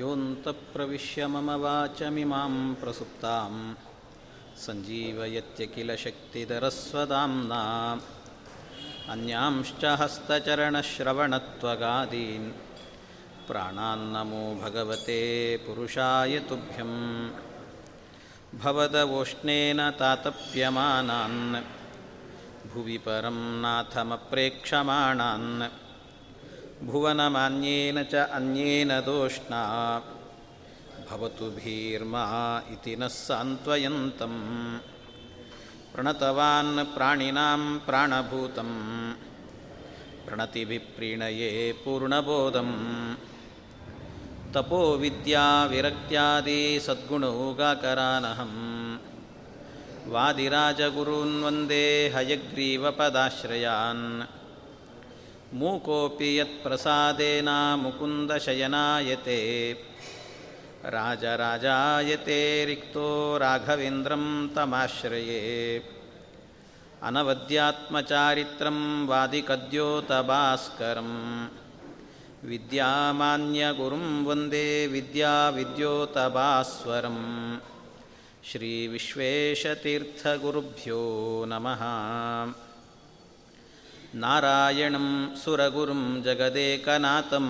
योऽन्तप्रविश्य मम वाचमिमां प्रसुप्तां सञ्जीवयत्य किल शक्तिधरस्वदाम्ना अन्यांश्च हस्तचरणश्रवणत्वगादीन् प्राणान्नमो भगवते पुरुषाय तुभ्यं भवदवोष्णेन तातप्यमानान् भुवि परं नाथमप्रेक्षमाणान् ಭುವನಮಾನ್ಯೇನ ಚ ಅನ್ಯೇನ ತೋಷ್ಣಾ ಭವತು ಭೀರ್ಮಾ ಇತಿ ನಃ ಸಾಂತ್ವಯಂತಂ ಪ್ರಣತವಾನ್ ಪ್ರಾಣಿನಾಂ ಪ್ರಾಣಭೂತಂ ಪ್ರಣತಿಭಿಪ್ರೀಣಯೇ ಪೂರ್ಣಬೋಧಂ ತಪೋ ವಿದ್ಯಾ ವಿರಕ್ತ್ಯಾದಿ ಸದ್ಗುಣೌಗಾಕರಾನಹಂ ವಾದಿರಾಜಗುರೂನ್ವಂದೇ ಹಯಗ್ರೀವಪದಾಶ್ರಯಾನ್ मूकोऽपि यत्प्रसादेन मुकुन्दशयनायते राजराजायते रिक्तो राघवेन्द्रं तमाश्रये अनवद्यात्मचारित्रं वादिकद्योतभास्करं विद्यामान्यगुरुं वन्दे विद्याविद्योतभास्वरं श्रीविश्वेशतीर्थगुरुभ्यो नमः नारायणं सुरगुरुं जगदेकनाथं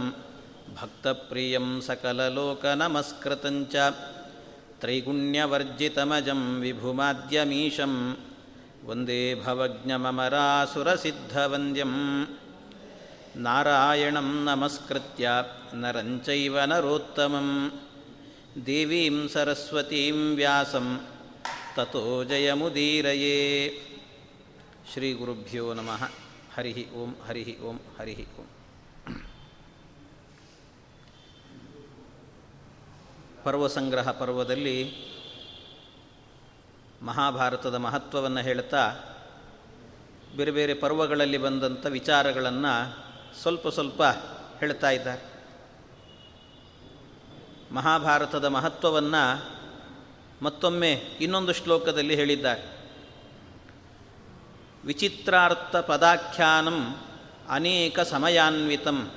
भक्तप्रियं सकललोकनमस्कृतं च त्रैगुण्यवर्जितमजं विभुमाद्यमीशं वन्दे भवज्ञममरासुरसिद्धवन्द्यं नारायणं नमस्कृत्य नरं चैव नरोत्तमं देवीं सरस्वतीं व्यासं ततो जयमुदीरये श्रीगुरुभ्यो नमः ಹರಿ ಓಂ ಹರಿ ಓಂ ಹರಿ ಓಂ. ಪರ್ವ ಸಂಗ್ರಹ ಪರ್ವದಲ್ಲಿ ಮಹಾಭಾರತದ ಮಹತ್ವವನ್ನು ಹೇಳ್ತಾ ಬೇರೆ ಬೇರೆ ಪರ್ವಗಳಲ್ಲಿ ಬಂದಂಥ ವಿಚಾರಗಳನ್ನು ಸ್ವಲ್ಪ ಸ್ವಲ್ಪ ಹೇಳ್ತಾ ಇದ್ದಾರೆ. ಮಹಾಭಾರತದ ಮಹತ್ವವನ್ನು ಮತ್ತೊಮ್ಮೆ ಇನ್ನೊಂದು ಶ್ಲೋಕದಲ್ಲಿ ಹೇಳಿದ್ದಾರೆ. ವಿಚಿತ್ರಾರ್ಥ ಪದಾಖ್ಯಾನಂ ಅನೇಕ ಸಮಯಾನ್ವಿತಂ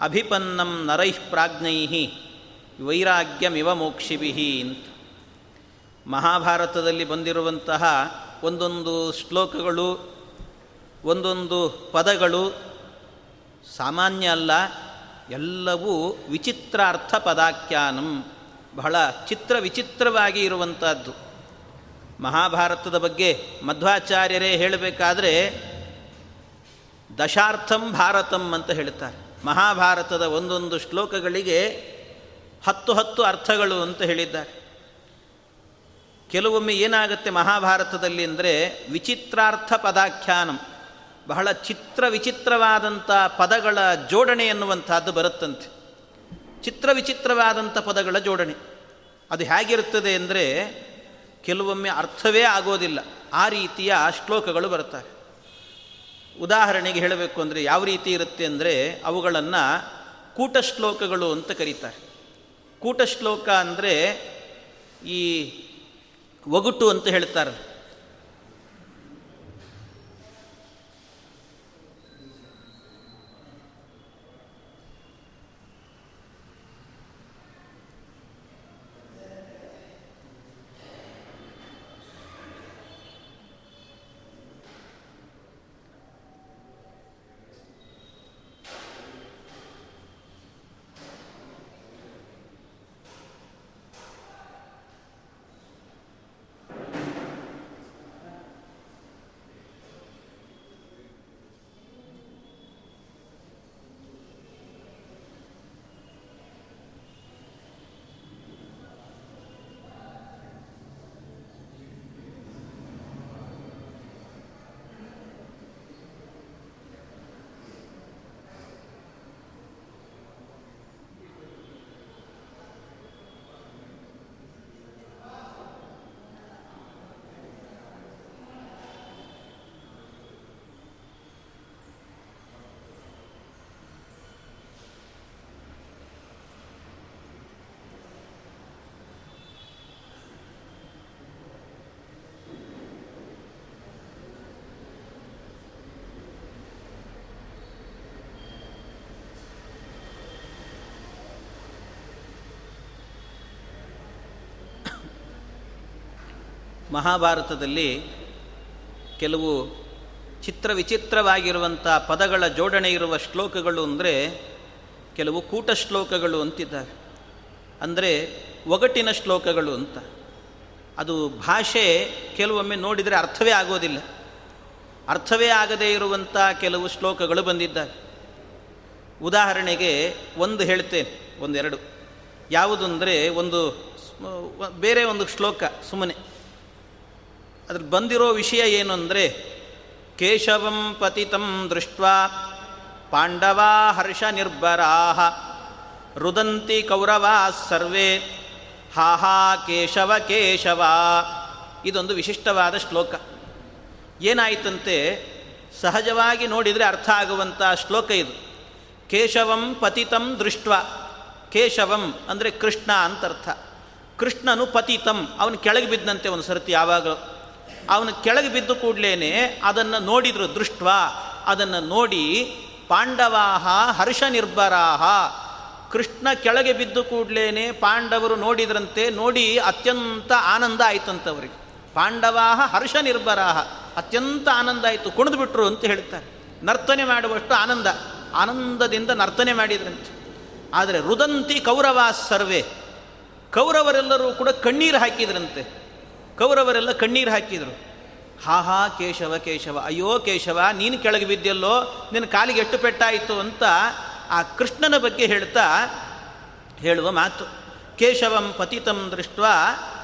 ಅಭಿಪನ್ನಂ ನರೈಃ ಪ್ರಾಜ್ಞೈ ವೈರಾಗ್ಯಮಿವ ಮೋಕ್ಷಿಭಿ ಅಂತ ಮಹಾಭಾರತದಲ್ಲಿ ಬಂದಿರುವಂತಹ ಒಂದೊಂದು ಶ್ಲೋಕಗಳು, ಒಂದೊಂದು ಪದಗಳು ಸಾಮಾನ್ಯ ಅಲ್ಲ, ಎಲ್ಲವೂ ವಿಚಿತ್ರಾರ್ಥ ಪದಾಖ್ಯಾನಂ ಬಹಳ ಚಿತ್ರ ವಿಚಿತ್ರವಾಗಿ ಇರುವಂಥದ್ದು ಮಹಾಭಾರತದ ಬಗ್ಗೆ ಮಧ್ವಾಚಾರ್ಯರೇ ಹೇಳಬೇಕಾದ್ರೆ ದಶಾರ್ಥಂ ಭಾರತಂ ಅಂತ ಹೇಳ್ತಾರೆ ಮಹಾಭಾರತದ ಒಂದೊಂದು ಶ್ಲೋಕಗಳಿಗೆ ಹತ್ತು ಹತ್ತು ಅರ್ಥಗಳು ಅಂತ ಹೇಳಿದ್ದಾರೆ. ಕೆಲವೊಮ್ಮೆ ಏನಾಗುತ್ತೆ ಮಹಾಭಾರತದಲ್ಲಿ ಅಂದರೆ ವಿಚಿತ್ರಾರ್ಥ ಪದಾಖ್ಯಾನಂ. ಬಹಳ ಚಿತ್ರ ವಿಚಿತ್ರವಾದಂಥ ಪದಗಳ ಜೋಡಣೆ ಎನ್ನುವಂಥದ್ದು ಬರುತ್ತಂತೆ. ಚಿತ್ರ ವಿಚಿತ್ರವಾದಂಥ ಪದಗಳ ಜೋಡಣೆ. ಅದು ಹೇಗಿರುತ್ತದೆ ಅಂದರೆ ಕೆಲವೊಮ್ಮೆ ಅರ್ಥವೇ ಆಗೋದಿಲ್ಲ. ಆ ರೀತಿಯ ಶ್ಲೋಕಗಳು ಬರ್ತವೆ ಉದಾಹರಣೆಗೆ ಹೇಳಬೇಕು ಅಂದರೆ ಯಾವ ರೀತಿ ಇರುತ್ತೆ ಅಂದರೆ ಅವುಗಳನ್ನು ಕೂಟ ಶ್ಲೋಕಗಳು ಅಂತ ಕರೀತಾರೆ. ಕೂಟ ಶ್ಲೋಕ ಅಂದರೆ ಈ ಒಗಟು ಅಂತ ಹೇಳ್ತಾರೆ ಮಹಾಭಾರತದಲ್ಲಿ ಕೆಲವು ಚಿತ್ರ ವಿಚಿತ್ರವಾಗಿರುವಂಥ ಪದಗಳ ಜೋಡಣೆ ಇರುವ ಶ್ಲೋಕಗಳು ಅಂದರೆ ಕೆಲವು ಕೂಟ ಶ್ಲೋಕಗಳು ಅಂತಿದ್ದಾವೆ ಅಂದರೆ ಒಗಟಿನ ಶ್ಲೋಕಗಳು ಅಂತ. ಅದು ಭಾಷೆ ಕೆಲವೊಮ್ಮೆ ನೋಡಿದರೆ ಅರ್ಥವೇ ಆಗೋದಿಲ್ಲ. ಅರ್ಥವೇ ಆಗದೇ ಇರುವಂಥ ಕೆಲವು ಶ್ಲೋಕಗಳು ಬಂದಿದ್ದಾವೆ. ಉದಾಹರಣೆಗೆ ಒಂದು ಹೇಳ್ತೇನೆ, ಒಂದೆರಡು. ಯಾವುದು ಅಂದರೆ ಒಂದು ಬೇರೆ ಒಂದು ಶ್ಲೋಕ, ಸುಮ್ಮನೆ. ಅದ್ರ ಬಂದಿರೋ ವಿಷಯ ಏನು ಅಂದರೆ ಕೇಶವಂ ಪತಿತಂ ದೃಷ್ಟ ಪಾಂಡವಾ ಹರ್ಷ ನಿರ್ಭರಾ ರುದಂತಿ ಕೌರವಾ ಸರ್ವೇ ಹಾ ಕೇಶವ ಕೇಶವ. ಇದೊಂದು ವಿಶಿಷ್ಟವಾದ ಶ್ಲೋಕ. ಏನಾಯಿತಂತೆ, ಸಹಜವಾಗಿ ನೋಡಿದರೆ ಅರ್ಥ ಆಗುವಂಥ ಶ್ಲೋಕ ಇದು. ಕೇಶವಂ ಪತಿತಂ ದೃಷ್ಟ ಕೇಶವಂ ಅಂದರೆ ಕೃಷ್ಣ ಅಂತರ್ಥ. ಕೃಷ್ಣನು ಪತಿತಂ, ಅವನು ಕೆಳಗೆ ಬಿದ್ದಂತೆ ಒಂದು ಸರ್ತಿ ಯಾವಾಗ ಅವನು ಕೆಳಗೆ ಬಿದ್ದು ಕೂಡಲೇನೆ ಅದನ್ನು ನೋಡಿದರು ದೃಷ್ಟ ಅದನ್ನು ನೋಡಿ ಪಾಂಡವಾಹ ಹರ್ಷ ನಿರ್ಭರಾಹ. ಕೃಷ್ಣ ಕೆಳಗೆ ಬಿದ್ದು ಕೂಡಲೇನೆ ಪಾಂಡವರು ನೋಡಿದ್ರಂತೆ ನೋಡಿ ಅತ್ಯಂತ ಆನಂದ ಆಯ್ತಂತವರಿಗೆ ಪಾಂಡವಾಹ ಹರ್ಷ ನಿರ್ಭರಾಹ. ಅತ್ಯಂತ ಆನಂದ ಆಯಿತು. ಕುಣಿದು ಬಿಟ್ರು ಅಂತ ಹೇಳ್ತಾರೆ. ನರ್ತನೆ ಮಾಡುವಷ್ಟು ಆನಂದ. ಆನಂದದಿಂದ ನರ್ತನೆ ಮಾಡಿದ್ರಂತೆ. ಆದರೆ ರುದಂತಿ ಕೌರವ ಸರ್ವೆ. ಕೌರವರೆಲ್ಲರೂ ಕೂಡ ಕಣ್ಣೀರು ಹಾಕಿದ್ರಂತೆ. ಕೌರವರೆಲ್ಲ ಕಣ್ಣೀರು ಹಾಕಿದರು. ಹಾ ಹಾ, ಕೇಶವ ಕೇಶವ, ಅಯ್ಯೋ, ಕೇಶವ, ನೀನು ಕೆಳಗೆ ಬಿದ್ದೆಲ್ಲೋ? ನಿನ್ನ ಕಾಲಿಗೆ ಎಷ್ಟು ಪೆಟ್ಟಾಯಿತು ಅಂತ ಆ ಕೃಷ್ಣನ ಬಗ್ಗೆ ಹೇಳ್ತಾ ಹೇಳುವ ಮಾತು. ಕೇಶವಂ ಪತಿತಂ ದೃಷ್ಟ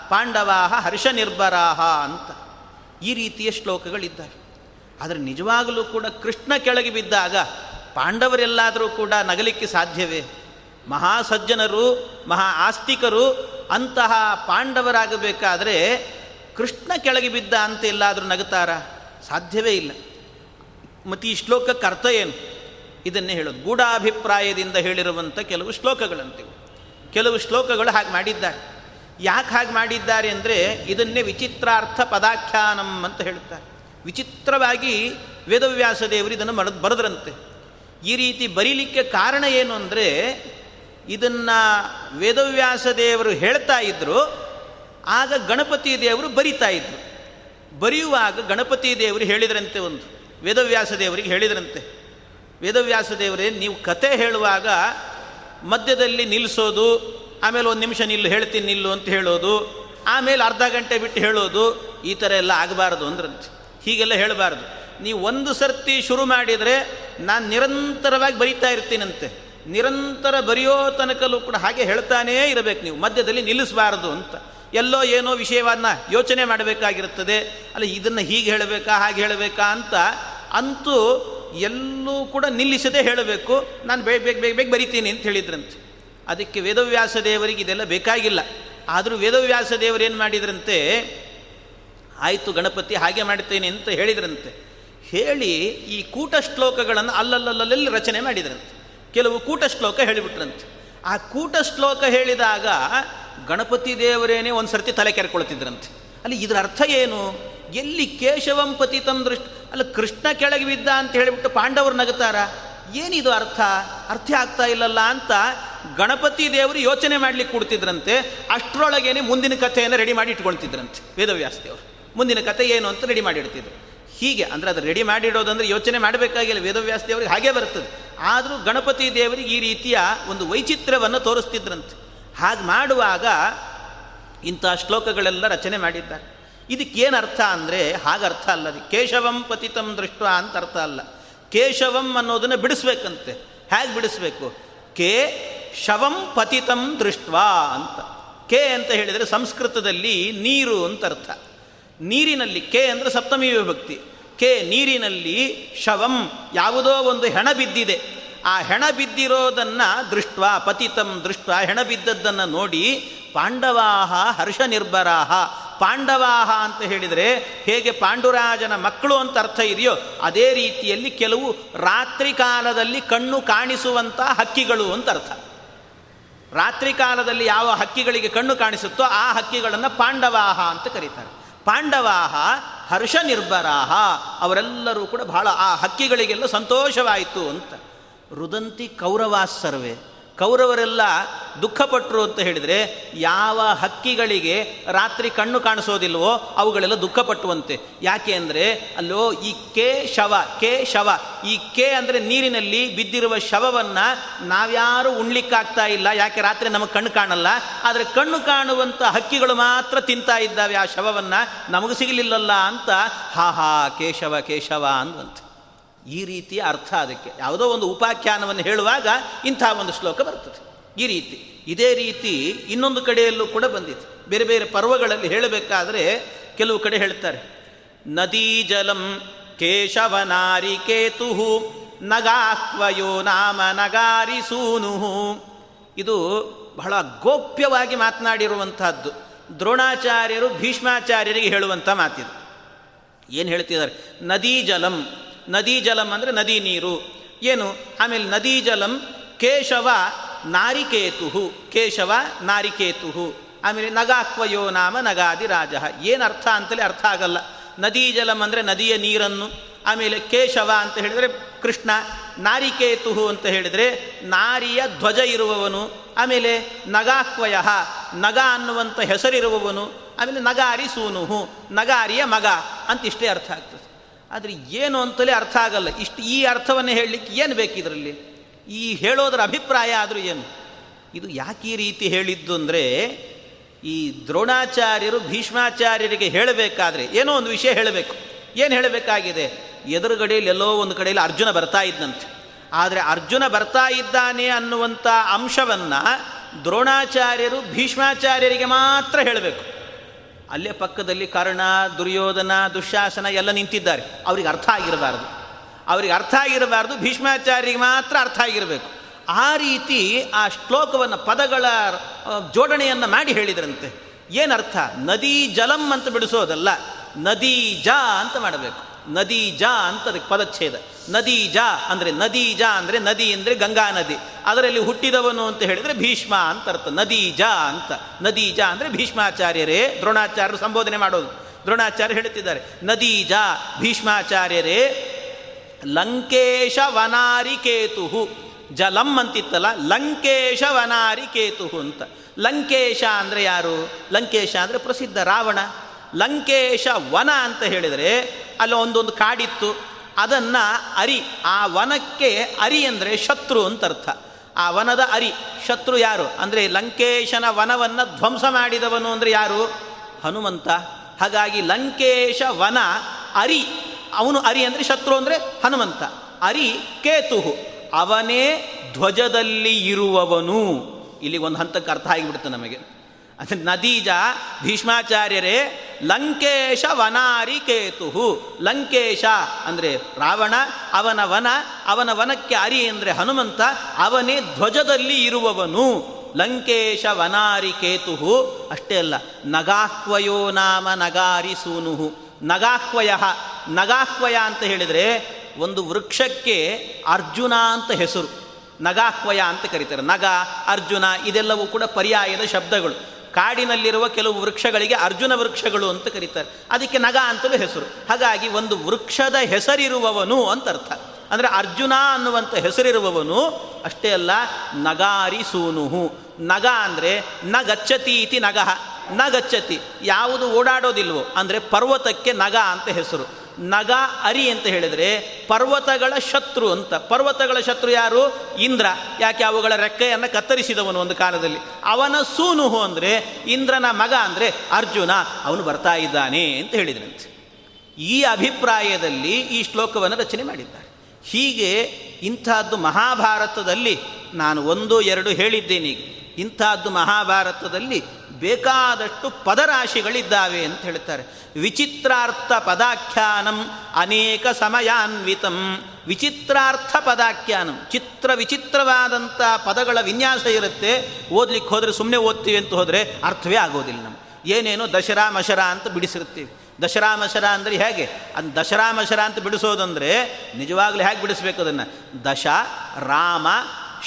ಪಾಂಡವಾಹ ಹರ್ಷ ನಿರ್ಭರಾಹ ಅಂತ. ಈ ರೀತಿಯ ಶ್ಲೋಕಗಳಿದ್ದಾವೆ. ಆದರೆ ನಿಜವಾಗಲೂ ಕೂಡ ಕೃಷ್ಣ ಕೆಳಗೆ ಬಿದ್ದಾಗ ಪಾಂಡವರೆಲ್ಲಾದರೂ ಕೂಡ ನಗಲಿಕ್ಕೆ ಸಾಧ್ಯವೇ? ಮಹಾಸಜ್ಜನರು ಮಹಾ ಆಸ್ತಿಕರು ಅಂತಹ ಪಾಂಡವರಾಗಬೇಕಾದರೆ ಕೃಷ್ಣ ಕೆಳಗೆ ಬಿದ್ದ ಅಂತ ಎಲ್ಲಾದರೂ ನಗುತ್ತಾರ? ಸಾಧ್ಯವೇ ಇಲ್ಲ. ಮತ್ತು ಈ ಶ್ಲೋಕಕ್ಕೆ ಅರ್ಥ ಏನು? ಇದನ್ನೇ ಹೇಳೋದು. ಗೂಢಾಭಿಪ್ರಾಯದಿಂದ ಹೇಳಿರುವಂಥ ಕೆಲವು ಶ್ಲೋಕಗಳಂತಿವೆ ಕೆಲವು ಶ್ಲೋಕಗಳು ಹಾಗೆ ಮಾಡಿದ್ದಾರೆ. ಯಾಕೆ ಹಾಗೆ ಮಾಡಿದ್ದಾರೆ ಅಂದರೆ ಇದನ್ನೇ ವಿಚಿತ್ರಾರ್ಥ ಪದಾಖ್ಯಾನಂ ಅಂತ ಹೇಳ್ತಾರೆ. ವಿಚಿತ್ರವಾಗಿ ವೇದವ್ಯಾಸ ದೇವರು ಇದನ್ನು ಮಡ ಬರೆದ್ರಂತೆ. ಈ ರೀತಿ ಬರೀಲಿಕ್ಕೆ ಕಾರಣ ಏನು ಅಂದರೆ ಇದನ್ನು ವೇದವ್ಯಾಸ ದೇವರು ಹೇಳ್ತಾ ಇದ್ದರು ಆಗ ಗಣಪತಿ ದೇವರು ಬರಿತಾ ಇದ್ರು. ಬರೆಯುವಾಗ ಗಣಪತಿ ದೇವರು ಹೇಳಿದ್ರಂತೆ ಒಂದು. ವೇದವ್ಯಾಸ ದೇವರಿಗೆ ಹೇಳಿದ್ರಂತೆ. ವೇದವ್ಯಾಸ ದೇವರೇ, ನೀವು ಕತೆ ಹೇಳುವಾಗ ಮಧ್ಯದಲ್ಲಿ ನಿಲ್ಲಿಸೋದು ಆಮೇಲೆ ಒಂದು ನಿಮಿಷ ನಿಲ್ಲು, ಹೇಳ್ತೀನಿ ನಿಲ್ಲು ಅಂತ ಹೇಳೋದು, ಆಮೇಲೆ ಅರ್ಧ ಗಂಟೆ ಬಿಟ್ಟು ಹೇಳೋದು, ಈ ಥರ ಎಲ್ಲ ಆಗಬಾರ್ದು ಅಂದ್ರಂತೆ. ಹೀಗೆಲ್ಲ ಹೇಳಬಾರ್ದು. ನೀವು ಒಂದು ಸರ್ತಿ ಶುರು ಮಾಡಿದರೆ ನಾನು ನಿರಂತರವಾಗಿ ಬರಿತಾ ಇರ್ತೀನಂತೆ. ನಿರಂತರ ಬರೆಯೋ ತನಕಲ್ಲೂ ಕೂಡ ಹಾಗೆ ಹೇಳ್ತಾನೇ ಇರಬೇಕು ನೀವು. ಮಧ್ಯದಲ್ಲಿ ನಿಲ್ಲಿಸಬಾರ್ದು ಅಂತ. ಎಲ್ಲೋ ಏನೋ ವಿಷಯವನ್ನು ಯೋಚನೆ ಮಾಡಬೇಕಾಗಿರುತ್ತದೆ. ಅಲ್ಲ, ಇದನ್ನು ಹೀಗೆ ಹೇಳಬೇಕಾ, ಹಾಗೆ ಹೇಳಬೇಕಾ ಅಂತ ಅಂತೂ ಎಲ್ಲೂ ಕೂಡ ನಿಲ್ಲಿಸದೆ ಹೇಳಬೇಕು. ನಾನು ಬೇಗ ಬೇಗ ಬೇಗ ಬೇಗ ಬರಿತೀನಿ ಅಂತ ಹೇಳಿದ್ರಂತೆ. ಅದಕ್ಕೆ ವೇದವ್ಯಾಸ ದೇವರಿಗೆ ಇದೆಲ್ಲ ಬೇಕಾಗಿಲ್ಲ. ಆದರೂ ವೇದವ್ಯಾಸ ದೇವರು ಏನು ಮಾಡಿದ್ರಂತೆ? ಆಯಿತು ಗಣಪತಿ ಹಾಗೆ ಮಾಡ್ತೇನೆ ಅಂತ ಹೇಳಿದ್ರಂತೆ. ಹೇಳಿ ಈ ಕೂಟ ಶ್ಲೋಕಗಳನ್ನು ಅಲ್ಲಲ್ಲಲ್ಲಲ್ಲಿ ರಚನೆ ಮಾಡಿದ್ರಂತೆ. ಕೆಲವು ಕೂಟ ಶ್ಲೋಕ ಹೇಳಿಬಿಟ್ರಂತೆ. ಆ ಕೂಟ ಶ್ಲೋಕ ಹೇಳಿದಾಗ ಗಣಪತಿ ದೇವರೇನೆ ಒಂದು ಸರ್ತಿ ತಲೆ ಕೆರ್ಕೊಳ್ತಿದ್ರಂತೆ. ಅಲ್ಲಿ ಇದರ ಅರ್ಥ ಏನು? ಎಲ್ಲಿ ಕೇಶವಂ ಪತಿ ದೃಷ್ಟಿ ಅಲ್ಲ ಕೃಷ್ಣ ಕೆಳಗೆ ಬಿದ್ದ ಅಂತ ಹೇಳಿಬಿಟ್ಟು ಪಾಂಡವರು ನಗುತ್ತಾರ? ಏನಿದು ಅರ್ಥ? ಅರ್ಥ ಆಗ್ತಾ ಇಲ್ಲಲ್ಲ ಅಂತ ಗಣಪತಿ ದೇವರು ಯೋಚನೆ ಮಾಡಲಿಕ್ಕೆ ಕೊಡ್ತಿದ್ರಂತೆ. ಅಷ್ಟರೊಳಗೇನೆ ಮುಂದಿನ ಕಥೆಯನ್ನು ರೆಡಿ ಮಾಡಿ ಇಟ್ಕೊಳ್ತಿದ್ರಂತೆ ವೇದವ್ಯಾಸ ದೇವರು ಮುಂದಿನ ಕಥೆ ಏನು ಅಂತ ರೆಡಿ ಮಾಡಿಡ್ತಿದ್ರು ಹೀಗೆ ಅಂದರೆ ಅದು ರೆಡಿ ಮಾಡಿಡೋದಂದ್ರೆ ಯೋಚನೆ ಮಾಡಬೇಕಾಗಿಲ್ಲ. ವೇದವ್ಯಾಸ ದೇವರಿಗೆ ಹಾಗೇ ಬರ್ತದೆ. ಆದರೂ ಗಣಪತಿ ದೇವರಿಗೆ ಈ ರೀತಿಯ ಒಂದು ವೈಚಿತ್ರ್ಯವನ್ನು ತೋರಿಸ್ತಿದ್ರಂತೆ. ಹಾಗೆ ಮಾಡುವಾಗ ಇಂಥ ಶ್ಲೋಕಗಳೆಲ್ಲ ರಚನೆ ಮಾಡಿದ್ದಾರೆ. ಇದಕ್ಕೇನು ಅರ್ಥ ಅಂದರೆ ಹಾಗೆ ಅರ್ಥ ಅಲ್ಲ ಅದು ಕೇಶವಂ ಪತಿತಂ ದೃಷ್ಟ ಅಂತ ಅರ್ಥ ಅಲ್ಲ. ಕೇಶವಂ ಅನ್ನೋದನ್ನು ಬಿಡಿಸ್ಬೇಕಂತೆ. ಹೇಗೆ ಬಿಡಿಸ್ಬೇಕು? ಕೇ ಶವಂ ಪತಿತಂ ದೃಷ್ಟ ಅಂತ. ಕೆ ಅಂತ ಹೇಳಿದರೆ ಸಂಸ್ಕೃತದಲ್ಲಿ ನೀರು ಅಂತ ಅರ್ಥ. ನೀರಿನಲ್ಲಿ ಕೆ ಅಂದರೆ ಸಪ್ತಮಿ ವಿಭಕ್ತಿ. ಕೆ ನೀರಿನಲ್ಲಿ ಶವಂ ಯಾವುದೋ ಒಂದು ಹೆಣ ಬಿದ್ದಿದೆ. ಆ ಹೆಣ ಬಿದ್ದಿರೋದನ್ನು ದೃಷ್ಟ ಪತಿತಂ ದೃಷ್ಟ ಹೆಣ ಬಿದ್ದದ್ದನ್ನು ನೋಡಿ ಪಾಂಡವಾಹ ಹರ್ಷ ನಿರ್ಭರಾಹ. ಪಾಂಡವಾಹ ಅಂತ ಹೇಳಿದರೆ ಹೇಗೆ ಪಾಂಡುರಾಜನ ಮಕ್ಕಳು ಅಂತ ಅರ್ಥ ಇದೆಯೋ, ಅದೇ ರೀತಿಯಲ್ಲಿ ಕೆಲವು ರಾತ್ರಿ ಕಾಲದಲ್ಲಿ ಕಣ್ಣು ಕಾಣಿಸುವಂಥ ಹಕ್ಕಿಗಳು ಅಂತ ಅರ್ಥ. ರಾತ್ರಿ ಕಾಲದಲ್ಲಿ ಯಾವ ಹಕ್ಕಿಗಳಿಗೆ ಕಣ್ಣು ಕಾಣಿಸುತ್ತೋ ಆ ಹಕ್ಕಿಗಳನ್ನು ಪಾಂಡವಾಹ ಅಂತ ಕರೀತಾರೆ. ಪಾಂಡವಾಹ ಹರ್ಷ ನಿರ್ಭರಾಹ ಅವರೆಲ್ಲರೂ ಕೂಡ ಬಹಳ ಆ ಹಕ್ಕಿಗಳಿಗೆಲ್ಲ ಸಂತೋಷವಾಯಿತು ಅಂತ. ರುದಂತಿ ಕೌರವಾಸರ್ವೆ ಕೌರವರೆಲ್ಲ ದುಃಖಪಟ್ಟರು ಅಂತ ಹೇಳಿದರೆ ಯಾವ ಹಕ್ಕಿಗಳಿಗೆ ರಾತ್ರಿ ಕಣ್ಣು ಕಾಣಿಸೋದಿಲ್ವೋ ಅವುಗಳೆಲ್ಲ ದುಃಖಪಟ್ಟುವಂತೆ. ಯಾಕೆ ಅಂದರೆ, ಅಲ್ಲೋ, ಈ ಕೆ ಶವ ಕೆ ಶವ, ಈ ಕೆ ಅಂದರೆ ನೀರಿನಲ್ಲಿ ಬಿದ್ದಿರುವ ಶವವನ್ನು ನಾವ್ಯಾರು ಉಣ್ಲಿಕ್ಕಾಗ್ತಾ ಇಲ್ಲ. ಯಾಕೆ ರಾತ್ರಿ ನಮಗೆ ಕಣ್ಣು ಕಾಣಲ್ಲ? ಆದರೆ ಕಣ್ಣು ಕಾಣುವಂಥ ಹಕ್ಕಿಗಳು ಮಾತ್ರ ತಿಂತಾ ಇದ್ದಾವೆ. ಆ ಶವವನ್ನು ನಮಗೆ ಸಿಗಲಿಲ್ಲಲ್ಲ ಅಂತ, ಹಾ ಹಾ, ಕೇಶವ ಕೇಶವ ಅಂದಂತೆ ಈ ರೀತಿಯ ಅರ್ಥ ಅದಕ್ಕೆ. ಯಾವುದೋ ಒಂದು ಉಪಾಖ್ಯಾನವನ್ನು ಹೇಳುವಾಗ ಇಂಥ ಒಂದು ಶ್ಲೋಕ ಬರ್ತದೆ. ಈ ರೀತಿ. ಇದೇ ರೀತಿ ಇನ್ನೊಂದು ಕಡೆಯಲ್ಲೂ ಕೂಡ ಬಂದಿದೆ. ಬೇರೆ ಬೇರೆ ಪರ್ವಗಳಲ್ಲಿ ಹೇಳಬೇಕಾದರೆ ಕೆಲವು ಕಡೆ ಹೇಳ್ತಾರೆ. ನದೀ ಜಲಂ ಕೇಶವನಾರಿಕೇತು ನಗಾಹ್ವಯೋ ನಾಮ ನಗಾರಿ ಸೂನು ಇದು ಬಹಳ ಗೋಪ್ಯವಾಗಿ ಮಾತನಾಡಿರುವಂತಹದ್ದು. ದ್ರೋಣಾಚಾರ್ಯರು ಭೀಷ್ಮಾಚಾರ್ಯರಿಗೆ ಹೇಳುವಂಥ ಮಾತಿದು. ಏನು ಹೇಳ್ತಿದ್ದಾರೆ? ನದೀ ಜಲಂ ನದೀ ಜಲಂ ಅಂದರೆ ನದಿ ನೀರು. ಏನು? ಆಮೇಲೆ ನದಿ ಜಲಂ ಕೇಶವ ನಾರಿಕೇತು ಕೇಶವ ನಾರಿಕೇತು ಆಮೇಲೆ ನಗಾಕ್ವಯೋ ನಾಮ ನಗಾದಿ ರಾಜ. ಏನು ಅರ್ಥ ಅಂತಲೇ ಅರ್ಥ ಆಗಲ್ಲ. ನದಿ ಜಲಂ ಅಂದರೆ ನದಿಯ ನೀರನ್ನು. ಆಮೇಲೆ ಕೇಶವ ಅಂತ ಹೇಳಿದರೆ ಕೃಷ್ಣ. ನಾರಿಕೇತು ಅಂತ ಹೇಳಿದರೆ ನಾರಿಯ ಧ್ವಜ ಇರುವವನು. ಆಮೇಲೆ ನಗಾಕ್ವಯ, ನಗ ಅನ್ನುವಂಥ ಹೆಸರಿರುವವನು. ಆಮೇಲೆ ನಗಾರಿ ಸೂನುಹು, ನಗಾರಿಯ ಮಗ ಅಂತ ಇಷ್ಟೇ ಅರ್ಥ ಆಗ್ತದೆ. ಆದರೆ ಏನು ಅಂತಲೇ ಅರ್ಥ ಆಗಲ್ಲ. ಇಷ್ಟು ಈ ಅರ್ಥವನ್ನು ಹೇಳಲಿಕ್ಕೆ ಏನು ಬೇಕಿದ್ರಲ್ಲಿ? ಈ ಹೇಳೋದರ ಅಭಿಪ್ರಾಯ ಆದರೂ ಏನು? ಇದು ಯಾಕೆ ಈ ರೀತಿ ಹೇಳಿದ್ದು ಅಂದರೆ, ಈ ದ್ರೋಣಾಚಾರ್ಯರು ಭೀಷ್ಮಾಚಾರ್ಯರಿಗೆ ಹೇಳಬೇಕಾದ್ರೆ, ಏನೋ ಒಂದು ವಿಷಯ ಹೇಳಬೇಕು. ಏನು ಹೇಳಬೇಕಾಗಿದೆ? ಎದುರುಗಡೆಯಲ್ಲಿ ಎಲ್ಲೋ ಒಂದು ಕಡೆಯಲ್ಲಿ ಅರ್ಜುನ ಬರ್ತಾ ಇದ್ದಂತೆ ಆದರೆ ಅರ್ಜುನ ಬರ್ತಾ ಇದ್ದಾನೆ ಅನ್ನುವಂಥ ಅಂಶವನ್ನು ದ್ರೋಣಾಚಾರ್ಯರು ಭೀಷ್ಮಾಚಾರ್ಯರಿಗೆ ಮಾತ್ರ ಹೇಳಬೇಕು. ಅಲ್ಲೇ ಪಕ್ಕದಲ್ಲಿ ಕರ್ಣ, ದುರ್ಯೋಧನ, ದುಶಾಸನ ಎಲ್ಲ ನಿಂತಿದ್ದಾರೆ. ಅವ್ರಿಗೆ ಅರ್ಥ ಆಗಿರಬಾರ್ದು. ಅವ್ರಿಗೆ ಅರ್ಥ ಆಗಿರಬಾರ್ದು, ಭೀಷ್ಮಾಚಾರ್ಯರಿಗೆ ಮಾತ್ರ ಅರ್ಥ ಆಗಿರಬೇಕು. ಆ ರೀತಿ ಆ ಶ್ಲೋಕವನ್ನು ಪದಗಳ ಜೋಡಣೆಯನ್ನು ಮಾಡಿ ಹೇಳಿದ್ರಂತೆ. ಏನರ್ಥ ನದಿ ಜಲಂ ಅಂತ ಬಿಡಿಸೋದಲ್ಲ, ನದಿ ಜಾ ಅಂತ ಮಾಡಬೇಕು. ನದಿ ಜಾ ಅಂತ ಅದಕ್ಕೆ ಪದಚ್ಛೇದ. ನದಿ ಜ ಅಂದರೆ ನದೀಜ ಅಂದರೆ ನದಿ ಅಂದರೆ ಗಂಗಾ ನದಿ. ಅದರಲ್ಲಿ ಹುಟ್ಟಿದವನು ಅಂತ ಹೇಳಿದರೆ ಭೀಷ್ಮ ಅಂತ ಅರ್ಥ. ನದೀಜ ಅಂತ. ನದೀಜ ಅಂದರೆ ಭೀಷ್ಮಾಚಾರ್ಯರೇ ದ್ರೋಣಾಚಾರ್ಯರು ಸಂಬೋಧನೆ ಮಾಡೋದು. ದ್ರೋಣಾಚಾರ್ಯ ಹೇಳುತ್ತಿದ್ದಾರೆ ನದೀಜ ಭೀಷ್ಮಾಚಾರ್ಯರೇ ಲಂಕೇಶ ವನಾರಿಕೇತು ಜಲಂ ಅಂತಿತ್ತಲ್ಲ, ಲಂಕೇಶ ವನಾರಿಕೇತು ಅಂತ. ಲಂಕೇಶ ಅಂದರೆ ಯಾರು? ಲಂಕೇಶ ಅಂದರೆ ಪ್ರಸಿದ್ಧ ರಾವಣ. ಲಂಕೇಶ ವನ ಅಂತ ಹೇಳಿದರೆ ಅಲ್ಲಿ ಒಂದೊಂದು ಕಾಡಿತ್ತು. ಅದನ್ನು ಅರಿ, ಆ ವನಕ್ಕೆ ಅರಿ ಅಂದರೆ ಶತ್ರು ಅಂತ ಅರ್ಥ ಆ ವನದ ಅರಿ, ಶತ್ರು ಯಾರು? ಅಂದರೆ ಲಂಕೇಶನ ವನವನ್ನು ಧ್ವಂಸ ಮಾಡಿದವನು ಅಂದರೆ ಯಾರು? ಹನುಮಂತ. ಹಾಗಾಗಿ ಲಂಕೇಶ ವನ, ಅರಿ, ಅವನು ಅರಿ ಅಂದರೆ ಶತ್ರು ಅಂದರೆ ಹನುಮಂತ. ಅರಿ, ಕೇತು. ಅವನೇ ಧ್ವಜದಲ್ಲಿ ಇರುವವನು. ಇಲ್ಲಿ ಒಂದು ಹಂತಕ್ಕೆ ಅರ್ಥ ಆಗಿಬಿಡುತ್ತೆ ನಮಗೆ. ಅದು ನದೀಜ ಭೀಷ್ಮಾಚಾರ್ಯರೇ ಲಂಕೇಶ ವನಾರಿಕೇತು ಲಂಕೇಶ ಅಂದರೆ ರಾವಣ, ಅವನ ವನ, ಅವನ ವನಕ್ಕೆ ಅರಿ ಅಂದರೆ ಹನುಮಂತ, ಅವನೇ ಧ್ವಜದಲ್ಲಿ ಇರುವವನು. ಲಂಕೇಶ ವನಾರಿಕೇತು ಅಷ್ಟೇ ಅಲ್ಲ, ನಗಾಹ್ವಯೋ ನಾಮ ನಗಾರಿ ಸೂನುಹು ನಗಾಹ್ವಯ ನಗಾಹ್ವಯ ಅಂತ ಹೇಳಿದರೆ ಒಂದು ವೃಕ್ಷಕ್ಕೆ ಅರ್ಜುನ ಅಂತ ಹೆಸರು. ನಗಾಹ್ವಯ ಅಂತ ಕರೀತಾರೆ. ನಗ, ಅರ್ಜುನ ಇದೆಲ್ಲವೂ ಕೂಡ ಪರ್ಯಾಯದ ಶಬ್ದಗಳು. ಕಾಡಿನಲ್ಲಿರುವ ಕೆಲವು ವೃಕ್ಷಗಳಿಗೆ ಅರ್ಜುನ ವೃಕ್ಷಗಳು ಅಂತ ಕರೀತಾರೆ. ಅದಕ್ಕೆ ನಗ ಅಂತಲೂ ಹೆಸರು. ಹಾಗಾಗಿ ಒಂದು ವೃಕ್ಷದ ಹೆಸರಿರುವವನು ಅಂತ ಅರ್ಥ. ಅಂದರೆ ಅರ್ಜುನ ಅನ್ನುವಂಥ ಹೆಸರಿರುವವನು ಅಷ್ಟೇ ಅಲ್ಲ, ನಗಾರಿ ಸೂನುಹು. ನಗ ಅಂದರೆ ನ ಗಚ್ಚತಿ ಇತಿ ನಗಹ ನ ಗಚ್ಚತಿ. ಯಾವುದು ಓಡಾಡೋದಿಲ್ವೋ, ಅಂದರೆ ಪರ್ವತಕ್ಕೆ ನಗ ಅಂತ ಹೆಸರು. ನಗ ಅರಿ ಅಂತ ಹೇಳಿದರೆ ಪರ್ವತಗಳ ಶತ್ರು ಅಂತ. ಪರ್ವತಗಳ ಶತ್ರು ಯಾರು? ಇಂದ್ರ. ಯಾಕೆ ಅವುಗಳ ರೆಕ್ಕೆಯನ್ನು ಕತ್ತರಿಸಿದವನು ಒಂದು ಕಾಲದಲ್ಲಿ. ಅವನ ಸೂನುಹು ಅಂದರೆ ಇಂದ್ರನ ಮಗ ಅಂದರೆ ಅರ್ಜುನ. ಅವನು ಬರ್ತಾ ಇದ್ದಾನೆ ಅಂತ ಹೇಳಿದ್ರಂತೆ. ಈ ಅಭಿಪ್ರಾಯದಲ್ಲಿ ಈ ಶ್ಲೋಕವನ್ನು ರಚನೆ ಮಾಡಿದ್ದಾರೆ. ಹೀಗೆ ಇಂಥದ್ದು ಮಹಾಭಾರತದಲ್ಲಿ ನಾನು ಒಂದು ಎರಡು ಹೇಳಿದ್ದೇನೆ ಇಂಥದ್ದು ಮಹಾಭಾರತದಲ್ಲಿ ಬೇಕಾದಷ್ಟು ಪದರಾಶಿಗಳಿದ್ದಾವೆ ಅಂತ ಹೇಳ್ತಾರೆ. ವಿಚಿತ್ರಾರ್ಥ ಪದಾಖ್ಯಾನಂ ಅನೇಕ ಸಮಯಾನ್ವಿತಂ. ವಿಚಿತ್ರಾರ್ಥ ಪದಾಖ್ಯಾನಂ. ಚಿತ್ರ ವಿಚಿತ್ರವಾದಂಥ ಪದಗಳ ವಿನ್ಯಾಸ ಇರುತ್ತೆ. ಓದ್ಲಿಕ್ಕೆ ಹೋದರೆ ಸುಮ್ಮನೆ ಓದ್ತೀವಿ ಅಂತ ಹೋದರೆ ಅರ್ಥವೇ ಆಗೋದಿಲ್ಲ ನಮ್ಮ ಏನೇನೋ ದಶರಾ ಮಶರ ಅಂತ ಬಿಡಿಸಿರ್ತೀವಿ ದಶರಾ ಮಶರ ಅಂದರೆ ಹೇಗೆ? ಅದು ದಶರಾ ಮಶರ ಅಂತ ಬಿಡಿಸೋದಂದರೆ ನಿಜವಾಗ್ಲೂ ಹೇಗೆ ಬಿಡಿಸ್ಬೇಕು ಅದನ್ನು? ದಶ, ರಾಮ,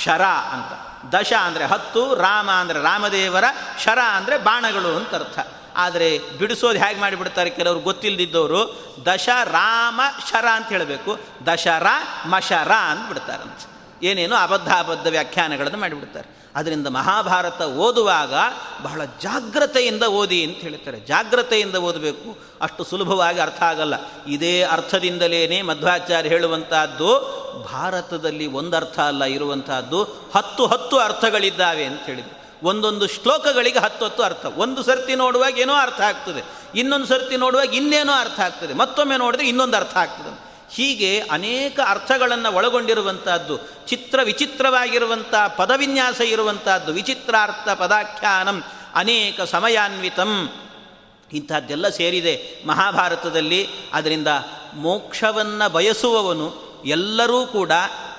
ಶರ ಅಂತ. ದಶ ಅಂದರೆ ಹತ್ತು, ರಾಮ ಅಂದರೆ ರಾಮದೇವರ, ಶರ ಅಂದರೆ ಬಾಣಗಳು ಅಂತ ಅರ್ಥ. ಆದರೆ ಬಿಡಿಸೋದು ಹೇಗೆ ಮಾಡಿಬಿಡ್ತಾರೆ ಕೆಲವರು ಗೊತ್ತಿಲ್ಲದಿದ್ದವರು ದಶ, ರಾಮ, ಶರ ಅಂತ ಹೇಳಬೇಕು. ದಶರ ಮಶರ ಅಂತ ಬಿಡ್ತಾರಂತ. ಏನೇನು ಅಬದ್ಧ ಅಬದ್ಧ ವ್ಯಾಖ್ಯಾನಗಳನ್ನು ಮಾಡಿಬಿಡ್ತಾರೆ. ಅದರಿಂದ ಮಹಾಭಾರತ ಓದುವಾಗ ಬಹಳ ಜಾಗ್ರತೆಯಿಂದ ಓದಿ ಅಂತ ಹೇಳ್ತಾರೆ. ಜಾಗ್ರತೆಯಿಂದ ಓದಬೇಕು. ಅಷ್ಟು ಸುಲಭವಾಗಿ ಅರ್ಥ ಆಗಲ್ಲ. ಇದೇ ಅರ್ಥದಿಂದಲೇ ಮಧ್ವಾಚಾರ್ಯ ಹೇಳುವಂತಹದ್ದು ಭಾರತದಲ್ಲಿ ಒಂದರ್ಥ ಅಲ್ಲ, ಇರುವಂತಹದ್ದು ಹತ್ತು ಹತ್ತು ಅರ್ಥಗಳಿದ್ದಾವೆ ಅಂತ ಹೇಳಿದರು. ಒಂದೊಂದು ಶ್ಲೋಕಗಳಿಗೆ ಹತ್ತು ಹತ್ತು ಅರ್ಥ. ಒಂದು ಸರ್ತಿ ನೋಡುವಾಗ ಏನೋ ಅರ್ಥ ಆಗ್ತದೆ. ಇನ್ನೊಂದು ಸರ್ತಿ ನೋಡುವಾಗ ಇನ್ನೇನೋ ಅರ್ಥ ಆಗ್ತದೆ. ಮತ್ತೊಮ್ಮೆ ನೋಡಿದ್ರೆ ಇನ್ನೊಂದು ಅರ್ಥ ಆಗ್ತದೆ. ಹೀಗೆ ಅನೇಕ ಅರ್ಥಗಳನ್ನು ಒಳಗೊಂಡಿರುವಂಥದ್ದು ಚಿತ್ರ ವಿಚಿತ್ರವಾಗಿರುವಂಥ ಪದವಿನ್ಯಾಸ ಇರುವಂಥದ್ದು ವಿಚಿತ್ರಾರ್ಥ ಪದಾಖ್ಯಾನಂ, ಅನೇಕ ಸಮಯಾನ್ವಿತಂ ಇಂಥದ್ದೆಲ್ಲ ಸೇರಿದೆ ಮಹಾಭಾರತದಲ್ಲಿ. ಅದರಿಂದ ಮೋಕ್ಷವನ್ನು ಬಯಸುವವನು ಎಲ್ಲರೂ ಕೂಡ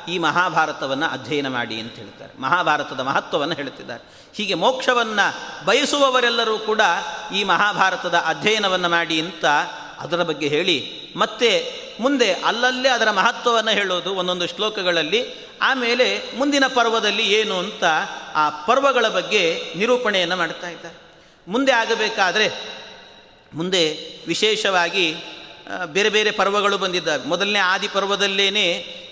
ಈ ಮಹಾಭಾರತವನ್ನು ಅಧ್ಯಯನ ಮಾಡಿ ಅಂತ ಹೇಳ್ತಾರೆ. ಮಹಾಭಾರತದ ಮಹತ್ವವನ್ನು ಹೇಳುತ್ತಿದ್ದಾರೆ ಹೀಗೆ ಮೋಕ್ಷವನ್ನು ಬಯಸುವವರೆಲ್ಲರೂ ಕೂಡ ಈ ಮಹಾಭಾರತದ ಅಧ್ಯಯನವನ್ನು ಮಾಡಿ ಅಂತ ಅದರ ಬಗ್ಗೆ ಹೇಳಿ, ಮತ್ತೆ ಮುಂದೆ ಅಲ್ಲಲ್ಲೇ ಅದರ ಮಹತ್ವವನ್ನು ಹೇಳೋದು ಒಂದೊಂದು ಶ್ಲೋಕಗಳಲ್ಲಿ, ಆಮೇಲೆ ಮುಂದಿನ ಪರ್ವದಲ್ಲಿ ಏನು ಅಂತ ಆ ಪರ್ವಗಳ ಬಗ್ಗೆ ನಿರೂಪಣೆಯನ್ನು ಮಾಡ್ತಾ ಇದ್ದಾರೆ. ಮುಂದೆ ಆಗಬೇಕಾದರೆ, ಮುಂದೆ ವಿಶೇಷವಾಗಿ ಬೇರೆ ಬೇರೆ ಪರ್ವಗಳು ಬಂದಿದ್ದಾವೆ. ಮೊದಲನೇ ಆದಿ ಪರ್ವದಲ್ಲೇನೆ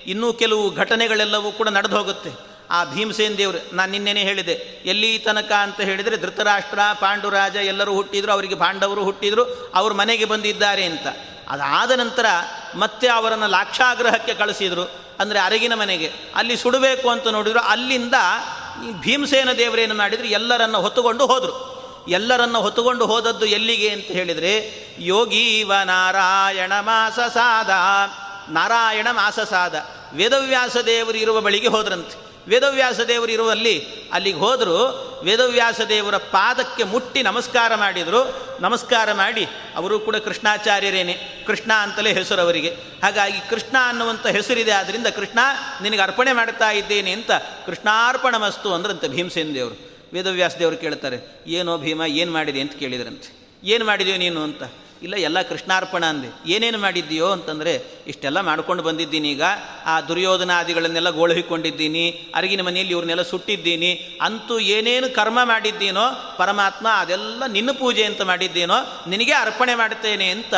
ಇನ್ನೂ ಕೆಲವು ಘಟನೆಗಳೆಲ್ಲವೂ ಕೂಡ ನಡೆದು ಹೋಗುತ್ತೆ. ಆ ಭೀಮಸೇನ್ ದೇವರು, ನಾನು ನಿನ್ನೆನೇ ಹೇಳಿದೆ, ಎಲ್ಲಿ ತನಕ ಅಂತ ಹೇಳಿದರೆ ಧೃತರಾಷ್ಟ್ರ, ಪಾಂಡುರಾಜ ಎಲ್ಲರೂ ಹುಟ್ಟಿದ್ರು, ಅವರಿಗೆ ಪಾಂಡವರು ಹುಟ್ಟಿದ್ರು, ಅವರು ಮನೆಗೆ ಬಂದಿದ್ದಾರೆ ಅಂತ. ಅದಾದ ನಂತರ ಮತ್ತೆ ಅವರನ್ನು ಲಾಕ್ಷಾಗ್ರಹಕ್ಕೆ ಕಳಿಸಿದರು, ಅಂದರೆ ಅರಗಿನ ಮನೆಗೆ. ಅಲ್ಲಿ ಸುಡಬೇಕು ಅಂತ ನೋಡಿದ್ರು, ಅಲ್ಲಿಂದ ಭೀಮಸೇನ ದೇವರೇನು ಮಾಡಿದರು, ಎಲ್ಲರನ್ನು ಹೊತ್ತುಕೊಂಡು ಹೋದರು. ಎಲ್ಲರನ್ನು ಹೊತ್ತುಕೊಂಡು ಹೋದದ್ದು ಎಲ್ಲಿಗೆ ಅಂತ ಹೇಳಿದರೆ, ಯೋಗೀವ ನಾರಾಯಣ ಮಾಸ ಸಾದ. ನಾರಾಯಣ ಮಾಸ ಸಾದ. ವೇದವ್ಯಾಸ ದೇವರು ಇರುವ ಬಳಿಗೆ ಹೋದ್ರಂತೆ. ವೇದವ್ಯಾಸ ದೇವರು ಇರುವಲ್ಲಿ ಅಲ್ಲಿಗೆ ಹೋದರು. ವೇದವ್ಯಾಸ ದೇವರ ಪಾದಕ್ಕೆ ಮುಟ್ಟಿ ನಮಸ್ಕಾರ ಮಾಡಿದರು. ನಮಸ್ಕಾರ ಮಾಡಿ ಅವರು ಕೂಡ ಕೃಷ್ಣಾಚಾರ್ಯರೇನೆ. ಕೃಷ್ಣ ಅಂತಲೇ ಹೆಸರು ಅವರಿಗೆ. ಹಾಗಾಗಿ ಕೃಷ್ಣ ಅನ್ನುವಂಥ ಹೆಸರಿದೆ. ಆದ್ದರಿಂದ ಕೃಷ್ಣ ನಿನಗೆ ಅರ್ಪಣೆ ಮಾಡ್ತಾ ಇದ್ದೇನೆ ಅಂತ ಕೃಷ್ಣಾರ್ಪಣ ಮಸ್ತು ಅಂದ್ರಂತೆ ಭೀಮಸೇನ ದೇವರು. ವೇದವ್ಯಾಸ ದೇವರು ಕೇಳ್ತಾರೆ, ಏನೋ ಭೀಮ, ಏನು ಮಾಡಿದೆ? ಅಂತ ಕೇಳಿದ್ರಂತೆ. ಏನು ಮಾಡಿದೆಯೋ ನೀನು? ಅಂತ. ಇಲ್ಲ, ಎಲ್ಲ ಕೃಷ್ಣಾರ್ಪಣ ಅಂದೆ. ಏನೇನು ಮಾಡಿದ್ದೀಯೋ? ಅಂತಂದರೆ, ಇಷ್ಟೆಲ್ಲ ಮಾಡ್ಕೊಂಡು ಬಂದಿದ್ದೀನಿ ಈಗ. ಆ ದುರ್ಯೋಧನಾದಿಗಳನ್ನೆಲ್ಲ ಗೋಳುಹಿಕೊಂಡಿದ್ದೀನಿ. ಅರಗಿನ ಮನೆಯಲ್ಲಿ ಇವ್ರನ್ನೆಲ್ಲ ಸುಟ್ಟಿದ್ದೀನಿ. ಅಂತೂ ಏನೇನು ಕರ್ಮ ಮಾಡಿದ್ದೀನೋ, ಪರಮಾತ್ಮ ಅದೆಲ್ಲ ನಿನ್ನ ಪೂಜೆ ಅಂತ ಮಾಡಿದ್ದೀನೋ, ನಿನಗೆ ಅರ್ಪಣೆ ಮಾಡ್ತೇನೆ ಅಂತ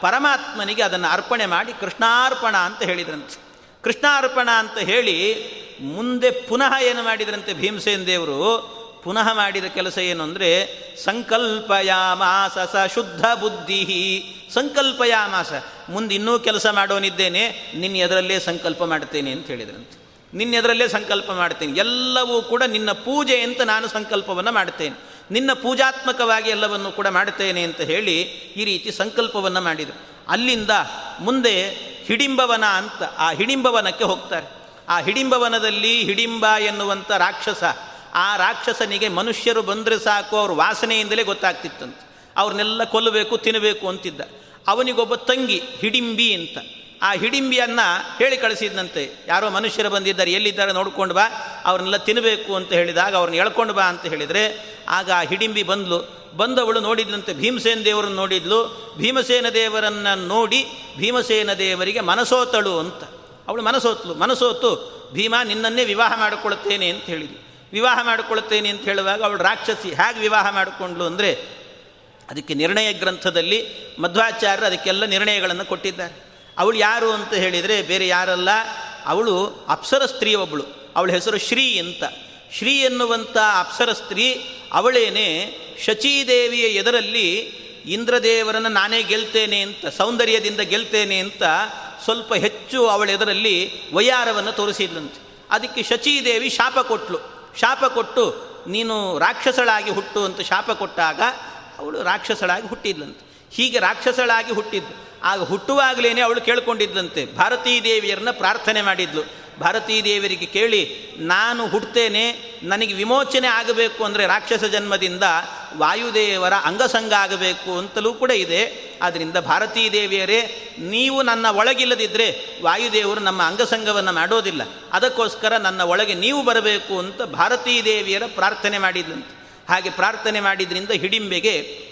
ಪರಮಾತ್ಮನಿಗೆ ಅದನ್ನು ಅರ್ಪಣೆ ಮಾಡಿ ಕೃಷ್ಣಾರ್ಪಣ ಅಂತ ಹೇಳಿದ್ರಂತೆ. ಕೃಷ್ಣಾರ್ಪಣ ಅಂತ ಹೇಳಿ ಮುಂದೆ ಪುನಃ ಏನು ಮಾಡಿದ್ರಂತೆ ಭೀಮಸೇನ ದೇವರು? ಪುನಃ ಮಾಡಿದ ಕೆಲಸ ಏನು ಅಂದರೆ ಸಂಕಲ್ಪಯಾಮಾಸ ಸ ಶುದ್ಧ ಬುದ್ಧಿ. ಸಂಕಲ್ಪಯಾಮಾಸ. ಮುಂದೆ ಇನ್ನೂ ಕೆಲಸ ಮಾಡೋನಿದ್ದೇನೆ, ನಿನ್ನ ಎದರಲ್ಲೇ ಸಂಕಲ್ಪ ಮಾಡ್ತೇನೆ ಅಂತ ಹೇಳಿದ್ರಂತೆ. ನಿನ್ನ ಎದರಲ್ಲೇ ಸಂಕಲ್ಪ ಮಾಡ್ತೇನೆ. ಎಲ್ಲವೂ ಕೂಡ ನಿನ್ನ ಪೂಜೆ ಅಂತ ನಾನು ಸಂಕಲ್ಪವನ್ನು ಮಾಡ್ತೇನೆ. ನಿನ್ನ ಪೂಜಾತ್ಮಕವಾಗಿ ಎಲ್ಲವನ್ನು ಕೂಡ ಮಾಡ್ತೇನೆ ಅಂತ ಹೇಳಿ ಈ ರೀತಿ ಸಂಕಲ್ಪವನ್ನು ಮಾಡಿದರು. ಅಲ್ಲಿಂದ ಮುಂದೆ ಹಿಡಿಂಬವನ ಅಂತ, ಆ ಹಿಡಿಂಬವನಕ್ಕೆ ಹೋಗ್ತಾರೆ. ಆ ಹಿಡಿಂಬವನದಲ್ಲಿ ಹಿಡಿಂಬ ಎನ್ನುವಂಥ ರಾಕ್ಷಸ ಆ ರಾಕ್ಷಸನಿಗೆ ಮನುಷ್ಯರು ಬಂದರೆ ಸಾಕು, ಅವ್ರ ವಾಸನೆಯಿಂದಲೇ ಗೊತ್ತಾಗ್ತಿತ್ತಂತೆ. ಅವ್ರನ್ನೆಲ್ಲ ಕೊಲ್ಲಬೇಕು ತಿನ್ನಬೇಕು ಅಂತಿದ್ದ. ಅವನಿಗೊಬ್ಬ ತಂಗಿ, ಹಿಡಿಂಬಿ ಅಂತ. ಆ ಹಿಡಿಂಬಿಯನ್ನು ಹೇಳಿ ಕಳಿಸಿದ್ನಂತೆ. ಯಾರೋ ಮನುಷ್ಯರು ಬಂದಿದ್ದಾರೆ, ಎಲ್ಲಿದ್ದಾರೆ ನೋಡ್ಕೊಂಡು ಬಾ, ಅವ್ರನ್ನೆಲ್ಲ ತಿನ್ನಬೇಕು ಅಂತ ಹೇಳಿದಾಗ ಅವ್ರನ್ನ ಎಳ್ಕೊಂಡು ಬಾ ಅಂತ ಹೇಳಿದರೆ, ಆಗ ಆ ಹಿಡಿಂಬಿ ಬಂದ್ಲು. ಬಂದವಳು ನೋಡಿದ್ಲಂತೆ, ಭೀಮಸೇನ ದೇವರನ್ನು ನೋಡಿದ್ಲು. ಭೀಮಸೇನ ದೇವರನ್ನು ನೋಡಿ, ಭೀಮಸೇನ ದೇವರಿಗೆ ಮನಸೋತಳು ಅಂತ. ಅವಳು ಮನಸೋತ್ಲು, ಮನಸೋತು, ಭೀಮ ನಿನ್ನನ್ನೇ ವಿವಾಹ ಮಾಡಿಕೊಳ್ಳುತ್ತೇನೆ ಅಂತ ಹೇಳಿದ್ಲು. ವಿವಾಹ ಮಾಡಿಕೊಳ್ತೇನೆ ಅಂತ ಹೇಳುವಾಗ ಅವಳು ರಾಕ್ಷಸಿ ಹೇಗೆ ವಿವಾಹ ಮಾಡಿಕೊಂಡ್ಲು ಅಂದರೆ ಅದಕ್ಕೆ ನಿರ್ಣಯ ಗ್ರಂಥದಲ್ಲಿ ಮಧ್ವಾಚಾರ್ಯರು ಅದಕ್ಕೆಲ್ಲ ನಿರ್ಣಯಗಳನ್ನು ಕೊಟ್ಟಿದ್ದಾರೆ. ಅವಳು ಯಾರು ಅಂತ ಹೇಳಿದರೆ ಬೇರೆ ಯಾರಲ್ಲ, ಅವಳು ಅಪ್ಸರ ಸ್ತ್ರೀ ಒಬ್ಬಳು ಅವಳ ಹೆಸರು ಶ್ರೀ ಅಂತ. ಶ್ರೀ ಎನ್ನುವಂಥ ಅಪ್ಸರ ಸ್ತ್ರೀ ಅವಳೇನೆ ಶಚೀದೇವಿಯ ಎದರಲ್ಲಿ ಇಂದ್ರದೇವರನ್ನು ನಾನೇ ಗೆಲ್ತೇನೆ ಅಂತ, ಸೌಂದರ್ಯದಿಂದ ಗೆಲ್ತೇನೆ ಅಂತ ಸ್ವಲ್ಪ ಹೆಚ್ಚು ಅವಳೆದರಲ್ಲಿ ಎದರಲ್ಲಿ ವಯ್ಯಾರವನ್ನು ತೋರಿಸಿದ್ಲಂತೆ. ಅದಕ್ಕೆ ಶಚೀದೇವಿ ಶಾಪ ಕೊಟ್ಲು. ಶಾಪ ಕೊಟ್ಟು, ನೀನು ರಾಕ್ಷಸಳಾಗಿ ಹುಟ್ಟು ಅಂತ ಶಾಪ ಕೊಟ್ಟಾಗ, ಅವಳು ರಾಕ್ಷಸಳಾಗಿ ಹುಟ್ಟಿದ್ಲಂತೆ. ಹೀಗೆ ರಾಕ್ಷಸಳಾಗಿ ಹುಟ್ಟಿದ್ದು ಆಗ ಹುಟ್ಟುವಾಗಲೇ ಅವಳು ಕೇಳ್ಕೊಂಡಿದ್ಲಂತೆ. ಭಾರತೀ ದೇವಿಯರನ್ನ ಪ್ರಾರ್ಥನೆ ಮಾಡಿದ್ಲು. ಭಾರತೀ ದೇವರಿಗೆ ಕೇಳಿ, ನಾನು ಹುಟ್ಟೇನೆ ನನಗೆ ವಿಮೋಚನೆ ಆಗಬೇಕು ಅಂದರೆ ರಾಕ್ಷಸ ಜನ್ಮದಿಂದ ವಾಯುದೇವರ ಅಂಗಸಂಗ ಆಗಬೇಕು ಅಂತಲೂ ಕೂಡ ಇದೆ. ಆದ್ದರಿಂದ ಭಾರತೀ ದೇವಿಯರೇ, ನೀವು ನನ್ನ ಒಳಗಿಲ್ಲದಿದ್ದರೆ ವಾಯುದೇವರು ನಮ್ಮ ಅಂಗಸಂಗವನ್ನು ಮಾಡೋದಿಲ್ಲ. ಅದಕ್ಕೋಸ್ಕರ ನನ್ನ ಒಳಗೆ ನೀವು ಬರಬೇಕು ಅಂತ ಭಾರತೀ ದೇವಿಯರ ಪ್ರಾರ್ಥನೆ ಮಾಡಿದ್ಲಂತೆ ಹಾಗೆ ಪ್ರಾರ್ಥನೆ ಮಾಡಿದ್ರಿಂದ ಹಿಡಿಂಬೆಗೆ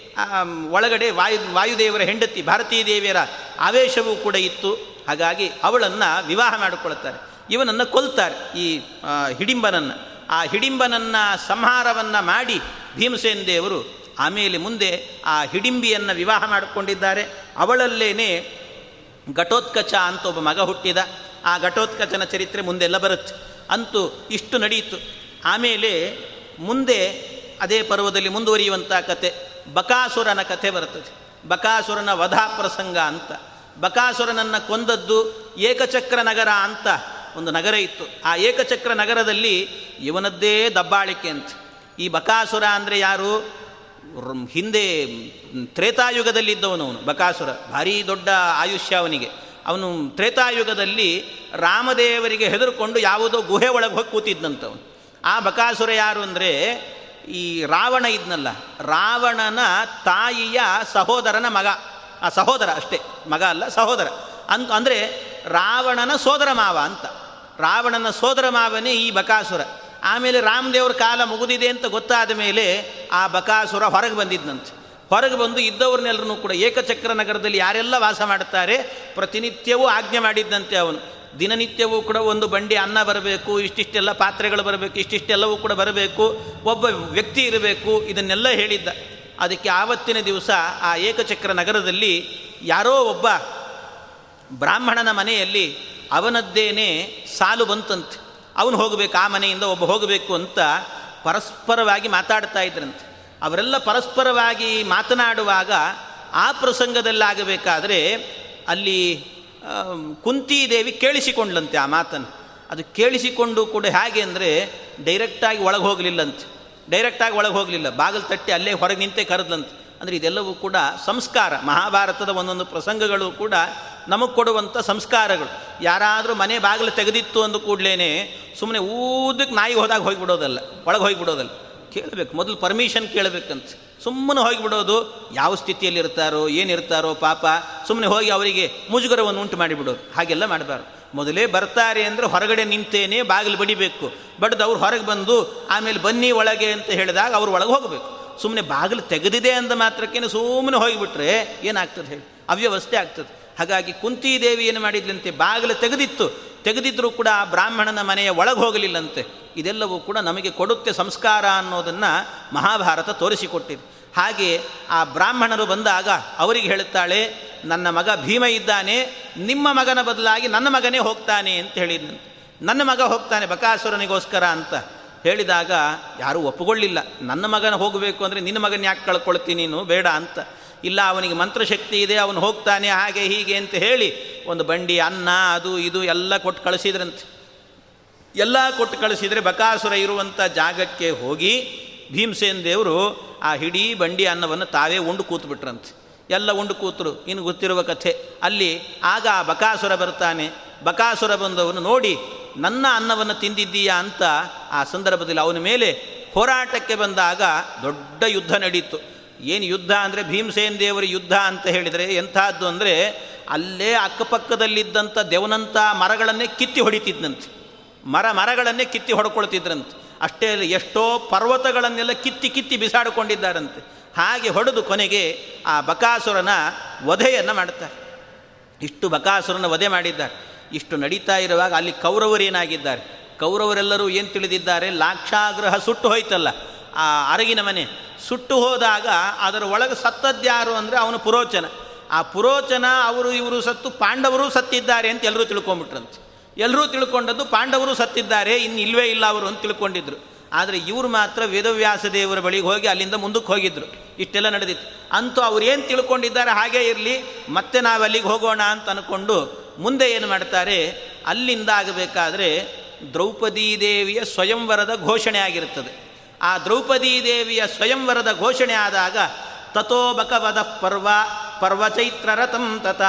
ಒಳಗಡೆ ವಾಯು, ವಾಯುದೇವರ ಹೆಂಡತಿ ಭಾರತೀ ದೇವಿಯರ ಆವೇಶವೂ ಕೂಡ ಇತ್ತು. ಹಾಗಾಗಿ ಅವಳನ್ನು ವಿವಾಹ ಮಾಡಿಕೊಳ್ತಾರೆ. ಇವನನ್ನು ಕೊಲ್ತಾರೆ ಈ ಹಿಡಿಂಬನನ್ನು. ಆ ಹಿಡಿಂಬನನ್ನು ಸಂಹಾರವನ್ನು ಮಾಡಿ ಭೀಮಸೇನ ದೇವರು ಆಮೇಲೆ ಮುಂದೆ ಆ ಹಿಡಿಂಬಿಯನ್ನು ವಿವಾಹ ಮಾಡಿಕೊಂಡಿದ್ದಾರೆ. ಅವಳಲ್ಲೇನೆ ಘಟೋತ್ಕಚ ಅಂತ ಒಬ್ಬ ಮಗ ಹುಟ್ಟಿದ. ಆ ಘಟೋತ್ಕಚನ ಚರಿತ್ರೆ ಮುಂದೆಲ್ಲ ಬರುತ್ತೆ. ಅಂತೂ ಇಷ್ಟು ನಡೆಯಿತು ಆಮೇಲೆ ಮುಂದೆ ಅದೇ ಪರ್ವದಲ್ಲಿ ಮುಂದುವರಿಯುವಂಥ ಕತೆ, ಬಕಾಸುರನ ಕಥೆ ಬರ್ತದೆ. ಬಕಾಸುರನ ವಧಾ ಪ್ರಸಂಗ ಅಂತ. ಬಕಾಸುರನನ್ನು ಕೊಂದದ್ದು ಏಕಚಕ್ರ ನಗರ ಅಂತ ಒಂದು ನಗರ ಇತ್ತು. ಆ ಏಕಚಕ್ರ ನಗರದಲ್ಲಿ ಇವನದ್ದೇ ದಬ್ಬಾಳಿಕೆ ಅಂತ. ಈ ಬಕಾಸುರ ಅಂದರೆ ಯಾರು? ಹಿಂದೆ ತ್ರೇತಾಯುಗದಲ್ಲಿದ್ದವನು ಅವನು ಬಕಾಸುರ, ಭಾರೀ ದೊಡ್ಡ ಆಯುಷ್ಯ ಅವನಿಗೆ. ಅವನು ತ್ರೇತಾಯುಗದಲ್ಲಿ ರಾಮದೇವರಿಗೆ ಹೆದರ್ಕೊಂಡು ಯಾವುದೋ ಗುಹೆ ಒಳಗೆ ಹೋಗಿ ಕೂತಿದ್ದಂಥವನು ಆ ಬಕಾಸುರ ಯಾರು ಅಂದರೆ, ಈ ರಾವಣ ಇದ್ನಲ್ಲ, ರಾವಣನ ತಾಯಿಯ ಸಹೋದರನ ಮಗ. ಆ ಸಹೋದರ ಅಷ್ಟೇ, ಮಗ ಅಲ್ಲ, ಸಹೋದರ. ಅಂತ ಅಂದರೆ ರಾವಣನ ಸೋದರ ಮಾವ ಅಂತ. ರಾವಣನ ಸೋದರ ಮಾವನೇ ಈ ಬಕಾಸುರ. ಆಮೇಲೆ ರಾಮದೇವ್ರ ಕಾಲ ಮುಗಿದಿದೆ ಅಂತ ಗೊತ್ತಾದ ಮೇಲೆ ಆ ಬಕಾಸುರ ಹೊರಗೆ ಬಂದಿದ್ದಂತೆ ಹೊರಗೆ ಬಂದು ಇದ್ದವ್ರನ್ನೆಲ್ಲರೂ ಕೂಡ ಏಕಚಕ್ರ ನಗರದಲ್ಲಿ ಯಾರೆಲ್ಲ ವಾಸ ಮಾಡುತ್ತಾರೆ, ಪ್ರತಿನಿತ್ಯವೂ ಆಜ್ಞೆ ಮಾಡಿದ್ದಂತೆ ಅವನು. ದಿನನಿತ್ಯವೂ ಕೂಡ ಒಂದು ಬಂಡಿ ಅನ್ನ ಬರಬೇಕು, ಇಷ್ಟಿಷ್ಟೆಲ್ಲ ಪಾತ್ರೆಗಳು ಬರಬೇಕು, ಇಷ್ಟಿಷ್ಟೆಲ್ಲವೂ ಕೂಡ ಬರಬೇಕು, ಒಬ್ಬ ವ್ಯಕ್ತಿ ಇರಬೇಕು, ಇದನ್ನೆಲ್ಲ ಹೇಳಿದ್ದ. ಅದಕ್ಕೆ ಆವತ್ತಿನ ದಿವಸ ಆ ಏಕಚಕ್ರ ನಗರದಲ್ಲಿ ಯಾರೋ ಒಬ್ಬ ಬ್ರಾಹ್ಮಣನ ಮನೆಯಲ್ಲಿ ಅವನದ್ದೇನೆ ಸಾಲು ಬಂತಂತೆ. ಅವನು ಹೋಗಬೇಕು, ಆ ಮನೆಯಿಂದ ಒಬ್ಬ ಹೋಗಬೇಕು ಅಂತ ಪರಸ್ಪರವಾಗಿ ಮಾತಾಡ್ತಾ ಇದ್ರಂತೆ. ಅವರೆಲ್ಲ ಪರಸ್ಪರವಾಗಿ ಮಾತನಾಡುವಾಗ ಆ ಪ್ರಸಂಗದಲ್ಲಾಗಬೇಕಾದರೆ ಅಲ್ಲಿ ಕುಂತಿದೇವಿ ಕೇಳಿಸಿಕೊಂಡ್ಲಂತೆ ಆ ಮಾತನ್ನು. ಅದು ಕೇಳಿಸಿಕೊಂಡು ಕೂಡ ಹೇಗೆ ಅಂದರೆ ಡೈರೆಕ್ಟಾಗಿ ಒಳಗೆ ಹೋಗಲಿಲ್ಲಂತೆ. ಡೈರೆಕ್ಟಾಗಿ ಒಳಗೆ ಹೋಗಲಿಲ್ಲ. ಬಾಗಿಲು ತಟ್ಟಿ ಅಲ್ಲೇ ಹೊರಗೆ ನಿಂತೆ ಕರೆದ್ಲಂತೆ. ಅಂದರೆ ಇದೆಲ್ಲವೂ ಕೂಡ ಸಂಸ್ಕಾರ. ಮಹಾಭಾರತದ ಒಂದೊಂದು ಪ್ರಸಂಗಗಳು ಕೂಡ ನಮಗೆ ಕೊಡುವಂಥ ಸಂಸ್ಕಾರಗಳು. ಯಾರಾದರೂ ಮನೆ ಬಾಗಿಲು ತೆಗೆದಿತ್ತು ಅಂದ ಕೂಡಲೇ ಸುಮ್ಮನೆ ಊದಕ್ಕೆ ನಾಯಿ ಹೋದಾಗ ಹೋಗಿಬಿಡೋದಲ್ಲ, ಒಳಗೆ ಹೋಗಿಬಿಡೋದಲ್ಲ. ಕೇಳಬೇಕು, ಮೊದಲು ಪರ್ಮಿಷನ್ ಕೇಳಬೇಕಂತ. ಸುಮ್ಮನೆ ಹೋಗಿಬಿಡೋದು, ಯಾವ ಸ್ಥಿತಿಯಲ್ಲಿ ಇರ್ತಾರೋ ಏನಿರ್ತಾರೋ ಪಾಪ ಸುಮ್ಮನೆ ಹೋಗಿ ಅವರಿಗೆ ಮುಜುಗರವನ್ನು ಉಂಟು ಮಾಡಿಬಿಡೋದು. ಹಾಗೆಲ್ಲ ಮಾಡಬಾರ್ದು. ಮೊದಲೇ ಬರ್ತಾರೆ ಅಂದರೆ ಹೊರಗಡೆ ನಿಂತೇನೆ ಬಾಗಿಲು ಬಡಿಬೇಕು. ಬಡ್ದು ಅವ್ರು ಹೊರಗೆ ಬಂದು ಆಮೇಲೆ ಬನ್ನಿ ಒಳಗೆ ಅಂತ ಹೇಳಿದಾಗ ಅವ್ರು ಒಳಗೆ ಹೋಗಬೇಕು. ಸುಮ್ಮನೆ ಬಾಗಿಲು ತೆಗೆದಿದೆ ಅಂದ ಮಾತ್ರಕ್ಕೇನೆ ಸುಮ್ಮನೆ ಹೋಗಿಬಿಟ್ರೆ ಏನಾಗ್ತದೆ ಹೇಳಿ? ಅವ್ಯವಸ್ಥೆ ಆಗ್ತದೆ. ಹಾಗಾಗಿ ಕುಂತಿದೇವಿ ಏನು ಮಾಡಿದ್ಲಂತೆ? ಬಾಗಿಲು ತೆಗೆದಿತ್ತು. ತೆಗೆದಿದ್ರೂ ಕೂಡ ಆ ಬ್ರಾಹ್ಮಣನ ಮನೆಯ ಒಳಗೆ ಹೋಗಲಿಲ್ಲಂತೆ. ಇದೆಲ್ಲವೂ ಕೂಡ ನಮಗೆ ಕೊಡುತ್ತೆ ಸಂಸ್ಕಾರ ಅನ್ನೋದನ್ನು ಮಹಾಭಾರತ ತೋರಿಸಿಕೊಟ್ಟಿದೆ. ಹಾಗೆ ಆ ಬ್ರಾಹ್ಮಣರು ಬಂದಾಗ ಅವರಿಗೆ ಹೇಳುತ್ತಾಳೆ, ನನ್ನ ಮಗ ಭೀಮ ಇದ್ದಾನೆ, ನಿಮ್ಮ ಮಗನ ಬದಲಾಗಿ ನನ್ನ ಮಗನೇ ಹೋಗ್ತಾನೆ ಅಂತ ಹೇಳಿದ್ನಂತೆ. ನನ್ನ ಮಗ ಹೋಗ್ತಾನೆ ಬಕಾಸುರನಿಗೋಸ್ಕರ ಅಂತ. ಹೇಳಿದಾಗ, ಯಾರೂ ಒಪ್ಪುಕೊಳ್ಳಿಲ್ಲ. ನನ್ನ ಮಗನ ಹೋಗಬೇಕು ಅಂದರೆ ನಿನ್ನ ಮಗನ ಯಾಕೆ ಕಳ್ಕೊಳ್ತೀನಿ ನೀನು? ಬೇಡ ಅಂತ. ಇಲ್ಲ, ಅವನಿಗೆ ಮಂತ್ರಶಕ್ತಿ ಇದೆ, ಅವನು ಹೋಗ್ತಾನೆ, ಹಾಗೆ ಹೀಗೆ ಅಂತ ಹೇಳಿ ಒಂದು ಬಂಡಿ ಅನ್ನ, ಅದು ಇದು ಎಲ್ಲ ಕೊಟ್ಟು ಕಳಿಸಿದ್ರಂತೆ. ಎಲ್ಲ ಕೊಟ್ಟು ಕಳಿಸಿದರೆ ಬಕಾಸುರ ಇರುವಂಥ ಜಾಗಕ್ಕೆ ಹೋಗಿ ಭೀಮಸೇನ್ ದೇವರು ಆ ಹಿಡೀ ಬಂಡಿ ಅನ್ನವನ್ನು ತಾವೇ ಉಂಡು ಕೂತ್ಬಿಟ್ರಂತೆ. ಎಲ್ಲ ಉಂಡು ಕೂತರು. ಇನ್ನು ಗೊತ್ತಿರುವ ಕಥೆ. ಅಲ್ಲಿ ಆಗ ಆ ಬಕಾಸುರ ಬರ್ತಾನೆ. ಬಕಾಸುರ ಬಂದವನು ನೋಡಿ, ನನ್ನ ಅನ್ನವನ್ನು ತಿಂದಿದ್ದೀಯಾ? ಅಂತ ಆ ಸಂದರ್ಭದಲ್ಲಿ ಅವನ ಮೇಲೆ ಹೋರಾಟಕ್ಕೆ ಬಂದಾಗ ದೊಡ್ಡ ಯುದ್ಧ ನಡೀತು. ಏನು ಯುದ್ಧ ಅಂದರೆ ಭೀಮಸೇನ್ ದೇವರ ಯುದ್ಧ ಅಂತ ಹೇಳಿದರೆ ಎಂಥದ್ದು ಅಂದರೆ ಅಲ್ಲೇ ಅಕ್ಕಪಕ್ಕದಲ್ಲಿದ್ದಂಥ ದೇವನಂಥ ಮರಗಳನ್ನೇ ಕಿತ್ತಿ ಹೊಡಿತಿದ್ದಂತೆ ಮರ ಮರಗಳನ್ನೇ ಕಿತ್ತಿ ಹೊಡ್ಕೊಳ್ತಿದ್ರಂತೆ. ಅಷ್ಟೇ ಅಲ್ಲ, ಎಷ್ಟೋ ಪರ್ವತಗಳನ್ನೆಲ್ಲ ಕಿತ್ತಿ ಕಿತ್ತಿ ಬಿಸಾಡಿಕೊಂಡಿದ್ದಾರಂತೆ. ಹಾಗೆ ಹೊಡೆದು ಕೊನೆಗೆ ಆ ಬಕಾಸುರನ ವಧೆಯನ್ನು ಮಾಡ್ತಾರೆ. ಇಷ್ಟು ಬಕಾಸುರನ ವಧೆ ಮಾಡಿದ್ದಾರೆ. ಇಷ್ಟು ನಡೀತಾ ಇರುವಾಗ ಅಲ್ಲಿ ಕೌರವರೇನಾಗಿದ್ದಾರೆ ಕೌರವರೆಲ್ಲರೂ ಏನು ತಿಳಿದಿದ್ದಾರೆ? ಲಾಕ್ಷಾಗ್ರಹ ಸುಟ್ಟು ಹೋಯ್ತಲ್ಲ, ಆ ಅರಗಿನ ಮನೆ. ಸುಟ್ಟು ಹೋದಾಗ ಅದರ ಒಳಗೆ ಸತ್ತದ್ಯಾರು ಅಂದರೆ ಅವನು ಪುರೋಚನ. ಆ ಪುರೋಚನ, ಅವರು ಇವರು ಸತ್ತು, ಪಾಂಡವರು ಸತ್ತಿದ್ದಾರೆ ಅಂತ ಎಲ್ಲರೂ ತಿಳ್ಕೊಂಬಿಟ್ರಂತೆ ಎಲ್ಲರೂ ತಿಳ್ಕೊಂಡದ್ದು ಪಾಂಡವರು ಸತ್ತಿದ್ದಾರೆ, ಇನ್ನು ಇಲ್ವೇ ಇಲ್ಲ ಅವರು ಅಂತ ತಿಳ್ಕೊಂಡಿದ್ರು. ಆದರೆ ಇವರು ಮಾತ್ರ ವೇದವ್ಯಾಸ ದೇವರ ಬಳಿಗೆ ಹೋಗಿ ಅಲ್ಲಿಂದ ಮುಂದಕ್ಕೆ ಹೋಗಿದ್ರು. ಇಷ್ಟೆಲ್ಲ ನಡೆದಿತ್ತು. ಅಂತೂ ಅವ್ರು ಏನು ತಿಳ್ಕೊಂಡಿದ್ದಾರೆ ಹಾಗೇ ಇರಲಿ, ಮತ್ತೆ ನಾವು ಅಲ್ಲಿಗೆ ಹೋಗೋಣ ಅಂತ ಅಂದ್ಕೊಂಡು ಮುಂದೆ ಏನು ಮಾಡ್ತಾರೆ? ಅಲ್ಲಿಂದ ಆಗಬೇಕಾದ್ರೆ ದ್ರೌಪದೀ ದೇವಿಯ ಸ್ವಯಂವರದ ಘೋಷಣೆ ಆಗಿರುತ್ತದೆ. ಆ ದ್ರೌಪದೀ ದೇವಿಯ ಸ್ವಯಂವರದ ಘೋಷಣೆ ಆದಾಗ ತಥೋ ಬಕವದ ಪರ್ವ ಪರ್ವಚೈತ್ರರಥಂ ತತ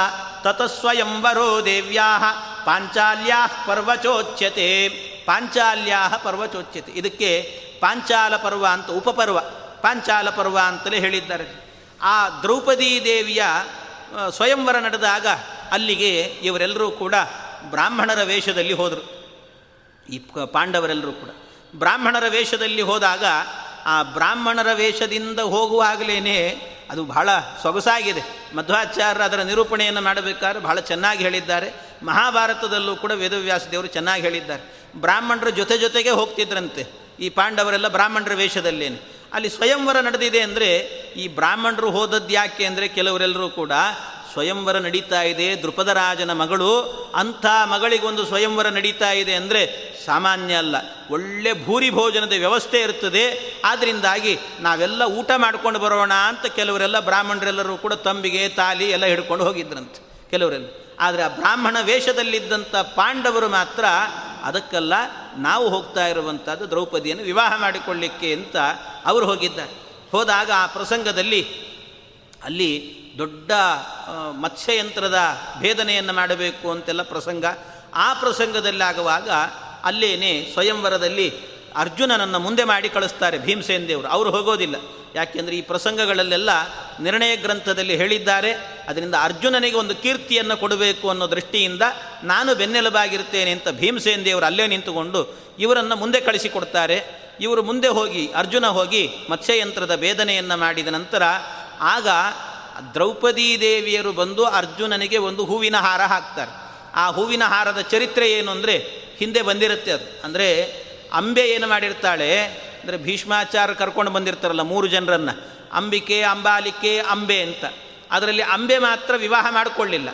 ತತಸ್ವಯಂವರೋ ದೇವ್ಯಾ ಪಾಂಚಾಲ್ಯಾ ಪರ್ವಚೋಚ್ಯತೆ ಪಾಂಚಾಲ್ಯಾ ಪರ್ವಚೋಚ್ಯತೆ. ಇದಕ್ಕೆ ಪಾಂಚಾಲ ಪರ್ವ ಅಂತ ಉಪಪರ್ವ, ಪಾಂಚಾಲ ಪರ್ವ ಅಂತಲೇ ಹೇಳಿದ್ದಾರೆ. ಆ ದ್ರೌಪದೀ ದೇವಿಯ ಸ್ವಯಂವರ ನಡೆದಾಗ ಅಲ್ಲಿಗೆ ಇವರೆಲ್ಲರೂ ಕೂಡ ಬ್ರಾಹ್ಮಣರ ವೇಷದಲ್ಲಿ ಹೋದರು. ಈ ಪಾಂಡವರೆಲ್ಲರೂ ಕೂಡ. ಬ್ರಾಹ್ಮಣರ ವೇಷದಲ್ಲಿ ಹೋದಾಗ ಆ ಬ್ರಾಹ್ಮಣರ ವೇಷದಿಂದ ಹೋಗುವಾಗಲೇ ಅದು ಬಹಳ ಸೊಗಸಾಗಿದೆ. ಮಧ್ವಾಚಾರ್ಯ ಅದರ ನಿರೂಪಣೆಯನ್ನು ಮಾಡಬೇಕಾದ್ರೆ ಬಹಳ ಚೆನ್ನಾಗಿ ಹೇಳಿದ್ದಾರೆ. ಮಹಾಭಾರತದಲ್ಲೂ ಕೂಡ ವೇದವ್ಯಾಸ ದೇವರು ಚೆನ್ನಾಗಿ ಹೇಳಿದ್ದಾರೆ. ಬ್ರಾಹ್ಮಣರ ಜೊತೆ ಜೊತೆಗೆ ಹೋಗ್ತಿದ್ರಂತೆ. ಈ ಪಾಂಡವರೆಲ್ಲ ಬ್ರಾಹ್ಮಣರ ವೇಷದಲ್ಲೇನೆ. ಅಲ್ಲಿ ಸ್ವಯಂವರ ನಡೆದಿದೆ ಅಂದರೆ ಈ ಬ್ರಾಹ್ಮಣರು ಹೋದದ್ದು ಯಾಕೆ ಅಂದರೆ ಕೆಲವರೆಲ್ಲರೂ ಕೂಡ ಸ್ವಯಂವರ ನಡೀತಾ ಇದೆ. ದೃಪದರಾಜನ ಮಗಳು ಅಂಥ ಮಗಳಿಗೊಂದು ಸ್ವಯಂವರ ನಡೀತಾ ಇದೆ ಅಂದರೆ ಸಾಮಾನ್ಯ ಅಲ್ಲ. ಒಳ್ಳೆ ಭೂರಿ ಭೋಜನದ ವ್ಯವಸ್ಥೆ ಇರ್ತದೆ. ಆದ್ದರಿಂದಾಗಿ ನಾವೆಲ್ಲ ಊಟ ಮಾಡ್ಕೊಂಡು ಬರೋಣ ಅಂತ ಕೆಲವರೆಲ್ಲ ಬ್ರಾಹ್ಮಣರೆಲ್ಲರೂ ಕೂಡ ತಂಬಿಗೆ, ತಾಲಿ ಎಲ್ಲ ಹಿಡ್ಕೊಂಡು ಹೋಗಿದ್ರಂತೆ ಕೆಲವರೆಲ್ಲ. ಆದರೆ ಆ ಬ್ರಾಹ್ಮಣ ವೇಷದಲ್ಲಿದ್ದಂಥ ಪಾಂಡವರು ಮಾತ್ರ ಅದಕ್ಕೆಲ್ಲ ನಾವು ಹೋಗ್ತಾ ಇರುವಂಥದ್ದು ದ್ರೌಪದಿಯನ್ನು ವಿವಾಹ ಮಾಡಿಕೊಳ್ಳಿಕ್ಕೆ ಅಂತ ಅವರು ಹೋಗಿದ್ದಾರೆ. ಹೋದಾಗ ಆ ಪ್ರಸಂಗದಲ್ಲಿ ಅಲ್ಲಿ ದೊಡ್ಡ ಮತ್ಸ್ಯಯಂತ್ರದ ಭೇದನೆಯನ್ನು ಮಾಡಬೇಕು ಅಂತೆಲ್ಲ ಪ್ರಸಂಗ. ಆ ಪ್ರಸಂಗದಲ್ಲಿ ಆಗುವಾಗ ಅಲ್ಲೇನೆ ಸ್ವಯಂವರದಲ್ಲಿ ಅರ್ಜುನನನ್ನು ಮುಂದೆ ಮಾಡಿ ಕಳಿಸ್ತಾರೆ ಭೀಮಸೇನ ದೇವರು. ಅವರು ಹೋಗೋದಿಲ್ಲ. ಯಾಕೆಂದರೆ ಈ ಪ್ರಸಂಗಗಳಲ್ಲೆಲ್ಲ ನಿರ್ಣಯ ಗ್ರಂಥದಲ್ಲಿ ಹೇಳಿದ್ದಾರೆ. ಅದರಿಂದ ಅರ್ಜುನನಿಗೆ ಒಂದು ಕೀರ್ತಿಯನ್ನು ಕೊಡಬೇಕು ಅನ್ನೋ ದೃಷ್ಟಿಯಿಂದ ನಾನು ಬೆನ್ನೆಲುಬಾಗಿರ್ತೇನೆ ಅಂತ ಭೀಮಸೇನ್ ದೇವರು ಅಲ್ಲೇ ನಿಂತುಕೊಂಡು ಇವರನ್ನು ಮುಂದೆ ಕಳಿಸಿಕೊಡ್ತಾರೆ. ಇವರು ಮುಂದೆ ಹೋಗಿ ಅರ್ಜುನ ಹೋಗಿ ಮತ್ಸ್ಯಯಂತ್ರದ ಭೇದನೆಯನ್ನು ಮಾಡಿದ ನಂತರ ಆಗ ದ್ರೌಪದೀ ದೇವಿಯರು ಬಂದು ಅರ್ಜುನನಿಗೆ ಒಂದು ಹೂವಿನ ಹಾರ ಹಾಕ್ತಾರೆ. ಆ ಹೂವಿನ ಹಾರದ ಚರಿತ್ರೆ ಏನು ಅಂದರೆ ಹಿಂದೆ ಬಂದಿರುತ್ತೆ ಅದು. ಅಂದರೆ ಅಂಬೆ ಏನು ಮಾಡಿರ್ತಾಳೆ? ಅಂದರೆ ಭೀಷ್ಮಾಚಾರ ಕರ್ಕೊಂಡು ಬಂದಿರ್ತಾರಲ್ಲ ಮೂರು ಜನರನ್ನು. ಅಂಬಿಕೆ, ಅಂಬಾಲಿಕೆ, ಅಂಬೆ ಅಂತ. ಅದರಲ್ಲಿ ಅಂಬೆ ಮಾತ್ರ ವಿವಾಹ ಮಾಡಿಕೊಳ್ಳಿಲ್ಲ.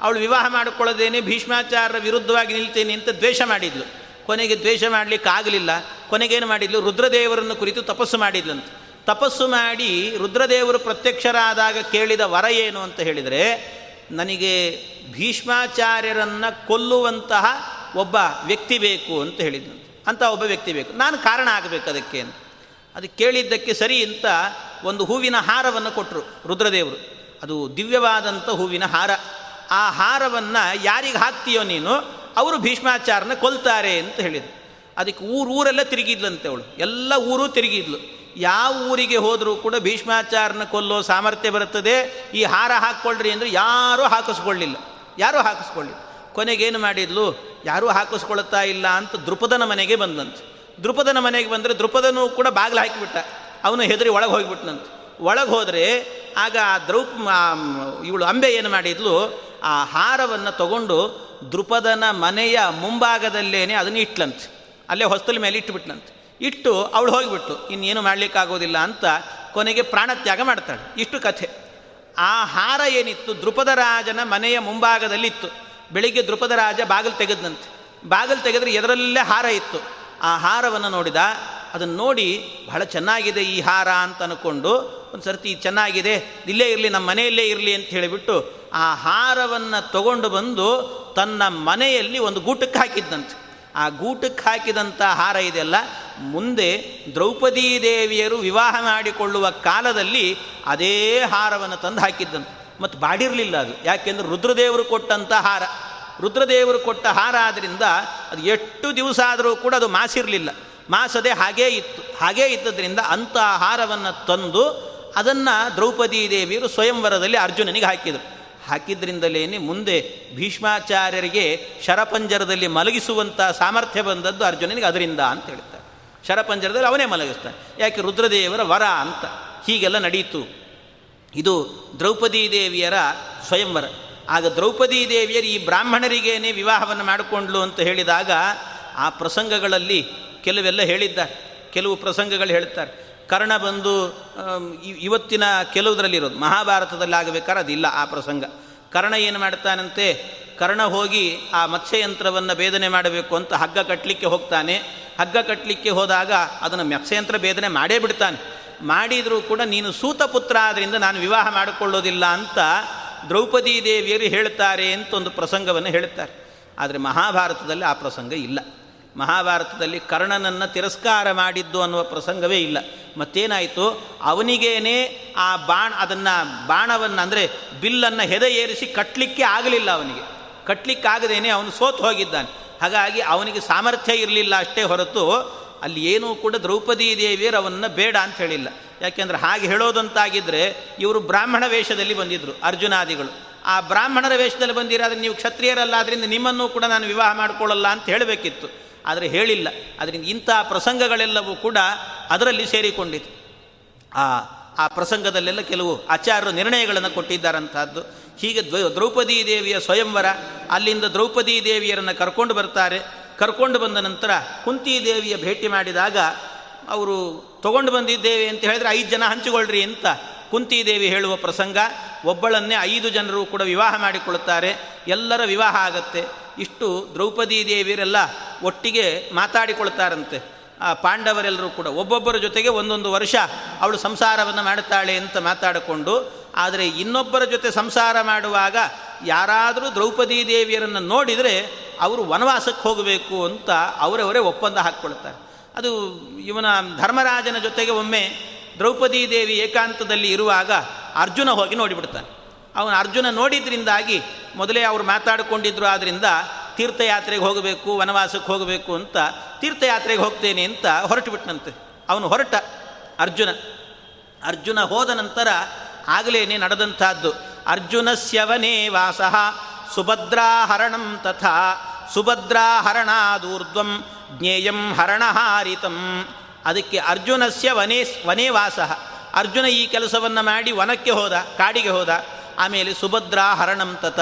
ಅವಳು ವಿವಾಹ ಮಾಡಿಕೊಳ್ಳದೇನೆ ಭೀಷ್ಮಾಚಾರ್ಯರ ವಿರುದ್ಧವಾಗಿ ನಿಲ್ತೇನೆ ಅಂತ ದ್ವೇಷ ಮಾಡಿದ್ಲು. ಕೊನೆಗೆ ದ್ವೇಷ ಮಾಡಲಿಕ್ಕೆ ಆಗಲಿಲ್ಲ ಕೊನೆಗೇನು ಮಾಡಿದ್ಲು? ರುದ್ರದೇವರನ್ನು ಕುರಿತು ತಪಸ್ಸು ಮಾಡಿದ್ಲಂತ. ತಪಸ್ಸು ಮಾಡಿ ರುದ್ರದೇವರು ಪ್ರತ್ಯಕ್ಷರಾದಾಗ ಕೇಳಿದ ವರ ಏನು ಅಂತ ಹೇಳಿದರೆ, ನನಗೆ ಭೀಷ್ಮಾಚಾರ್ಯರನ್ನು ಕೊಲ್ಲುವಂತಹ ಒಬ್ಬ ವ್ಯಕ್ತಿ ಬೇಕು ಅಂತ ಹೇಳಿದ್ನು ಅಂತ ಒಬ್ಬ ವ್ಯಕ್ತಿ ಬೇಕು. ನಾನು ಕಾರಣ ಆಗಬೇಕು ಅದಕ್ಕೆ ಅಂತ. ಅದು ಕೇಳಿದ್ದಕ್ಕೆ ಸರಿ ಅಂತ ಒಂದು ಹೂವಿನ ಹಾರವನ್ನು ಕೊಟ್ಟರು ರುದ್ರದೇವರು. ಅದು ದಿವ್ಯವಾದಂಥ ಹೂವಿನ ಹಾರ. ಆ ಹಾರವನ್ನು ಯಾರಿಗೆ ಹಾಕ್ತೀಯೋ ನೀನು, ಅವರು ಭೀಷ್ಮಾಚಾರನ ಕೊಲ್ತಾರೆ ಅಂತ ಹೇಳಿದರು. ಅದಕ್ಕೆ ಊರು ಊರೆಲ್ಲ ತಿರುಗಿದ್ಲಂತೆ ಅವಳು. ಎಲ್ಲ ಊರು ತಿರುಗಿದ್ಲು. ಯಾವ ಊರಿಗೆ ಹೋದರೂ ಕೂಡ ಭೀಷ್ಮಾಚಾರನ ಕೊಲ್ಲೋ ಸಾಮರ್ಥ್ಯ ಬರುತ್ತದೆ. ಈ ಹಾರ ಹಾಕ್ಕೊಳ್ರಿ ಅಂದರೆ ಯಾರೂ ಹಾಕಿಸ್ಕೊಳ್ಳಿಲ್ಲ. ಯಾರೂ ಹಾಕಿಸ್ಕೊಳ್ಳಿ ಕೊನೆಗೇನು ಮಾಡಿದ್ಲು? ಯಾರೂ ಹಾಕಿಸ್ಕೊಳ್ತಾ ಇಲ್ಲ ಅಂತ ದೃಪದನ ಮನೆಗೆ ಬಂದಂತೆ. ದೃಪದನ ಮನೆಗೆ ಬಂದರೆ ದೃಪದನೂ ಕೂಡ ಬಾಗಿಲು ಹಾಕಿಬಿಟ್ಟ. ಅವನು ಹೆದರಿ ಒಳಗೆ ಹೋಗಿಬಿಟ್ನಂತೆ. ಒಳಗೆ ಹೋದರೆ ಆಗ ಆ ದ್ರೌಪ ಇವಳು ಅಂಬೆ ಏನು ಮಾಡಿದ್ಲು? ಆ ಹಾರವನ್ನು ತಗೊಂಡು ದೃಪದನ ಮನೆಯ ಮುಂಭಾಗದಲ್ಲೇನೆ ಅದನ್ನು ಇಟ್ಲಂತೆ. ಅಲ್ಲೇ ಹೊಸ್ತಲ ಮೇಲೆ ಇಟ್ಟುಬಿಟ್ಲಂತೆ ಇಟ್ಟು ಅವಳು ಹೋಗಿಬಿಟ್ಟು ಇನ್ನೇನು ಮಾಡಲಿಕ್ಕಾಗೋದಿಲ್ಲ ಅಂತ ಕೊನೆಗೆ ಪ್ರಾಣತ್ಯಾಗ ಮಾಡ್ತಾಳೆ. ಇಷ್ಟು ಕಥೆ. ಆ ಹಾರ ಏನಿತ್ತು? ದೃಪದ ರಾಜನ ಮನೆಯ ಮುಂಭಾಗದಲ್ಲಿತ್ತು. ಬೆಳಿಗ್ಗೆ ದೃಪದ ರಾಜ ಬಾಗಿಲು ತೆಗೆದಂತೆ ಬಾಗಿಲು ತೆಗೆದ್ರೆ ಎದರಲ್ಲೇ ಹಾರ ಇತ್ತು. ಆ ಹಾರವನ್ನು ನೋಡಿದ, ಅದನ್ನು ನೋಡಿ ಬಹಳ ಚೆನ್ನಾಗಿದೆ ಈ ಹಾರ ಅಂತ ಅಂದ್ಕೊಂಡು ಒಂದು ಸರ್ತಿ ಚೆನ್ನಾಗಿದೆ, ಇಲ್ಲೇ ಇರಲಿ ನಮ್ಮ ಮನೆಯಲ್ಲೇ ಇರಲಿ ಅಂತ ಹೇಳಿಬಿಟ್ಟು ಆ ಹಾರವನ್ನು ತಗೊಂಡು ಬಂದು ತನ್ನ ಮನೆಯಲ್ಲಿ ಒಂದು ಗೂಟಕ್ಕೆ ಹಾಕಿದ್ದಂತೆ ಆ ಗೂಟಕ್ಕೆ ಹಾಕಿದಂಥ ಹಾರ ಇದೆಲ್ಲ ಮುಂದೆ ದ್ರೌಪದೀ ದೇವಿಯರು ವಿವಾಹ ಮಾಡಿಕೊಳ್ಳುವ ಕಾಲದಲ್ಲಿ ಅದೇ ಹಾರವನ್ನು ತಂದು ಹಾಕಿದ್ದಂತೆ. ಮತ್ತು ಬಾಡಿರಲಿಲ್ಲ ಅದು. ಯಾಕೆಂದರೆ ರುದ್ರದೇವರು ಕೊಟ್ಟಂಥ ಹಾರ. ರುದ್ರದೇವರು ಕೊಟ್ಟ ಹಾರ ಆದ್ದರಿಂದ ಅದು ಎಷ್ಟು ದಿವಸ ಆದರೂ ಕೂಡ ಅದು ಮಾಸಿರಲಿಲ್ಲ. ಮಾಸದೆ ಹಾಗೇ ಇತ್ತು. ಹಾಗೇ ಇದ್ದದ್ರಿಂದ ಅಂಥ ಹಾರವನ್ನು ತಂದು ಅದನ್ನು ದ್ರೌಪದೀ ದೇವಿಯರು ಸ್ವಯಂವರದಲ್ಲಿ ಅರ್ಜುನನಿಗೆ ಹಾಕಿದರು. ಹಾಕಿದ್ರಿಂದಲೇ ಮುಂದೆ ಭೀಷ್ಮಾಚಾರ್ಯರಿಗೆ ಶರಪಂಜರದಲ್ಲಿ ಮಲಗಿಸುವಂಥ ಸಾಮರ್ಥ್ಯ ಬಂದದ್ದು ಅರ್ಜುನನಿಗೆ ಅದರಿಂದ ಅಂತ ಹೇಳ್ತಾರೆ. ಶರಪಂಜರದಲ್ಲಿ ಅವನೇ ಮಲಗಿಸ್ತಾನೆ. ಯಾಕೆ? ರುದ್ರದೇವರ ವರ ಅಂತ. ಹೀಗೆಲ್ಲ ನಡೆಯಿತು ಇದು ದ್ರೌಪದೀ ದೇವಿಯರ ಸ್ವಯಂವರ. ಆಗ ದ್ರೌಪದಿ ದೇವಿಯರು ಈ ಬ್ರಾಹ್ಮಣರಿಗೇನೆ ವಿವಾಹವನ್ನು ಮಾಡಿಕೊಂಡ್ಲು ಅಂತ ಹೇಳಿದಾಗ ಆ ಪ್ರಸಂಗಗಳಲ್ಲಿ ಕೆಲವೆಲ್ಲ ಹೇಳಿದ್ದಾರೆ. ಕೆಲವು ಪ್ರಸಂಗಗಳು ಹೇಳ್ತಾರೆ. ಕರ್ಣ ಬಂದು ಇವತ್ತಿನ ಕೆಲವುದರಲ್ಲಿರೋದು ಮಹಾಭಾರತದಲ್ಲಿ ಆಗಬೇಕಾದ್ರೆ ಅದಿಲ್ಲ ಆ ಪ್ರಸಂಗ. ಕರ್ಣ ಏನು ಮಾಡ್ತಾನಂತೆ, ಕರ್ಣ ಹೋಗಿ ಆ ಮತ್ಸ್ಯಯಂತ್ರವನ್ನು ಭೇದನೆ ಮಾಡಬೇಕು ಅಂತ ಹಗ್ಗ ಕಟ್ಟಲಿಕ್ಕೆ ಹೋಗ್ತಾನೆ. ಹಗ್ಗ ಕಟ್ಟಲಿಕ್ಕೆ ಹೋದಾಗ ಅದನ್ನು ಮತ್ಸ್ಯಯಂತ್ರ ಭೇದನೆ ಮಾಡೇ ಬಿಡ್ತಾನೆ. ಮಾಡಿದರೂ ಕೂಡ ನೀನು ಸೂತಪುತ್ರ ಆದ್ದರಿಂದ ನಾನು ವಿವಾಹ ಮಾಡಿಕೊಳ್ಳೋದಿಲ್ಲ ಅಂತ ದ್ರೌಪದಿ ದೇವಿಯರು ಹೇಳ್ತಾರೆ ಅಂತ ಒಂದು ಪ್ರಸಂಗವನ್ನು ಹೇಳ್ತಾರೆ. ಆದರೆ ಮಹಾಭಾರತದಲ್ಲಿ ಆ ಪ್ರಸಂಗ ಇಲ್ಲ. ಮಹಾಭಾರತದಲ್ಲಿ ಕರ್ಣನನ್ನು ತಿರಸ್ಕಾರ ಮಾಡಿದ್ದು ಅನ್ನುವ ಪ್ರಸಂಗವೇ ಇಲ್ಲ. ಮತ್ತೇನಾಯಿತು? ಅವನಿಗೇನೆ ಆ ಬಾಣ, ಅದನ್ನು ಬಾಣವನ್ನು ಅಂದರೆ ಬಿಲ್ಲನ್ನು ಹೆದ ಏರಿಸಿ ಕಟ್ಟಲಿಕ್ಕೆ ಆಗಲಿಲ್ಲ ಅವನಿಗೆ. ಕಟ್ಟಲಿಕ್ಕಾಗದೇನೆ ಅವನು ಸೋತು ಹೋಗಿದ್ದಾನೆ. ಹಾಗಾಗಿ ಅವನಿಗೆ ಸಾಮರ್ಥ್ಯ ಇರಲಿಲ್ಲ ಅಷ್ಟೇ ಹೊರತು ಅಲ್ಲಿ ಏನೂ ಕೂಡ ದ್ರೌಪದಿ ದೇವಿಯರು ಅವನ್ನು ಬೇಡ ಅಂತ ಹೇಳಿಲ್ಲ. ಯಾಕೆಂದರೆ ಹಾಗೆ ಹೇಳೋದಂತಾಗಿದ್ದರೆ ಇವರು ಬ್ರಾಹ್ಮಣ ವೇಷದಲ್ಲಿ ಬಂದಿದ್ದರು ಅರ್ಜುನಾದಿಗಳು. ಆ ಬ್ರಾಹ್ಮಣರ ವೇಷದಲ್ಲಿ ಬಂದಿರಾದ್ರೆ ನೀವು ಕ್ಷತ್ರಿಯರಲ್ಲ ಅದರಿಂದ ನಿಮ್ಮನ್ನು ಕೂಡ ನಾನು ವಿವಾಹ ಮಾಡಿಕೊಳ್ಳಲ್ಲ ಅಂತ ಹೇಳಬೇಕಿತ್ತು. ಆದರೆ ಹೇಳಿಲ್ಲ. ಅದರಿಂದ ಇಂಥ ಪ್ರಸಂಗಗಳೆಲ್ಲವೂ ಕೂಡ ಅದರಲ್ಲಿ ಸೇರಿಕೊಂಡಿತು ಆ ಆ ಪ್ರಸಂಗದಲ್ಲೆಲ್ಲ ಕೆಲವು ಆಚಾರ್ಯರು ನಿರ್ಣಯಗಳನ್ನು ಕೊಟ್ಟಿದ್ದಾರಂಥದ್ದು ಹೀಗೆ ದ್ವ, ದ್ರೌಪದೀ ದೇವಿಯ ಸ್ವಯಂವರ, ಅಲ್ಲಿಂದ ದ್ರೌಪದೀ ದೇವಿಯರನ್ನು ಕರ್ಕೊಂಡು ಬರ್ತಾರೆ. ಕರ್ಕೊಂಡು ಬಂದ ನಂತರ ಕುಂತಿ ದೇವಿಯ ಭೇಟಿ ಮಾಡಿದಾಗ ಅವರು ತಗೊಂಡು ಬಂದಿದ್ದೇವೆ ಅಂತ ಹೇಳಿದ್ರೆ ಐದು ಜನ ಹಂಚಿಕೊಳ್ಳ್ರಿ ಅಂತ ಕುಂತಿ ದೇವಿ ಹೇಳುವ ಪ್ರಸಂಗ. ಒಬ್ಬಳನ್ನೇ ಐದು ಜನರು ಕೂಡ ವಿವಾಹ ಮಾಡಿಕೊಳ್ಳುತ್ತಾರೆ ಎಲ್ಲರ ವಿವಾಹ ಆಗತ್ತೆ. ಇಷ್ಟು ದ್ರೌಪದಿ ದೇವಿಯರೆಲ್ಲ ಒಟ್ಟಿಗೆ ಮಾತಾಡಿಕೊಳ್ತಾರಂತೆ. ಆ ಪಾಂಡವರೆಲ್ಲರೂ ಕೂಡ ಒಬ್ಬೊಬ್ಬರ ಜೊತೆಗೆ ಒಂದೊಂದು ವರ್ಷ ಅವಳು ಸಂಸಾರವನ್ನು ಮಾಡುತ್ತಾಳೆ ಅಂತ ಮಾತಾಡಿಕೊಂಡು, ಆದರೆ ಇನ್ನೊಬ್ಬರ ಜೊತೆ ಸಂಸಾರ ಮಾಡುವಾಗ ಯಾರಾದರೂ ದ್ರೌಪದಿ ದೇವಿಯರನ್ನು ನೋಡಿದರೆ ಅವರು ವನವಾಸಕ್ಕೆ ಹೋಗಬೇಕು ಅಂತ ಅವರವರೇ ಒಪ್ಪಂದ ಹಾಕ್ಕೊಳ್ತಾರೆ. ಅದು ಇವನ ಧರ್ಮರಾಜನ ಜೊತೆಗೆ ಒಮ್ಮೆ ದ್ರೌಪದಿ ದೇವಿ ಏಕಾಂತದಲ್ಲಿ ಇರುವಾಗ ಅರ್ಜುನ ಹೋಗಿ ನೋಡಿಬಿಡ್ತಾನೆ. ಅವನು ಅರ್ಜುನ ನೋಡಿದ್ರಿಂದಾಗಿ ಮೊದಲೇ ಅವರು ಮಾತಾಡಿಕೊಂಡಿದ್ರು ಆದ್ದರಿಂದ ತೀರ್ಥಯಾತ್ರೆಗೆ ಹೋಗಬೇಕು, ವನವಾಸಕ್ಕೆ ಹೋಗಬೇಕು ಅಂತ ತೀರ್ಥಯಾತ್ರೆಗೆ ಹೋಗ್ತೇನೆ ಅಂತ ಹೊರಟು ಬಿಟ್ಟನಂತೆ ಅವನು ಹೊರಟ ಅರ್ಜುನ. ಅರ್ಜುನ ಹೋದ ನಂತರ ಆಗಲೇನೆ ನಡೆದಂಥದ್ದು. ಅರ್ಜುನಸ್ಯವನೇ ವಾಸ, ಸುಭದ್ರಾಹರಣಂ ತಥಾ, ಸುಭದ್ರಾಹರಣಾದೂರ್ಧ್ವಂ ಜ್ಞೇಯಂ ಹರಣಹಾರಿತಂ. ಅದಕ್ಕೆ ಅರ್ಜುನಸ್ಯ ವನೇ ವನೇ ವಾಸ. ಅರ್ಜುನ ಈ ಕೆಲಸವನ್ನು ಮಾಡಿ ವನಕ್ಕೆ ಹೋದ, ಕಾಡಿಗೆ ಹೋದ. ಆಮೇಲೆ ಸುಭದ್ರಾ ಹರಣಂ ತತ.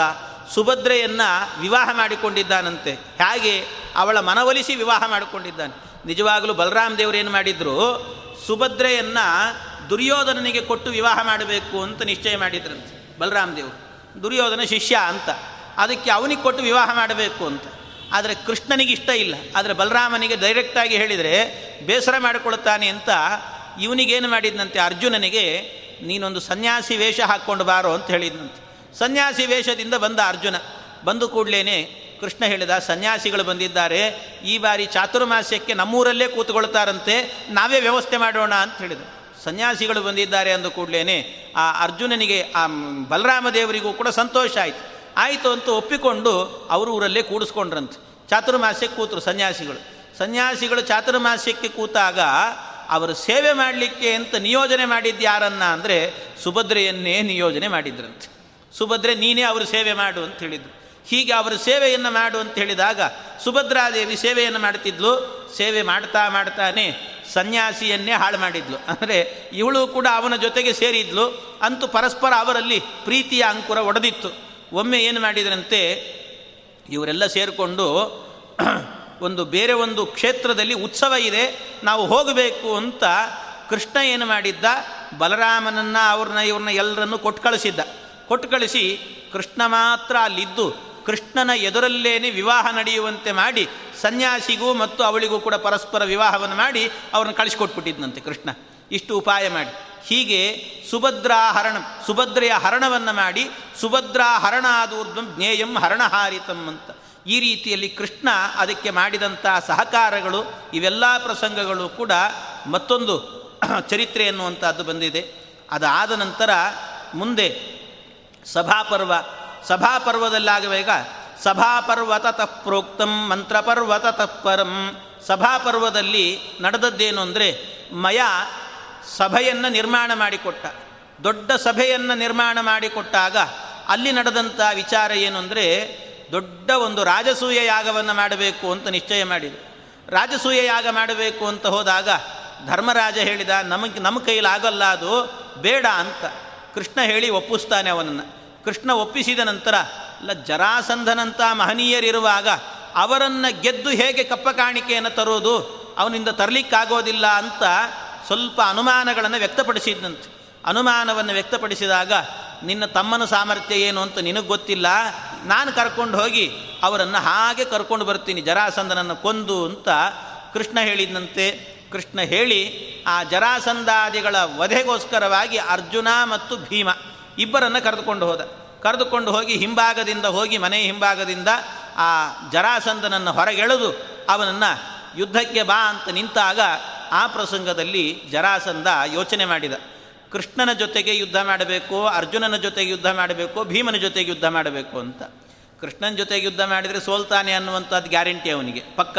ಸುಭದ್ರೆಯನ್ನು ವಿವಾಹ ಮಾಡಿಕೊಂಡಿದ್ದಾನಂತೆ. ಹೇಗೆ? ಅವಳ ಮನವೊಲಿಸಿ ವಿವಾಹ ಮಾಡಿಕೊಂಡಿದ್ದಾನೆ. ನಿಜವಾಗಲೂ ಬಲರಾಮ ದೇವರೇನು ಮಾಡಿದ್ರು? ಸುಭದ್ರೆಯನ್ನು ದುರ್ಯೋಧನನಿಗೆ ಕೊಟ್ಟು ವಿವಾಹ ಮಾಡಬೇಕು ಅಂತ ನಿಶ್ಚಯ ಮಾಡಿದ್ರಂತೆ ಬಲರಾಮ ದೇವರು. ದುರ್ಯೋಧನ ಶಿಷ್ಯ ಅಂತ. ಅದಕ್ಕೆ ಅವನಿಗೆ ಕೊಟ್ಟು ವಿವಾಹ ಮಾಡಬೇಕು ಅಂತ. ಆದರೆ ಕೃಷ್ಣನಿಗೆ ಇಷ್ಟ ಇಲ್ಲ. ಆದರೆ ಬಲರಾಮನಿಗೆ ಡೈರೆಕ್ಟಾಗಿ ಹೇಳಿದರೆ ಬೇಸರ ಮಾಡಿಕೊಳ್ತಾನೆ ಅಂತ ಇವನಿಗೇನು ಮಾಡಿದ್ನಂತೆ? ಅರ್ಜುನನಿಗೆ ನೀನೊಂದು ಸನ್ಯಾಸಿ ವೇಷ ಹಾಕ್ಕೊಂಡು ಬಾರೋ ಅಂತ ಹೇಳಿದ್ನಂತೆ. ಸನ್ಯಾಸಿ ವೇಷದಿಂದ ಬಂದ ಅರ್ಜುನ, ಬಂದು ಕೂಡಲೇ ಕೃಷ್ಣ ಹೇಳಿದ, ಸನ್ಯಾಸಿಗಳು ಬಂದಿದ್ದಾರೆ, ಈ ಬಾರಿ ಚಾತುರ್ಮಾಸ್ಯಕ್ಕೆ ನಮ್ಮೂರಲ್ಲೇ ಕೂತ್ಕೊಳ್ತಾರಂತೆ, ನಾವೇ ವ್ಯವಸ್ಥೆ ಮಾಡೋಣ ಅಂತ ಹೇಳಿದ. ಸನ್ಯಾಸಿಗಳು ಬಂದಿದ್ದಾರೆ ಅಂದ ಕೂಡಲೇ ಆ ಅರ್ಜುನನಿಗೆ, ಆ ಬಲರಾಮ ದೇವರಿಗೂ ಕೂಡ ಸಂತೋಷ ಆಯಿತು. ಆಯಿತು ಅಂತ ಒಪ್ಪಿಕೊಂಡು ಅವರು ಊರಲ್ಲೇ ಕೂಡಿಸ್ಕೊಂಡ್ರಂತೆ. ಚಾತುರ್ಮಾಸ್ಯಕ್ಕೆ ಕೂತರು ಸನ್ಯಾಸಿಗಳು. ಸನ್ಯಾಸಿಗಳು ಚಾತುರ್ಮಾಸ್ಯಕ್ಕೆ ಕೂತಾಗ ಅವರು ಸೇವೆ ಮಾಡಲಿಕ್ಕೆ ಅಂತ ನಿಯೋಜನೆ ಮಾಡಿದ್ದು ಯಾರನ್ನ ಅಂದರೆ ಸುಭದ್ರೆಯನ್ನೇ ನಿಯೋಜನೆ ಮಾಡಿದ್ರಂತೆ. ಸುಭದ್ರೆ ನೀನೇ ಅವರು ಸೇವೆ ಮಾಡು ಅಂತ ಹೇಳಿದರು. ಹೀಗೆ ಅವರ ಸೇವೆಯನ್ನು ಮಾಡು ಅಂತ ಹೇಳಿದಾಗ ಸುಭದ್ರಾದೇವಿ ಸೇವೆಯನ್ನು ಮಾಡ್ತಿದ್ಲು. ಸೇವೆ ಮಾಡ್ತಾ ಮಾಡ್ತಾನೆ ಸನ್ಯಾಸಿಯನ್ನೇ ಹಾಳು ಮಾಡಿದ್ಲು. ಅಂದರೆ ಇವಳು ಕೂಡ ಅವನ ಜೊತೆಗೆ ಸೇರಿದ್ಲು. ಅಂತೂ ಪರಸ್ಪರ ಅವರಲ್ಲಿ ಪ್ರೀತಿಯ ಅಂಕುರ ಒಡೆದಿತ್ತು. ಒಮ್ಮೆ ಏನು ಮಾಡಿದ್ರಂತೆ, ಇವರೆಲ್ಲ ಸೇರಿಕೊಂಡು ಒಂದು ಬೇರೆ ಒಂದು ಕ್ಷೇತ್ರದಲ್ಲಿ ಉತ್ಸವ ಇದೆ, ನಾವು ಹೋಗಬೇಕು ಅಂತ ಕೃಷ್ಣ ಏನು ಮಾಡಿದ್ದ? ಬಲರಾಮನನ್ನು ಅವ್ರನ್ನ ಇವ್ರನ್ನ ಎಲ್ಲರನ್ನು ಕೊಟ್ಟು ಕಳಿಸಿದ್ದ. ಕೊಟ್ಟು ಕಳಿಸಿ ಕೃಷ್ಣ ಮಾತ್ರ ಅಲ್ಲಿದ್ದು. ಕೃಷ್ಣನ ಎದುರಲ್ಲೇನೆ ವಿವಾಹ ನಡೆಯುವಂತೆ ಮಾಡಿ, ಸನ್ಯಾಸಿಗೂ ಮತ್ತು ಅವಳಿಗೂ ಕೂಡ ಪರಸ್ಪರ ವಿವಾಹವನ್ನು ಮಾಡಿ ಅವ್ರನ್ನ ಕಳಿಸ್ಕೊಟ್ಬಿಟ್ಟಿದ್ನಂತೆ ಕೃಷ್ಣ. ಇಷ್ಟು ಉಪಾಯ ಮಾಡಿ. ಹೀಗೆ ಸುಭದ್ರಾ ಹರಣ ಸುಭದ್ರೆಯ ಹರಣವನ್ನು ಮಾಡಿ ಸುಭದ್ರಾ ಹರಣಾದೂರ್ಧ್ವಂ ಜ್ಞೇಯಂ ಹರಣಹಾರಿತಂ ಅಂತ. ಈ ರೀತಿಯಲ್ಲಿ ಕೃಷ್ಣ ಅದಕ್ಕೆ ಮಾಡಿದಂಥ ಸಹಕಾರಗಳು, ಇವೆಲ್ಲ ಪ್ರಸಂಗಗಳು ಕೂಡ ಮತ್ತೊಂದು ಚರಿತ್ರೆ ಎನ್ನುವಂಥದ್ದು ಬಂದಿದೆ. ಅದಾದ ನಂತರ ಮುಂದೆ ಸಭಾಪರ್ವ ಸಭಾಪರ್ವದಲ್ಲಾಗಬೇಕ ಸಭಾಪರ್ವತ ಪ್ರೋಕ್ತಂ ಮಂತ್ರಪರ್ವತ ತತ್ಪರಂ ಸಭಾಪರ್ವದಲ್ಲಿ ನಡೆದದ್ದೇನು ಅಂದರೆ ಮಯ ಸಭೆಯನ್ನು ನಿರ್ಮಾಣ ಮಾಡಿಕೊಟ್ಟ. ದೊಡ್ಡ ಸಭೆಯನ್ನು ನಿರ್ಮಾಣ ಮಾಡಿಕೊಟ್ಟಾಗ ಅಲ್ಲಿ ನಡೆದಂಥ ವಿಚಾರ ಏನು ಅಂದರೆ ದೊಡ್ಡ ಒಂದು ರಾಜಸೂಯ ಯಾಗವನ್ನು ಮಾಡಬೇಕು ಅಂತ ನಿಶ್ಚಯ ಮಾಡಿದರು. ರಾಜಸೂಯ ಯಾಗ ಮಾಡಬೇಕು ಅಂತ ಹೋದಾಗ ಧರ್ಮರಾಜ ಹೇಳಿದ, ನಮಗೆ ನಮ್ಮ ಕೈಲಾಗಲ್ಲ ಅದು, ಬೇಡ ಅಂತ. ಕೃಷ್ಣ ಹೇಳಿ ಒಪ್ಪಿಸ್ತಾನೆ ಅವನನ್ನು. ಕೃಷ್ಣ ಒಪ್ಪಿಸಿದ ನಂತರ ಅಲ್ಲ ಜರಾಸಂಧನಂಥ ಮಹನೀಯರಿರುವಾಗ ಅವರನ್ನು ಗೆದ್ದು ಹೇಗೆ ಕಪ್ಪ ಕಾಣಿಕೆಯನ್ನು ತರೋದು, ಅವನಿಂದ ತರಲಿಕ್ಕಾಗೋದಿಲ್ಲ ಅಂತ ಸ್ವಲ್ಪ ಅನುಮಾನಗಳನ್ನು ವ್ಯಕ್ತಪಡಿಸಿದಂತೆ ಅನುಮಾನವನ್ನು ವ್ಯಕ್ತಪಡಿಸಿದಾಗ, ನಿನ್ನ ತಮ್ಮನ ಸಾಮರ್ಥ್ಯ ಏನು ಅಂತ ನಿನಗೆ ಗೊತ್ತಿಲ್ಲ, ನಾನು ಕರ್ಕೊಂಡು ಹೋಗಿ ಅವರನ್ನು ಹಾಗೆ ಕರ್ಕೊಂಡು ಬರ್ತೀನಿ ಜರಾಸಂದನನ್ನು ಕೊಂದು ಅಂತ ಕೃಷ್ಣ ಹೇಳಿದಂತೆ ಕೃಷ್ಣ ಹೇಳಿ, ಆ ಜರಾಸಂಧಾದಿಗಳ ವಧೆಗೋಸ್ಕರವಾಗಿ ಅರ್ಜುನ ಮತ್ತು ಭೀಮ ಇಬ್ಬರನ್ನು ಕರೆದುಕೊಂಡು ಹೋದ. ಕರೆದುಕೊಂಡು ಹೋಗಿ ಹಿಂಭಾಗದಿಂದ ಹೋಗಿ ಮನೆ ಹಿಂಭಾಗದಿಂದ ಆ ಜರಾಸಂದನನ್ನು ಹೊರಗೆಳೆದು ಅವನನ್ನು ಯುದ್ಧಕ್ಕೆ ಬಾ ಅಂತ ನಿಂತಾಗ ಆ ಪ್ರಸಂಗದಲ್ಲಿ ಜರಾಸಂದ ಯೋಚನೆ ಮಾಡಿದ. ಕೃಷ್ಣನ ಜೊತೆಗೆ ಯುದ್ಧ ಮಾಡಬೇಕು, ಅರ್ಜುನನ ಜೊತೆಗೆ ಯುದ್ಧ ಮಾಡಬೇಕು, ಭೀಮನ ಜೊತೆಗೆ ಯುದ್ಧ ಮಾಡಬೇಕು ಅಂತ. ಕೃಷ್ಣನ ಜೊತೆಗೆ ಯುದ್ಧ ಮಾಡಿದರೆ ಸೋಲ್ತಾನೆ ಅನ್ನುವಂಥದ್ದು ಗ್ಯಾರಂಟಿ ಅವನಿಗೆ, ಪಕ್ಕ.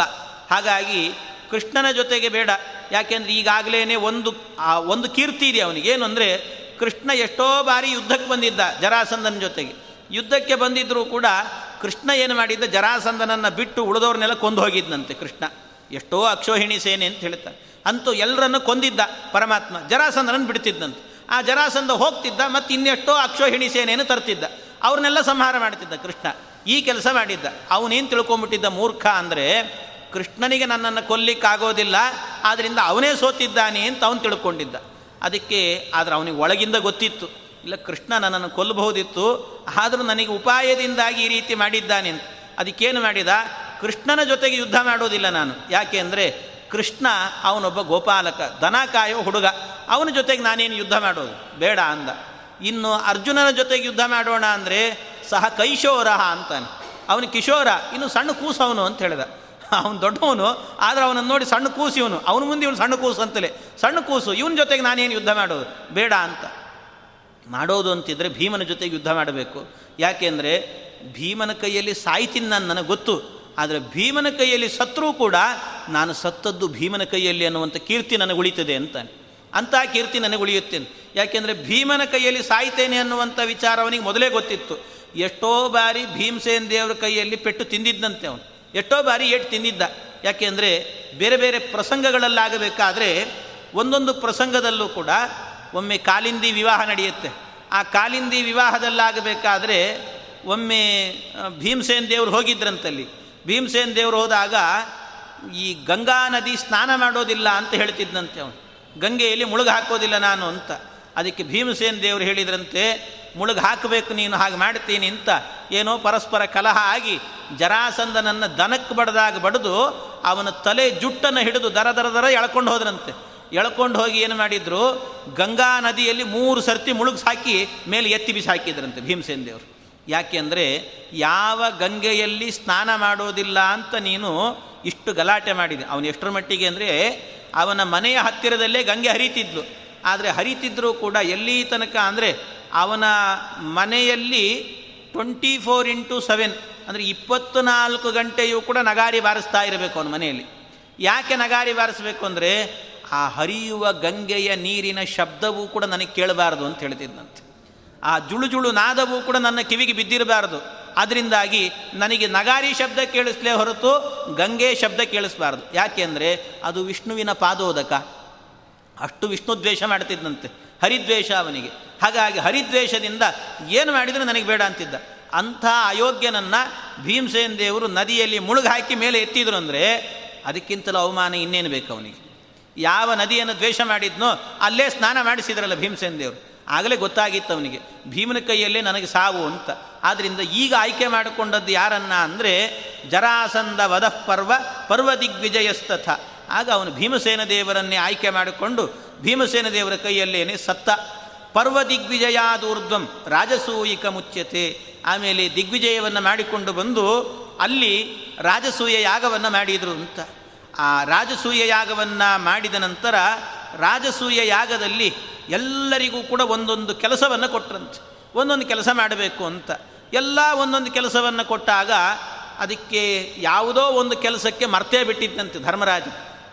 ಹಾಗಾಗಿ ಕೃಷ್ಣನ ಜೊತೆಗೆ ಬೇಡ. ಯಾಕೆಂದರೆ ಈಗಾಗಲೇ ಒಂದು ಒಂದು ಕೀರ್ತಿ ಇದೆ ಅವನಿಗೆ. ಏನು ಅಂದರೆ ಕೃಷ್ಣ ಎಷ್ಟೋ ಬಾರಿ ಯುದ್ಧಕ್ಕೆ ಬಂದಿದ್ದ ಜರಾಸಂದನ ಜೊತೆಗೆ. ಯುದ್ಧಕ್ಕೆ ಬಂದಿದ್ದರೂ ಕೂಡ ಕೃಷ್ಣ ಏನು ಮಾಡಿದ್ದ? ಜರಾಸಂದನನ್ನು ಬಿಟ್ಟು ಉಳಿದವ್ರನ್ನೆಲ್ಲ ಕೊಂದು ಹೋಗಿದ್ದಂತೆ ಕೃಷ್ಣ. ಎಷ್ಟೋ ಅಕ್ಷೋಹಿಣಿ ಸೇನೆ ಅಂತ ಹೇಳ್ತಾರೆ. ಅಂತೂ ಎಲ್ಲರನ್ನು ಕೊಂದಿದ್ದ ಪರಮಾತ್ಮ. ಜರಾಸಂದ್ರನ್ನು ಬಿಡ್ತಿದ್ದಂತೆ ಆ ಜರಾಸಂದ ಹೋಗ್ತಿದ್ದ ಮತ್ತು ಇನ್ನೆಷ್ಟೋ ಅಕ್ಷೋಹಿಣಿ ಸೇನೆಯನ್ನು ತರ್ತಿದ್ದ. ಅವ್ರನ್ನೆಲ್ಲ ಸಂಹಾರ ಮಾಡ್ತಿದ್ದ ಕೃಷ್ಣ. ಈ ಕೆಲಸ ಮಾಡಿದ್ದ. ಅವನೇನು ತಿಳ್ಕೊಂಬಿಟ್ಟಿದ್ದ ಮೂರ್ಖ ಅಂದರೆ, ಕೃಷ್ಣನಿಗೆ ನನ್ನನ್ನು ಕೊಲ್ಲಿಕ್ಕಾಗೋದಿಲ್ಲ ಆದ್ದರಿಂದ ಅವನೇ ಸೋತಿದ್ದಾನೆ ಅಂತ ಅವನು ತಿಳ್ಕೊಂಡಿದ್ದ. ಅದಕ್ಕೆ ಆದರೆ ಅವನಿಗೆ ಒಳಗಿಂದ ಗೊತ್ತಿತ್ತು. ಇಲ್ಲ, ಕೃಷ್ಣ ನನ್ನನ್ನು ಕೊಲ್ಲಬಹುದಿತ್ತು, ಆದರೂ ನನಗೆ ಉಪಾಯದಿಂದಾಗಿ ಈ ರೀತಿ ಮಾಡಿದ್ದಾನೆ ಅಂತ. ಅದಕ್ಕೇನು ಮಾಡಿದ? ಕೃಷ್ಣನ ಜೊತೆಗೆ ಯುದ್ಧ ಮಾಡೋದಿಲ್ಲ ನಾನು. ಯಾಕೆ ಅಂದರೆ ಕೃಷ್ಣ ಅವನೊಬ್ಬ ಗೋಪಾಲಕ, ದನ ಕಾಯೋ ಹುಡುಗ. ಅವನ ಜೊತೆಗೆ ನಾನೇನು ಯುದ್ಧ ಮಾಡೋದು? ಬೇಡ ಅಂದ. ಇನ್ನು ಅರ್ಜುನನ ಜೊತೆಗೆ ಯುದ್ಧ ಮಾಡೋಣ ಅಂದರೆ ಸಹ ಕೈಶೋರ ಅಂತಾನೆ. ಅವನು ಕಿಶೋರ, ಇನ್ನು ಸಣ್ಣ ಕೂಸವನು ಅಂತ ಹೇಳಿದ. ಅವನು ದೊಡ್ಡವನು, ಆದರೆ ಅವನನ್ನು ನೋಡಿ ಸಣ್ಣ ಕೂಸು ಇವನು ಅವನ ಮುಂದೆ ಇವನು ಸಣ್ಣ ಕೂಸು ಅಂತಲೇ. ಸಣ್ಣ ಕೂಸು, ಇವನ ಜೊತೆಗೆ ನಾನೇನು ಯುದ್ಧ ಮಾಡೋದು? ಬೇಡ ಅಂತ. ಮಾಡೋದು ಅಂತಿದ್ರೆ ಭೀಮನ ಜೊತೆಗೆ ಯುದ್ಧ ಮಾಡಬೇಕು. ಯಾಕೆಂದರೆ ಭೀಮನ ಕೈಯಲ್ಲಿ ಸಾಯ್ತೀನಿ ನಾನು ನನಗೆ ಗೊತ್ತು. ಆದರೆ ಭೀಮನ ಕೈಯಲ್ಲಿ ಸತ್ರೂ ಕೂಡ, ನಾನು ಸತ್ತದ್ದು ಭೀಮನ ಕೈಯಲ್ಲಿ ಅನ್ನುವಂಥ ಕೀರ್ತಿ ನನಗೆ ಉಳಿತದೆ ಅಂತಾನೆ. ಅಂತಹ ಕೀರ್ತಿ ನನಗೆ ಉಳಿಯುತ್ತೇನೆ. ಯಾಕೆಂದರೆ ಭೀಮನ ಕೈಯಲ್ಲಿ ಸಾಯ್ತೇನೆ ಅನ್ನುವಂಥ ವಿಚಾರ ಅವನಿಗೆ ಮೊದಲೇ ಗೊತ್ತಿತ್ತು. ಎಷ್ಟೋ ಬಾರಿ ಭೀಮಸೇನ್ ದೇವರ ಕೈಯಲ್ಲಿ ಪೆಟ್ಟು ತಿಂದಿದ್ದಂತೆ ಅವನು. ಎಷ್ಟೋ ಬಾರಿ ಏಟು ತಿಂದಿದ್ದ. ಯಾಕೆಂದರೆ ಬೇರೆ ಬೇರೆ ಪ್ರಸಂಗಗಳಲ್ಲಾಗಬೇಕಾದ್ರೆ ಒಂದೊಂದು ಪ್ರಸಂಗದಲ್ಲೂ ಕೂಡ ಒಮ್ಮೆ ಕಾಲಿಂದಿ ವಿವಾಹ ನಡೆಯುತ್ತೆ. ಆ ಕಾಲಿಂದಿ ವಿವಾಹದಲ್ಲಾಗಬೇಕಾದ್ರೆ ಒಮ್ಮೆ ಭೀಮಸೇನ್ ದೇವರು ಹೋಗಿದ್ರಂತಲ್ಲಿ. ಭೀಮಸೇನ್ ದೇವರು ಹೋದಾಗ, ಈ ಗಂಗಾ ನದಿ ಸ್ನಾನ ಮಾಡೋದಿಲ್ಲ ಅಂತ ಹೇಳ್ತಿದ್ದಂತೆ ಅವನು. ಗಂಗೆಯಲ್ಲಿ ಮುಳುಗು ಹಾಕೋದಿಲ್ಲ ನಾನು ಅಂತ. ಅದಕ್ಕೆ ಭೀಮಸೇನ್ ದೇವರು ಹೇಳಿದ್ರಂತೆ, ಮುಳುಗು ಹಾಕಬೇಕು ನೀನು, ಹಾಗೆ ಮಾಡ್ತೀನಿ ಅಂತ. ಏನೋ ಪರಸ್ಪರ ಕಲಹ ಆಗಿ ಜರಾಸಂದನನ್ನು ದನಕ್ಕೆ ಬಡದಾಗ ಬಡಿದು ಅವನ ತಲೆ ಜುಟ್ಟನ್ನು ಹಿಡಿದು ದರ ದರ ದರ ಎಳ್ಕೊಂಡು ಹೋದ್ರಂತೆ. ಎಳ್ಕೊಂಡು ಹೋಗಿ ಏನು ಮಾಡಿದ್ರು, ಗಂಗಾ ನದಿಯಲ್ಲಿ ಮೂರು ಸರ್ತಿ ಮುಳುಗ್ಸಿ ಹಾಕಿ ಮೇಲೆ ಎತ್ತಿ ಬಿಸಿ ಹಾಕಿದ್ರಂತೆ ಭೀಮಸೇನ್ ದೇವರು. ಯಾಕೆ ಅಂದರೆ ಯಾವ ಗಂಗೆಯಲ್ಲಿ ಸ್ನಾನ ಮಾಡೋದಿಲ್ಲ ಅಂತ ನೀನು ಇಷ್ಟು ಗಲಾಟೆ ಮಾಡಿದೆ. ಅವನು ಎಷ್ಟರ ಮಟ್ಟಿಗೆ ಅಂದರೆ ಅವನ ಮನೆಯ ಹತ್ತಿರದಲ್ಲೇ ಗಂಗೆ ಹರಿತಿದ್ಲು. ಆದರೆ ಹರಿತಿದ್ರೂ ಕೂಡ ಎಲ್ಲಿ ತನಕ ಅಂದರೆ ಅವನ ಮನೆಯಲ್ಲಿ ಟ್ವೆಂಟಿ ಫೋರ್ ಇಂಟು ಸೆವೆನ್ ಅಂದರೆ ಇಪ್ಪತ್ತು ನಾಲ್ಕು ಗಂಟೆಯೂ ಕೂಡ ನಗಾರಿ ಬಾರಿಸ್ತಾ ಇರಬೇಕು ಅವನ ಮನೆಯಲ್ಲಿ. ಯಾಕೆ ನಗಾರಿ ಬಾರಿಸಬೇಕು ಅಂದರೆ ಆ ಹರಿಯುವ ಗಂಗೆಯ ನೀರಿನ ಶಬ್ದವೂ ಕೂಡ ನನಗೆ ಕೇಳಬಾರ್ದು ಅಂತ ಹೇಳ್ತಿದ್ದಂತೆ ಆ ಜುಳು ಜುಳು ನಾದವು ಕೂಡ ನನ್ನ ಕಿವಿಗೆ ಬಿದ್ದಿರಬಾರದು. ಅದರಿಂದಾಗಿ ನನಗೆ ನಗಾರಿ ಶಬ್ದ ಕೇಳಿಸ್ಲೇ ಹೊರತು ಗಂಗೆ ಶಬ್ದ ಕೇಳಿಸ್ಬಾರ್ದು. ಯಾಕೆಂದರೆ ಅದು ವಿಷ್ಣುವಿನ ಪಾದೋದಕ. ಅಷ್ಟು ವಿಷ್ಣು ದ್ವೇಷ ಮಾಡ್ತಿದ್ದಂತೆ ಹರಿದ್ವೇಷ ಅವನಿಗೆ. ಹಾಗಾಗಿ ಹರಿದ್ವೇಷದಿಂದ ಏನು ಮಾಡಿದರೆ ನನಗೆ ಬೇಡ ಅಂತಿದ್ದ. ಅಂಥ ಅಯೋಗ್ಯನನ್ನು ಭೀಮಸೇನ ದೇವರು ನದಿಯಲ್ಲಿ ಮುಳುಗಾಕಿ ಮೇಲೆ ಎತ್ತಿದ್ರು ಅಂದರೆ ಅದಕ್ಕಿಂತಲೂ ಅವಮಾನ ಇನ್ನೇನು ಬೇಕು ಅವನಿಗೆ? ಯಾವ ನದಿಯನ್ನು ದ್ವೇಷ ಮಾಡಿದ್ನೋ ಅಲ್ಲೇ ಸ್ನಾನ ಮಾಡಿಸಿದ್ರಲ್ಲ ಭೀಮಸೇನ ದೇವರು. ಆಗಲೇ ಗೊತ್ತಾಗಿತ್ತು ಅವನಿಗೆ. ಭೀಮನ ಕೈಯಲ್ಲೇ ನನಗೆ ಸಾವು ಅಂತ. ಆದ್ದರಿಂದ ಈಗ ಆಯ್ಕೆ ಮಾಡಿಕೊಂಡದ್ದು ಯಾರನ್ನ ಅಂದರೆ ಜರಾಸಂದ ವಧ ಪರ್ವ ಪರ್ವ ದಿಗ್ವಿಜಯಸ್ತಥ ಆಗ ಅವನು ಭೀಮಸೇನ ದೇವರನ್ನೇ ಆಯ್ಕೆ ಮಾಡಿಕೊಂಡು ಭೀಮಸೇನ ದೇವರ ಕೈಯಲ್ಲೇನೆ ಸತ್ತ. ಪರ್ವ ದಿಗ್ವಿಜಯಾದೂರ್ಧ್ವಂ ರಾಜಸೂಯಿಕ ಮುಚ್ಯತೆ. ಆಮೇಲೆ ದಿಗ್ವಿಜಯವನ್ನು ಮಾಡಿಕೊಂಡು ಬಂದು ಅಲ್ಲಿ ರಾಜಸೂಯ ಯಾಗವನ್ನು ಮಾಡಿದರು ಅಂತ. ಆ ರಾಜಸೂಯ ಯಾಗವನ್ನು ಮಾಡಿದ ನಂತರ ರಾಜಸೂಯ ಯಾಗದಲ್ಲಿ ಎಲ್ಲರಿಗೂ ಕೂಡ ಒಂದೊಂದು ಕೆಲಸವನ್ನು ಕೊಟ್ಟರಂತೆ ಒಂದೊಂದು ಕೆಲಸ ಮಾಡಬೇಕು ಅಂತ. ಎಲ್ಲ ಒಂದೊಂದು ಕೆಲಸವನ್ನು ಕೊಟ್ಟಾಗ ಅದಕ್ಕೆ ಯಾವುದೋ ಒಂದು ಕೆಲಸಕ್ಕೆ ಮರ್ತೇ ಬಿಟ್ಟಿದ್ದಂತೆ ಧರ್ಮರಾಜ.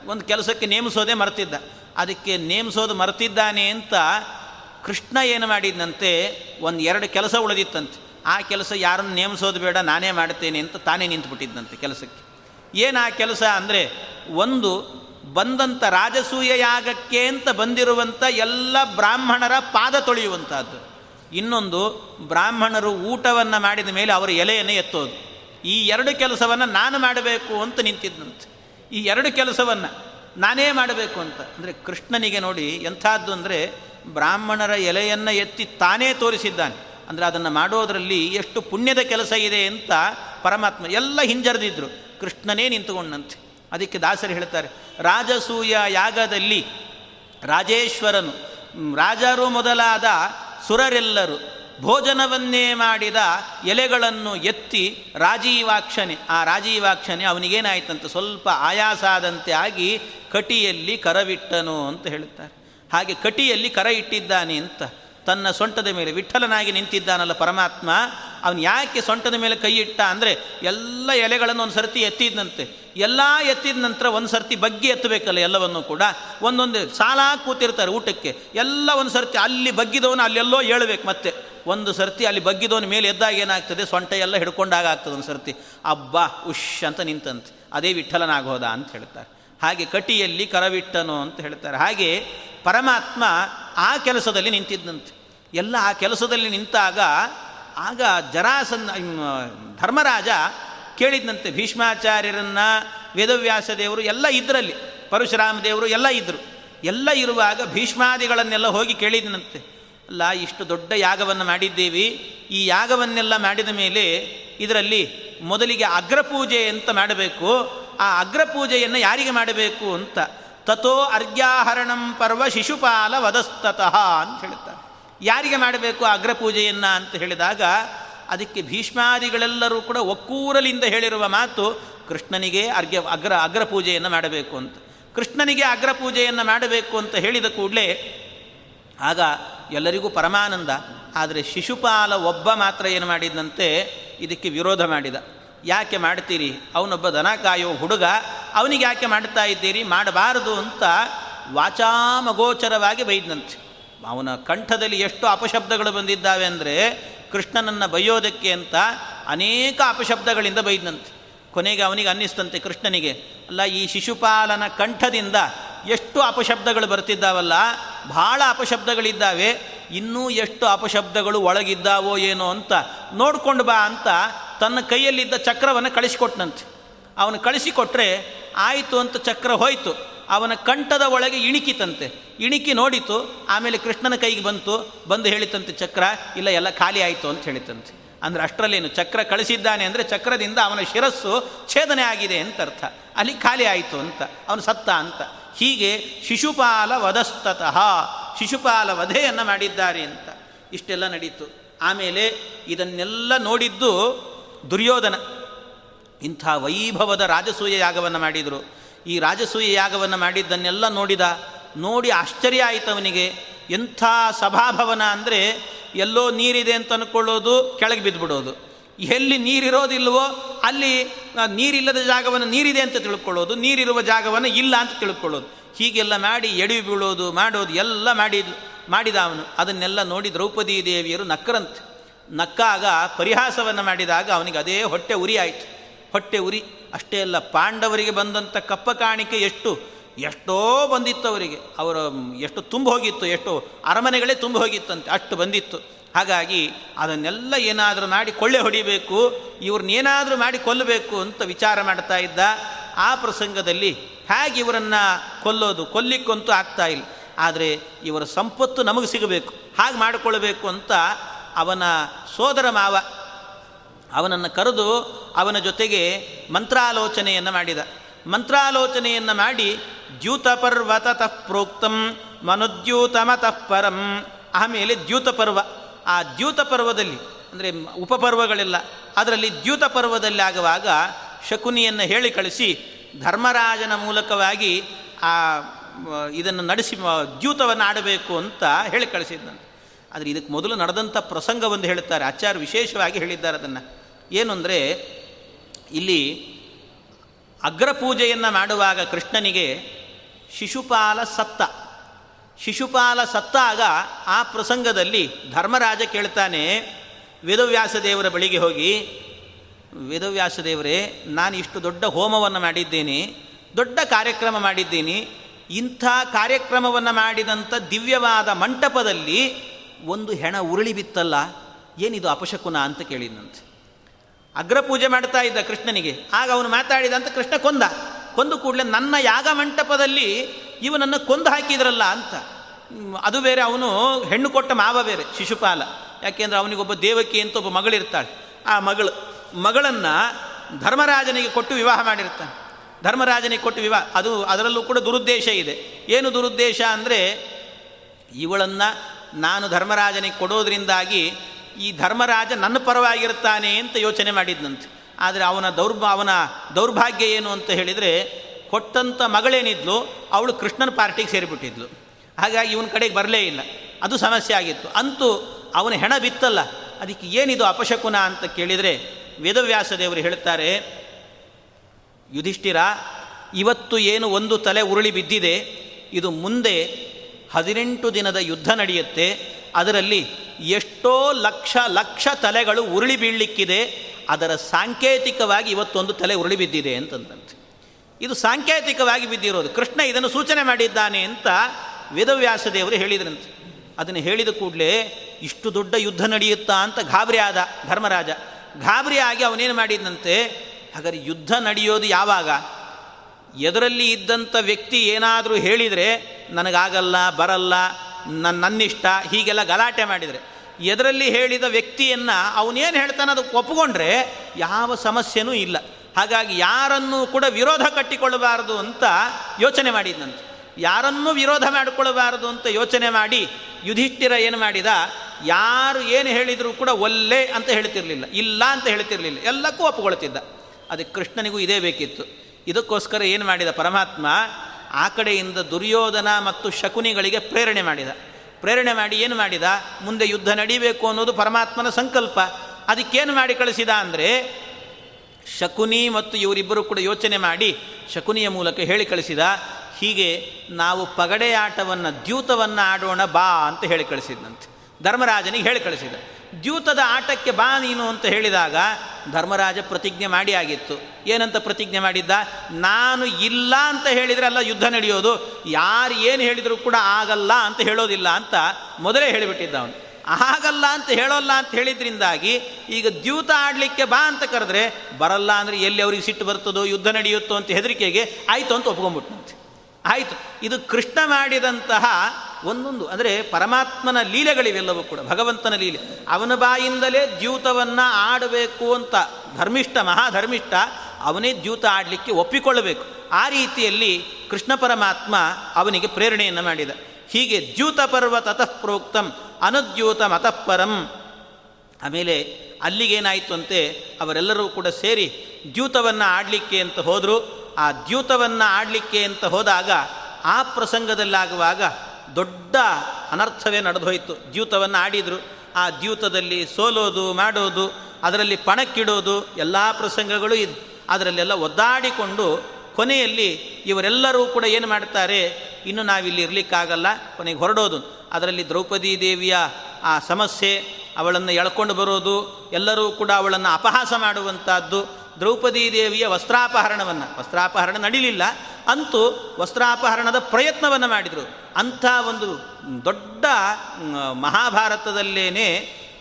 ಒಂದು ಕೆಲಸಕ್ಕೆ ನೇಮಿಸೋದೇ ಮರ್ತಿದ್ದ. ಅದಕ್ಕೆ ನೇಮಿಸೋದು ಮರ್ತಿದ್ದಾನೆ ಅಂತ ಕೃಷ್ಣ ಏನು ಮಾಡಿದ್ದಂತೆ ಒಂದು ಎರಡು ಕೆಲಸ ಉಳಿದಿತ್ತಂತೆ. ಆ ಕೆಲಸ ಯಾರನ್ನು ನೇಮಿಸೋದು ಬೇಡ, ನಾನೇ ಮಾಡ್ತೇನೆ ಅಂತ ತಾನೇ ನಿಂತುಬಿಟ್ಟಿದ್ದಂತೆ ಕೆಲಸಕ್ಕೆ. ಏನು ಆ ಕೆಲಸ ಅಂದರೆ ಒಂದು ಬಂದಂಥ ರಾಜಸೂಯ ಯಾಗಕ್ಕೆ ಅಂತ ಬಂದಿರುವಂಥ ಎಲ್ಲ ಬ್ರಾಹ್ಮಣರ ಪಾದ ತೊಳೆಯುವಂಥದ್ದು ಇನ್ನೊಂದು, ಬ್ರಾಹ್ಮಣರು ಊಟವನ್ನು ಮಾಡಿದ ಮೇಲೆ ಅವರ ಎಲೆಯನ್ನು ಎತ್ತೋದು. ಈ ಎರಡು ಕೆಲಸವನ್ನು ನಾನು ಮಾಡಬೇಕು ಅಂತ ನಿಂತಿದ್ದಂತೆ ಈ ಎರಡು ಕೆಲಸವನ್ನು ನಾನೇ ಮಾಡಬೇಕು ಅಂತ. ಅಂದರೆ ಕೃಷ್ಣನಿಗೆ ನೋಡಿ ಎಂಥದ್ದು ಅಂದರೆ ಬ್ರಾಹ್ಮಣರ ಎಲೆಯನ್ನು ಎತ್ತಿ ತಾನೇ ತೋರಿಸಿದ್ದಾನೆ. ಅಂದರೆ ಅದನ್ನು ಮಾಡೋದರಲ್ಲಿ ಎಷ್ಟು ಪುಣ್ಯದ ಕೆಲಸ ಇದೆ ಅಂತ ಪರಮಾತ್ಮ ಎಲ್ಲ ಹಿಂಜರಿದಿದ್ರು. ಕೃಷ್ಣನೇ ನಿಂತುಕೊಂಡಂತೆ. ಅದಕ್ಕೆ ದಾಸರು ಹೇಳ್ತಾರೆ, ರಾಜಸೂಯ ಯಾಗದಲ್ಲಿ ರಾಜೇಶ್ವರನು ರಾಜರು ಮೊದಲಾದ ಸುರರೆಲ್ಲರು ಭೋಜನವನ್ನೇ ಮಾಡಿದ ಎಲೆಗಳನ್ನು ಎತ್ತಿ ರಾಜೀವಾಕ್ಷನೆ, ಆ ರಾಜೀವಾಕ್ಷನೆ ಅವನಿಗೇನಾಯ್ತಂತ ಸ್ವಲ್ಪ ಆಯಾಸ ಆದಂತೆ ಆಗಿ ಕಟಿಯಲ್ಲಿ ಕರವಿಟ್ಟನು ಅಂತ ಹೇಳುತ್ತಾರೆ. ಹಾಗೆ ಕಟಿಯಲ್ಲಿ ಕರ ಇಟ್ಟಿದ್ದಾನೆ ಅಂತ ತನ್ನ ಸೊಂಟದ ಮೇಲೆ ವಿಠಲನಾಗಿ ನಿಂತಿದ್ದಾನಲ್ಲ ಪರಮಾತ್ಮ, ಅವನು ಯಾಕೆ ಸೊಂಟದ ಮೇಲೆ ಕೈ ಇಟ್ಟ ಅಂದರೆ ಎಲ್ಲ ಎಲೆಗಳನ್ನು ಒಂದು ಸರ್ತಿ ಎತ್ತಿದಂತೆ ಎಲ್ಲ ಎತ್ತಿದ ನಂತರ ಒಂದು ಸರ್ತಿ ಬಗ್ಗಿ ಎತ್ತಬೇಕಲ್ಲ ಎಲ್ಲವನ್ನು ಕೂಡ. ಒಂದೊಂದು ಸಾಲ ಕೂತಿರ್ತಾರೆ ಊಟಕ್ಕೆ. ಎಲ್ಲ ಒಂದು ಸರ್ತಿ ಅಲ್ಲಿ ಬಗ್ಗಿದವನು ಅಲ್ಲೆಲ್ಲೋ ಹೇಳ್ಬೇಕು ಮತ್ತೆ. ಒಂದು ಸರ್ತಿ ಅಲ್ಲಿ ಬಗ್ಗಿದವನ ಮೇಲೆ ಎದ್ದಾಗ ಏನಾಗ್ತದೆ? ಸೊಂಟ ಎಲ್ಲ ಹಿಡ್ಕೊಂಡಾಗ ಆಗ್ತದೆ ಒಂದು ಸರ್ತಿ. ಅಬ್ಬಾ ಉಶ್ ಅಂತ ನಿಂತಂತೆ. ಅದೇ ವಿಠಲನಾಗೋದ ಅಂತ ಹೇಳ್ತಾರೆ. ಹಾಗೆ ಕಟಿಯಲ್ಲಿ ಕರವಿಟ್ಟನು ಅಂತ ಹೇಳ್ತಾರೆ. ಹಾಗೆ ಪರಮಾತ್ಮ ಆ ಕೆಲಸದಲ್ಲಿ ನಿಂತಿದ್ದಂತೆ ಎಲ್ಲ ಆ ಕೆಲಸದಲ್ಲಿ ನಿಂತಾಗ ಆಗ ಜರಾಸನ್ ಧರ್ಮರಾಜ ಕೇಳಿದ್ನಂತೆ ಭೀಷ್ಮಾಚಾರ್ಯರನ್ನು ವೇದವ್ಯಾಸ ದೇವರು ಎಲ್ಲ ಇದ್ರಲ್ಲಿ, ಪರಶುರಾಮ ದೇವರು ಎಲ್ಲ ಇದ್ದರು ಎಲ್ಲ ಇರುವಾಗ ಭೀಷ್ಮಾದಿಗಳನ್ನೆಲ್ಲ ಹೋಗಿ ಕೇಳಿದ್ನಂತೆ. ಅಲ್ಲ, ಇಷ್ಟು ದೊಡ್ಡ ಯಾಗವನ್ನು ಮಾಡಿದ್ದೀವಿ. ಈ ಯಾಗವನ್ನೆಲ್ಲ ಮಾಡಿದ ಮೇಲೆ ಇದರಲ್ಲಿ ಮೊದಲಿಗೆ ಅಗ್ರಪೂಜೆ ಅಂತ ಮಾಡಬೇಕು. ಆ ಅಗ್ರಪೂಜೆಯನ್ನು ಯಾರಿಗೆ ಮಾಡಬೇಕು ಅಂತ? ತಥೋ ಅರ್ಘ್ಯಾಹರಣಂ ಪರ್ವ ಶಿಶುಪಾಲ ವದಸ್ತತಃ ಅಂತ ಹೇಳ್ತಾರೆ. ಯಾರಿಗೆ ಮಾಡಬೇಕು ಅಗ್ರಪೂಜೆಯನ್ನು ಅಂತ ಹೇಳಿದಾಗ ಅದಕ್ಕೆ ಭೀಷ್ಮಾದಿಗಳೆಲ್ಲರೂ ಕೂಡ ಒಕ್ಕೂರಲಿಂದ ಹೇಳಿರುವ ಮಾತು, ಕೃಷ್ಣನಿಗೆ ಅರ್ಘ್ಯ, ಅಗ್ರ ಅಗ್ರ ಪೂಜೆಯನ್ನು ಮಾಡಬೇಕು ಅಂತ. ಕೃಷ್ಣನಿಗೆ ಅಗ್ರ ಪೂಜೆಯನ್ನು ಮಾಡಬೇಕು ಅಂತ ಹೇಳಿದ ಕೂಡಲೇ, ಆಗ ಎಲ್ಲರಿಗೂ ಪರಮಾನಂದ, ಆದರೆ ಶಿಶುಪಾಲ ಒಬ್ಬ ಮಾತ್ರ ಏನು ಮಾಡಿದಂತೆ ಇದಕ್ಕೆ ವಿರೋಧ ಮಾಡಿದ. ಯಾಕೆ ಮಾಡ್ತೀರಿ? ಅವನೊಬ್ಬ ದನ ಕಾಯೋ ಹುಡುಗ, ಅವನಿಗೆ ಯಾಕೆ ಮಾಡ್ತಾ ಇದ್ದೀರಿ? ಮಾಡಬಾರದು ಅಂತ ವಾಚಾಮಗೋಚರವಾಗಿ ಬೈದಂತೆ ಅವನ ಕಂಠದಲ್ಲಿ ಎಷ್ಟು ಅಪಶಬ್ದಗಳು ಬಂದಿದ್ದಾವೆ ಅಂದರೆ ಕೃಷ್ಣನನ್ನು ಬೈಯೋದಕ್ಕೆ ಅಂತ ಅನೇಕ ಅಪಶಬ್ದಗಳಿಂದ ಬೈದನಂತೆ. ಕೊನೆಗೆ ಅವನಿಗೆ ಅನ್ನಿಸ್ತಂತೆ ಕೃಷ್ಣನಿಗೆ, ಅಲ್ಲ, ಈ ಶಿಶುಪಾಲನ ಕಂಠದಿಂದ ಎಷ್ಟು ಅಪಶಬ್ದಗಳು ಬರ್ತಿದ್ದಾವಲ್ಲ, ಭಾಳ ಅಪಶಬ್ದಗಳಿದ್ದಾವೆ, ಇನ್ನೂ ಎಷ್ಟು ಅಪಶಬ್ದಗಳು ಒಳಗಿದ್ದಾವೋ ಏನೋ ಅಂತ ನೋಡ್ಕೊಂಡು ಬಾ ಅಂತ ತನ್ನ ಕೈಯಲ್ಲಿದ್ದ ಚಕ್ರವನ್ನು ಕಳಿಸಿಕೊಟ್ನಂತೆ. ಅವನು ಕಳಿಸಿಕೊಟ್ರೆ ಆಯಿತು ಅಂತ ಚಕ್ರ ಹೋಯಿತು. ಅವನ ಕಂಠದ ಒಳಗೆ ಇಣಿಕಿತಂತೆ. ಇಣಿಕಿ ನೋಡಿತು, ಆಮೇಲೆ ಕೃಷ್ಣನ ಕೈಗೆ ಬಂತು, ಬಂದು ಹೇಳಿತಂತೆ, ಚಕ್ರ, ಇಲ್ಲ, ಎಲ್ಲ ಖಾಲಿ ಆಯಿತು ಅಂತ ಹೇಳಿತಂತೆ. ಅಂದರೆ ಅಷ್ಟರಲ್ಲೇನು, ಚಕ್ರ ಕಳಿಸಿದ್ದಾನೆ ಅಂದರೆ ಚಕ್ರದಿಂದ ಅವನ ಶಿರಸ್ಸು ಛೇದನೆ ಆಗಿದೆ ಅಂತ ಅರ್ಥ. ಅಲ್ಲಿ ಖಾಲಿ ಆಯಿತು ಅಂತ, ಅವನು ಸತ್ತ ಅಂತ. ಹೀಗೆ ಶಿಶುಪಾಲ ವಧಸ್ತತಃ, ಶಿಶುಪಾಲ ವಧೆಯನ್ನು ಮಾಡಿದ್ದಾರೆ ಅಂತ. ಇಷ್ಟೆಲ್ಲ ನಡೀತು. ಆಮೇಲೆ ಇದನ್ನೆಲ್ಲ ನೋಡಿದ್ದು ದುರ್ಯೋಧನ. ಇಂಥ ವೈಭವದ ರಾಜಸೂಯ ಯಾಗವನ್ನು ಮಾಡಿದರು. ಈ ರಾಜಸೂಯ ಯಾಗವನ್ನು ಮಾಡಿದ್ದನ್ನೆಲ್ಲ ನೋಡಿದ ನೋಡಿ ಆಶ್ಚರ್ಯ ಆಯಿತು ಅವನಿಗೆ. ಎಂಥ ಸಭಾಭವನ ಅಂದರೆ ಎಲ್ಲೋ ನೀರಿದೆ ಅಂತ ಅಂದ್ಕೊಳ್ಳೋದು ಕೆಳಗೆ ಬಿದ್ದುಬಿಡೋದು ಎಲ್ಲಿ ನೀರಿರೋದಿಲ್ವೋ ಅಲ್ಲಿ ನೀರಿಲ್ಲದ ಜಾಗವನ್ನು ನೀರಿದೆ ಅಂತ ತಿಳ್ಕೊಳ್ಳೋದು, ನೀರಿರುವ ಜಾಗವನ್ನು ಇಲ್ಲ ಅಂತ ತಿಳ್ಕೊಳ್ಳೋದು. ಹೀಗೆಲ್ಲ ಮಾಡಿ ಎಡವಿ ಬೀಳೋದು, ಮಾಡೋದು ಎಲ್ಲ ಮಾಡಿದ್ ಮಾಡಿದ ಅವನು. ಅದನ್ನೆಲ್ಲ ನೋಡಿ ದ್ರೌಪದಿ ದೇವಿಯರು ನಕ್ಕರಂತೆ. ನಕ್ಕಾಗ ಪರಿಹಾಸವನ್ನು ಮಾಡಿದಾಗ ಅವನಿಗೆ ಅದೇ ಹೊಟ್ಟೆ ಉರಿ ಆಯಿತು. ಹೊಟ್ಟೆ ಉರಿ. ಅಷ್ಟೇ ಅಲ್ಲ, ಪಾಂಡವರಿಗೆ ಬಂದಂಥ ಕಪ್ಪ ಕಾಣಿಕೆ ಎಷ್ಟು? ಎಷ್ಟೋ ಬಂದಿತ್ತು ಅವರಿಗೆ. ಅವರ ಎಷ್ಟು ತುಂಬ ಹೋಗಿತ್ತು, ಎಷ್ಟು ಅರಮನೆಗಳೇ ತುಂಬ ಹೋಗಿತ್ತಂತೆ ಅಷ್ಟು ಬಂದಿತ್ತು. ಹಾಗಾಗಿ ಅದನ್ನೆಲ್ಲ ಏನಾದರೂ ಮಾಡಿ ಕೊಳ್ಳೆ ಹೊಡಿಬೇಕು ಇವ್ರನ್ನೇನಾದರೂ ಮಾಡಿ ಕೊಲ್ಲಬೇಕು ಅಂತ ವಿಚಾರ ಮಾಡ್ತಾ ಇದ್ದ. ಆ ಪ್ರಸಂಗದಲ್ಲಿ ಹೇಗೆ ಇವರನ್ನು ಕೊಲ್ಲೋದು ಕೊಲ್ಲಿಕ್ಕಂತೂ ಆಗ್ತಾ ಇಲ್ಲ. ಆದರೆ ಇವರ ಸಂಪತ್ತು ನಮಗೆ ಸಿಗಬೇಕು. ಹಾಗೆ ಮಾಡಿಕೊಳ್ಬೇಕು ಅಂತ ಅವನ ಸೋದರ ಮಾವ ಅವನನ್ನು ಕರೆದು ಅವನ ಜೊತೆಗೆ ಮಂತ್ರಾಲೋಚನೆಯನ್ನು ಮಾಡಿದ. ಮಂತ್ರಾಲೋಚನೆಯನ್ನು ಮಾಡಿ ದ್ಯೂತ ಪರ್ವತ ಪ್ರೋಕ್ತಂ, ಮನುದ್ಯೂತಮತಃ ಪರಂ. ಆಮೇಲೆ ದ್ಯೂತ ಪರ್ವ ಆ ದ್ಯೂತ ಪರ್ವದಲ್ಲಿ ಅಂದರೆ ಉಪಪರ್ವಗಳೆಲ್ಲ, ಅದರಲ್ಲಿ ದ್ಯೂತ ಪರ್ವದಲ್ಲಿ ಆಗುವಾಗ ಶಕುನಿಯನ್ನು ಹೇಳಿ ಕಳಿಸಿ, ಧರ್ಮರಾಜನ ಮೂಲಕವಾಗಿ ಆ, ಇದನ್ನು ನಡೆಸಿ ದ್ಯೂತವನ್ನು ಆಡಬೇಕು ಅಂತ ಹೇಳಿ ಕಳಿಸಿದ್ದಾನೆ. ಆದರೆ ಇದಕ್ಕೆ ಮೊದಲು ನಡೆದಂಥ ಪ್ರಸಂಗ ಒಂದು ಹೇಳುತ್ತಾರೆ ಆಚಾರ್ಯ ವಿಶೇಷವಾಗಿ ಹೇಳಿದ್ದಾರೆ ಅದನ್ನು. ಏನು ಅಂದರೆ, ಇಲ್ಲಿ ಅಗ್ರಪೂಜೆಯನ್ನು ಮಾಡುವಾಗ ಕೃಷ್ಣನಿಗೆ ಶಿಶುಪಾಲ ಸತ್ತ. ಶಿಶುಪಾಲ ಸತ್ತಾಗ ಆ ಪ್ರಸಂಗದಲ್ಲಿ ಧರ್ಮರಾಜ ಕೇಳ್ತಾನೆ ವೇದವ್ಯಾಸ ದೇವರ ಬಳಿಗೆ ಹೋಗಿ ವೇದವ್ಯಾಸ ದೇವರೇ, ನಾನು ಇಷ್ಟು ದೊಡ್ಡ ಹೋಮವನ್ನು ಮಾಡಿದ್ದೇನೆ, ದೊಡ್ಡ ಕಾರ್ಯಕ್ರಮ ಮಾಡಿದ್ದೀನಿ, ಇಂಥ ಕಾರ್ಯಕ್ರಮವನ್ನು ಮಾಡಿದಂಥ ದಿವ್ಯವಾದ ಮಂಟಪದಲ್ಲಿ ಒಂದು ಹೆಣ ಉರುಳಿ ಬಿತ್ತಲ್ಲ, ಏನಿದು ಅಪಶಕುನ ಅಂತ ಕೇಳಿದಂತೆ ಅಗ್ರಪೂಜೆ ಮಾಡ್ತಾ ಇದ್ದ ಕೃಷ್ಣನಿಗೆ, ಆಗ ಅವನು ಮಾತಾಡಿದ ಅಂತ ಕೃಷ್ಣ ಕೊಂದ. ಕೊಂದು ಕೂಡಲೇ ನನ್ನ ಯಾಗ ಮಂಟಪದಲ್ಲಿ ಇವನನ್ನು ಕೊಂದು ಹಾಕಿದ್ರಲ್ಲ ಅಂತ. ಅದು ಬೇರೆ ಅವನು ಹೆಣ್ಣು ಕೊಟ್ಟ ಮಾವ ಬೇರೆ, ಶಿಶುಪಾಲ. ಯಾಕೆಂದ್ರೆ ಅವನಿಗೊಬ್ಬ ದೇವಕಿ ಅಂತ ಒಬ್ಬ ಮಗಳಿರ್ತಾಳೆ. ಆ ಮಗಳು, ಮಗಳನ್ನು ಧರ್ಮರಾಜನಿಗೆ ಕೊಟ್ಟು ವಿವಾಹ ಮಾಡಿರ್ತಾನೆ. ಧರ್ಮರಾಜನಿಗೆ ಕೊಟ್ಟು ವಿವಾಹ, ಅದು ಅದರಲ್ಲೂ ಕೂಡ ದುರುದ್ದೇಶ ಇದೆ. ಏನು ದುರುದ್ದೇಶ ಅಂದರೆ ಇವಳನ್ನು ನಾನು ಧರ್ಮರಾಜನಿಗೆ ಕೊಡೋದ್ರಿಂದಾಗಿ ಈ ಧರ್ಮರಾಜ ನನ್ನ ಪರವಾಗಿರ್ತಾನೆ ಅಂತ ಯೋಚನೆ ಮಾಡಿದ್ನಂತೆ. ಆದರೆ ಅವನ ದೌರ್ಭ, ಅವನ ದೌರ್ಭಾಗ್ಯ ಏನು ಅಂತ ಹೇಳಿದರೆ ಕೊಟ್ಟಂಥ ಮಗಳೇನಿದ್ಲು, ಅವಳು ಕೃಷ್ಣನ ಪಾರ್ಟಿಗೆ ಸೇರಿಬಿಟ್ಟಿದ್ಲು. ಹಾಗಾಗಿ ಇವನ ಕಡೆಗೆ ಬರಲೇ ಇಲ್ಲ. ಅದು ಸಮಸ್ಯೆ ಆಗಿತ್ತು. ಅಂತೂ ಅವನ ಹೆಣ ಬಿತ್ತಲ್ಲ. ಅದಕ್ಕೆ ಏನಿದು ಅಪಶಕುನ ಅಂತ ಕೇಳಿದರೆ ವೇದವ್ಯಾಸ ದೇವರು ಹೇಳ್ತಾರೆ, ಯುಧಿಷ್ಠಿರ, ಇವತ್ತು ಏನು ಒಂದು ತಲೆ ಉರುಳಿ ಬಿದ್ದಿದೆ, ಇದು ಮುಂದೆ ಹದಿನೆಂಟು ದಿನದ ಯುದ್ಧ ನಡೆಯುತ್ತೆ. ಅದರಲ್ಲಿ ಎಷ್ಟೋ ಲಕ್ಷ ಲಕ್ಷ ತಲೆಗಳು ಉರುಳಿ ಬೀಳಲಿಕ್ಕಿದೆ. ಅದರ ಸಾಂಕೇತಿಕವಾಗಿ ಇವತ್ತೊಂದು ತಲೆ ಉರುಳಿ ಬಿದ್ದಿದೆ ಅಂತಂದಂತೆ ಇದು ಸಾಂಕೇತಿಕವಾಗಿ ಬಿದ್ದಿರೋದು. ಕೃಷ್ಣ ಇದನ್ನು ಸೂಚನೆ ಮಾಡಿದ್ದಾನೆ ಅಂತ ವೇದವ್ಯಾಸ ದೇವರು ಹೇಳಿದ್ರಂತೆ. ಅದನ್ನು ಹೇಳಿದ ಕೂಡಲೇ ಇಷ್ಟು ದೊಡ್ಡ ಯುದ್ಧ ನಡೆಯುತ್ತಾ ಅಂತ ಗಾಬರಿ ಆದ ಧರ್ಮರಾಜ. ಗಾಬರಿ ಆಗಿ ಅವನೇನು ಮಾಡಿದಂತೆ ಹಾಗಾದ್ರೆ ಯುದ್ಧ ನಡೆಯೋದು ಯಾವಾಗ? ಎದರಲ್ಲಿ ಇದ್ದಂಥ ವ್ಯಕ್ತಿ ಏನಾದರೂ ಹೇಳಿದರೆ ನನಗಾಗಲ್ಲ, ಬರಲ್ಲ ನನ್ನ ನನ್ನಿಷ್ಟ, ಹೀಗೆಲ್ಲ ಗಲಾಟೆ ಮಾಡಿದರೆ. ಎದರಲ್ಲಿ ಹೇಳಿದ ವ್ಯಕ್ತಿಯನ್ನು ಅವನೇನು ಹೇಳ್ತಾನೆ ಅದಕ್ಕೆ ಒಪ್ಪಿಕೊಂಡ್ರೆ ಯಾವ ಸಮಸ್ಯೆನೂ ಇಲ್ಲ. ಹಾಗಾಗಿ ಯಾರನ್ನೂ ಕೂಡ ವಿರೋಧ ಕಟ್ಟಿಕೊಳ್ಳಬಾರದು ಅಂತ ಯೋಚನೆ ಮಾಡಿದ್ದಂತೆ ಯಾರನ್ನೂ ವಿರೋಧ ಮಾಡಿಕೊಳ್ಳಬಾರದು ಅಂತ ಯೋಚನೆ ಮಾಡಿ ಯುಧಿಷ್ಠಿರ ಏನು ಮಾಡಿದ? ಯಾರು ಏನು ಹೇಳಿದರೂ ಕೂಡ ಒಲ್ಲೆ ಅಂತ ಹೇಳ್ತಿರ್ಲಿಲ್ಲ, ಇಲ್ಲ ಅಂತ ಹೇಳ್ತಿರ್ಲಿಲ್ಲ. ಎಲ್ಲಕ್ಕೂ ಒಪ್ಪಿಕೊಳ್ತಿದ್ದ ಅದಕ್ಕೆ ಕೃಷ್ಣನಿಗೂ ಇದೇ ಬೇಕಿತ್ತು. ಇದಕ್ಕೋಸ್ಕರ ಏನು ಮಾಡಿದ ಪರಮಾತ್ಮ? ಆ ಕಡೆಯಿಂದ ದುರ್ಯೋಧನ ಮತ್ತು ಶಕುನಿಗಳಿಗೆ ಪ್ರೇರಣೆ ಮಾಡಿದ. ಪ್ರೇರಣೆ ಮಾಡಿ ಏನು ಮಾಡಿದ? ಮುಂದೆ ಯುದ್ಧ ನಡೀಬೇಕು ಅನ್ನೋದು ಪರಮಾತ್ಮನ ಸಂಕಲ್ಪ. ಅದಕ್ಕೇನು ಮಾಡಿ ಕಳಿಸಿದ ಅಂದರೆ, ಶಕುನಿ ಮತ್ತು ಇವರಿಬ್ಬರು ಕೂಡ ಯೋಚನೆ ಮಾಡಿ, ಶಕುನಿಯ ಮೂಲಕ ಹೇಳಿ ಕಳಿಸಿದ, ಹೀಗೆ ನಾವು ಪಗಡೆ ಆಟವನ್ನು ದ್ಯೂತವನ್ನು ಆಡೋಣ ಬಾ ಅಂತ ಹೇಳಿ ಕಳಿಸಿದಂತೆ ಧರ್ಮರಾಜನಿಗೆ ಹೇಳಿ ಕಳಿಸಿದ. ದ್ಯೂತದ ಆಟಕ್ಕೆ ಬಾ ನೀನು ಅಂತ ಹೇಳಿದಾಗ ಧರ್ಮರಾಜ ಪ್ರತಿಜ್ಞೆ ಮಾಡಿ ಆಗಿತ್ತು. ಏನಂತ ಪ್ರತಿಜ್ಞೆ ಮಾಡಿದ್ದ? ನಾನು ಇಲ್ಲ ಅಂತ ಹೇಳಿದರೆ ಅಲ್ಲ ಯುದ್ಧ ನಡೆಯೋದು. ಯಾರು ಏನು ಹೇಳಿದರೂ ಕೂಡ ಆಗಲ್ಲ ಅಂತ ಹೇಳೋದಿಲ್ಲ ಅಂತ ಮೊದಲೇ ಹೇಳಿಬಿಟ್ಟಿದ್ದ ಅವನು ಆಗಲ್ಲ ಅಂತ ಹೇಳೋಲ್ಲ ಅಂತ ಹೇಳಿದ್ರಿಂದಾಗಿ ಈಗ ದ್ಯೂತ ಆಡಲಿಕ್ಕೆ ಬಾ ಅಂತ ಕರೆದ್ರೆ ಬರಲ್ಲ ಅಂದರೆ ಎಲ್ಲಿ ಅವ್ರಿಗೆ ಸಿಟ್ಟು ಬರ್ತದೋ, ಯುದ್ಧ ನಡೆಯುತ್ತೋ ಅಂತ ಹೆದರಿಕೆಗೆ ಆಯಿತು ಅಂತ ಒಪ್ಕೊಂಡ್ಬಿಟ್ಟಂತೆ ಆಯಿತು. ಇದು ಕೃಷ್ಣ ಮಾಡಿದಂತಹ ಒಂದೊಂದು, ಅಂದರೆ ಪರಮಾತ್ಮನ ಲೀಲೆಗಳಿವೆಲ್ಲವೂ ಕೂಡ, ಭಗವಂತನ ಲೀಲೆ. ಅವನ ಬಾಯಿಂದಲೇ ದ್ಯೂತವನ್ನು ಆಡಬೇಕು ಅಂತ ಧರ್ಮಿಷ್ಠ, ಮಹಾಧರ್ಮಿಷ್ಠ, ಅವನೇ ದ್ಯೂತ ಆಡಲಿಕ್ಕೆ ಒಪ್ಪಿಕೊಳ್ಳಬೇಕು. ಆ ರೀತಿಯಲ್ಲಿ ಕೃಷ್ಣ ಪರಮಾತ್ಮ ಅವನಿಗೆ ಪ್ರೇರಣೆಯನ್ನು ಮಾಡಿದ. ಹೀಗೆ ದ್ಯೂತ ಪರ್ವ ತತಃ ಪ್ರೋಕ್ತಂ, ಅನುದ್ಯೂತ ಮತಃಪರಂ ಆಮೇಲೆ ಅಲ್ಲಿಗೇನಾಯಿತು ಅಂತೆ, ಅವರೆಲ್ಲರೂ ಕೂಡ ಸೇರಿ ದ್ಯೂತವನ್ನು ಆಡಲಿಕ್ಕೆ ಅಂತ ಹೋದರು. ಆ ದ್ಯೂತವನ್ನು ಆಡಲಿಕ್ಕೆ ಅಂತ ಹೋದಾಗ, ಆ ಪ್ರಸಂಗದಲ್ಲಾಗುವಾಗ ದೊಡ್ಡ ಅನರ್ಥವೇ ನಡೆದೋಯ್ತು. ದ್ಯೂತವನ್ನು ಆಡಿದರು. ಆ ದ್ಯೂತದಲ್ಲಿ ಸೋಲೋದು, ಮಾಡೋದು, ಅದರಲ್ಲಿ ಪಣಕ್ಕಿಡೋದು, ಎಲ್ಲ ಪ್ರಸಂಗಗಳು ಇದು. ಅದರಲ್ಲೆಲ್ಲ ಒದ್ದಾಡಿಕೊಂಡು ಕೊನೆಯಲ್ಲಿ ಇವರೆಲ್ಲರೂ ಕೂಡ ಏನು ಮಾಡ್ತಾರೆ? ಇನ್ನು ನಾವಿಲ್ಲಿ ಇರಲಿಕ್ಕಾಗಲ್ಲ. ಕೊನೆಗೆ ಹೊರಡೋದು. ಅದರಲ್ಲಿ ದ್ರೌಪದಿ ದೇವಿಯ ಆ ಸಮಸ್ಯೆ, ಅವಳನ್ನು ಎಳ್ಕೊಂಡು ಬರೋದು, ಎಲ್ಲರೂ ಕೂಡ ಅವಳನ್ನು ಅಪಹಾಸ ಮಾಡುವಂಥದ್ದು ದ್ರೌಪದಿ ದೇವಿಯ ವಸ್ತ್ರಾಪಹರಣವನ್ನು. ವಸ್ತ್ರಾಪಹರಣ ನಡೀಲಿಲ್ಲ. ಅಂತೂ ವಸ್ತ್ರಾಪಹರಣದ ಪ್ರಯತ್ನವನ್ನು ಮಾಡಿದರು. ಅಂಥ ಒಂದು ದೊಡ್ಡ ಮಹಾಭಾರತದಲ್ಲೇನೆ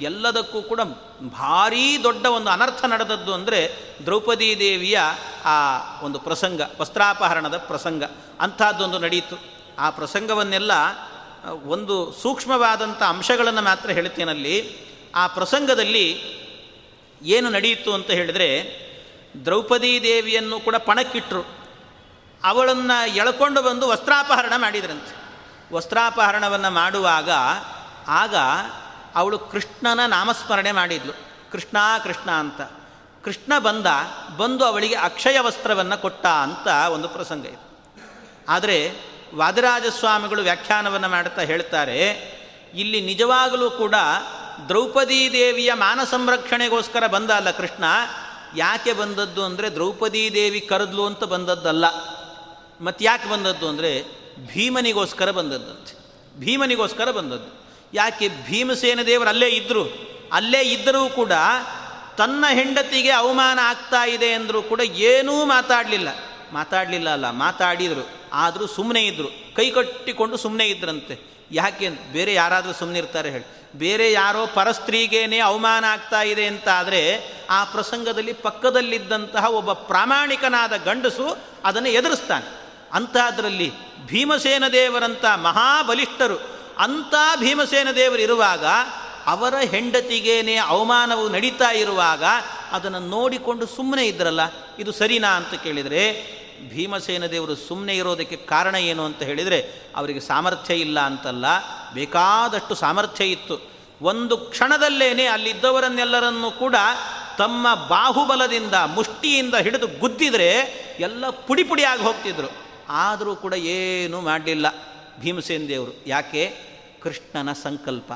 ಎಲ್ಲದಕ್ಕೂ ಕೂಡ ಭಾರೀ ದೊಡ್ಡ ಒಂದು ಅನರ್ಥ ನಡೆದದ್ದು ಅಂದರೆ ದ್ರೌಪದಿ ದೇವಿಯ ಆ ಒಂದು ಪ್ರಸಂಗ, ವಸ್ತ್ರಾಪಹರಣದ ಪ್ರಸಂಗ. ಅಂಥದ್ದೊಂದು ನಡೆಯಿತು ಆ ಪ್ರಸಂಗವನ್ನೆಲ್ಲ, ಒಂದು ಸೂಕ್ಷ್ಮವಾದಂಥ ಅಂಶಗಳನ್ನು ಮಾತ್ರ ಹೇಳ್ತೇನಲ್ಲಿ ಆ ಪ್ರಸಂಗದಲ್ಲಿ ಏನು ನಡೆಯಿತು ಅಂತ ಹೇಳಿದರೆ ದ್ರೌಪದಿ ದೇವಿಯನ್ನು ಕೂಡ ಪಣಕ್ಕಿಟ್ಟರು ಅವಳನ್ನು ಎಳ್ಕೊಂಡು ಬಂದು ವಸ್ತ್ರಾಪಹರಣ ಮಾಡಿದ್ರಂತೆ. ವಸ್ತ್ರಾಪಹರಣವನ್ನು ಮಾಡುವಾಗ ಆಗ ಅವಳು ಕೃಷ್ಣನ ನಾಮಸ್ಮರಣೆ ಮಾಡಿದ್ಲು. ಕೃಷ್ಣ ಕೃಷ್ಣ ಅಂತ. ಕೃಷ್ಣ ಬಂದ, ಬಂದು ಅವಳಿಗೆ ಅಕ್ಷಯ ವಸ್ತ್ರವನ್ನು ಕೊಟ್ಟ ಅಂತ ಒಂದು ಪ್ರಸಂಗ ಇದೆ. ಆದರೆ ವಾದರಾಜಸ್ವಾಮಿಗಳು ವ್ಯಾಖ್ಯಾನವನ್ನು ಮಾಡುತ್ತಾ ಹೇಳ್ತಾರೆ, ಇಲ್ಲಿ ನಿಜವಾಗಲೂ ಕೂಡ ದ್ರೌಪದಿ ದೇವಿಯ ಮಾನ ಸಂರಕ್ಷಣೆಗೋಸ್ಕರ ಬಂದ ಅಲ್ಲ ಕೃಷ್ಣ ಯಾಕೆ ಬಂದದ್ದು ಅಂದರೆ ದ್ರೌಪದಿ ದೇವಿ ಕರೆದ್ಲು ಅಂತ ಬಂದದ್ದಲ್ಲ. ಮತ್ತು ಯಾಕೆ ಬಂದದ್ದು ಅಂದರೆ ಭೀಮನಿಗೋಸ್ಕರ ಬಂದದ್ದಂತೆ. ಭೀಮನಿಗೋಸ್ಕರ ಬಂದದ್ದು. ಯಾಕೆ ಭೀಮಸೇನ ದೇವರು ಅಲ್ಲೇ ಇದ್ದರು ಅಲ್ಲೇ ಇದ್ದರೂ ಕೂಡ ತನ್ನ ಹೆಂಡತಿಗೆ ಅವಮಾನ ಆಗ್ತಾ ಇದೆ ಅಂದರೂ ಕೂಡ ಏನೂ ಮಾತಾಡಲಿಲ್ಲ. ಮಾತಾಡಲಿಲ್ಲ ಅಲ್ಲ, ಮಾತಾಡಿದರು. ಆದರೂ ಸುಮ್ಮನೆ ಇದ್ದರು ಕೈ ಕಟ್ಟಿಕೊಂಡು ಸುಮ್ಮನೆ ಇದ್ರಂತೆ. ಯಾಕೆ ಬೇರೆ ಯಾರಾದರೂ ಸುಮ್ಮನೆ ಇರ್ತಾರೆ ಹೇಳಿ. ಬೇರೆ ಯಾರೋ ಪರಸ್ತ್ರೀಗೇನೆ ಅವಮಾನ ಆಗ್ತಾ ಇದೆ ಅಂತ ಆದರೆ ಆ ಪ್ರಸಂಗದಲ್ಲಿ ಪಕ್ಕದಲ್ಲಿದ್ದಂತಹ ಒಬ್ಬ ಪ್ರಾಮಾಣಿಕನಾದ ಗಂಡಸು ಅದನ್ನು ಎದುರಿಸ್ತಾನೆ. ಅಂಥದ್ರಲ್ಲಿ ಭೀಮಸೇನ ದೇವರಂಥ ಮಹಾಬಲಿಷ್ಠರು ಅಂಥ ಭೀಮಸೇನ ದೇವರು ಇರುವಾಗ ಅವರ ಹೆಂಡತಿಗೇನೆ ಅವಮಾನವು ನಡೀತಾ ಇರುವಾಗ ಅದನ್ನು ನೋಡಿಕೊಂಡು ಸುಮ್ಮನೆ ಇದ್ರಲ್ಲ, ಇದು ಸರಿನಾ ಅಂತ ಕೇಳಿದರೆ, ಭೀಮಸೇನ ದೇವರು ಸುಮ್ಮನೆ ಇರೋದಕ್ಕೆ ಕಾರಣ ಏನು ಅಂತ ಹೇಳಿದರೆ, ಅವರಿಗೆ ಸಾಮರ್ಥ್ಯ ಇಲ್ಲ ಅಂತಲ್ಲ, ಬೇಕಾದಷ್ಟು ಸಾಮರ್ಥ್ಯ ಇತ್ತು. ಒಂದು ಕ್ಷಣದಲ್ಲೇನೆ ಅಲ್ಲಿದ್ದವರನ್ನೆಲ್ಲರನ್ನೂ ಕೂಡ ತಮ್ಮ ಬಾಹುಬಲದಿಂದ, ಮುಷ್ಟಿಯಿಂದ ಹಿಡಿದು ಗುದ್ದಿದರೆ ಎಲ್ಲ ಪುಡಿ ಪುಡಿಯಾಗಿ ಹೋಗ್ತಿದ್ರು. ಆದರೂ ಕೂಡ ಏನೂ ಮಾಡಲಿಲ್ಲ ಭೀಮಸೇನ ದೇವರು. ಯಾಕೆ? ಕೃಷ್ಣನ ಸಂಕಲ್ಪ,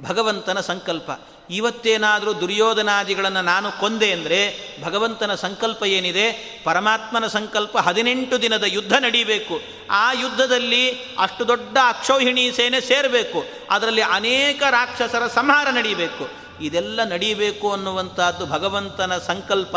ಭಗವಂತನ ಸಂಕಲ್ಪ. ಇವತ್ತೇನಾದರೂ ದುರ್ಯೋಧನಾದಿಗಳನ್ನು ನಾನು ಕೊಂದೆ ಅಂದರೆ ಭಗವಂತನ ಸಂಕಲ್ಪ ಏನಿದೆ? ಪರಮಾತ್ಮನ ಸಂಕಲ್ಪ ಹದಿನೆಂಟು ದಿನದ ಯುದ್ಧ ನಡೀಬೇಕು. ಆ ಯುದ್ಧದಲ್ಲಿ ಅಷ್ಟು ದೊಡ್ಡ ಅಕ್ಷೌಹಿಣಿ ಸೇನೆ ಸೇರಬೇಕು. ಅದರಲ್ಲಿ ಅನೇಕ ರಾಕ್ಷಸರ ಸಂಹಾರ ನಡೀಬೇಕು. ಇದೆಲ್ಲ ನಡೀಬೇಕು ಅನ್ನುವಂಥದ್ದು ಭಗವಂತನ ಸಂಕಲ್ಪ.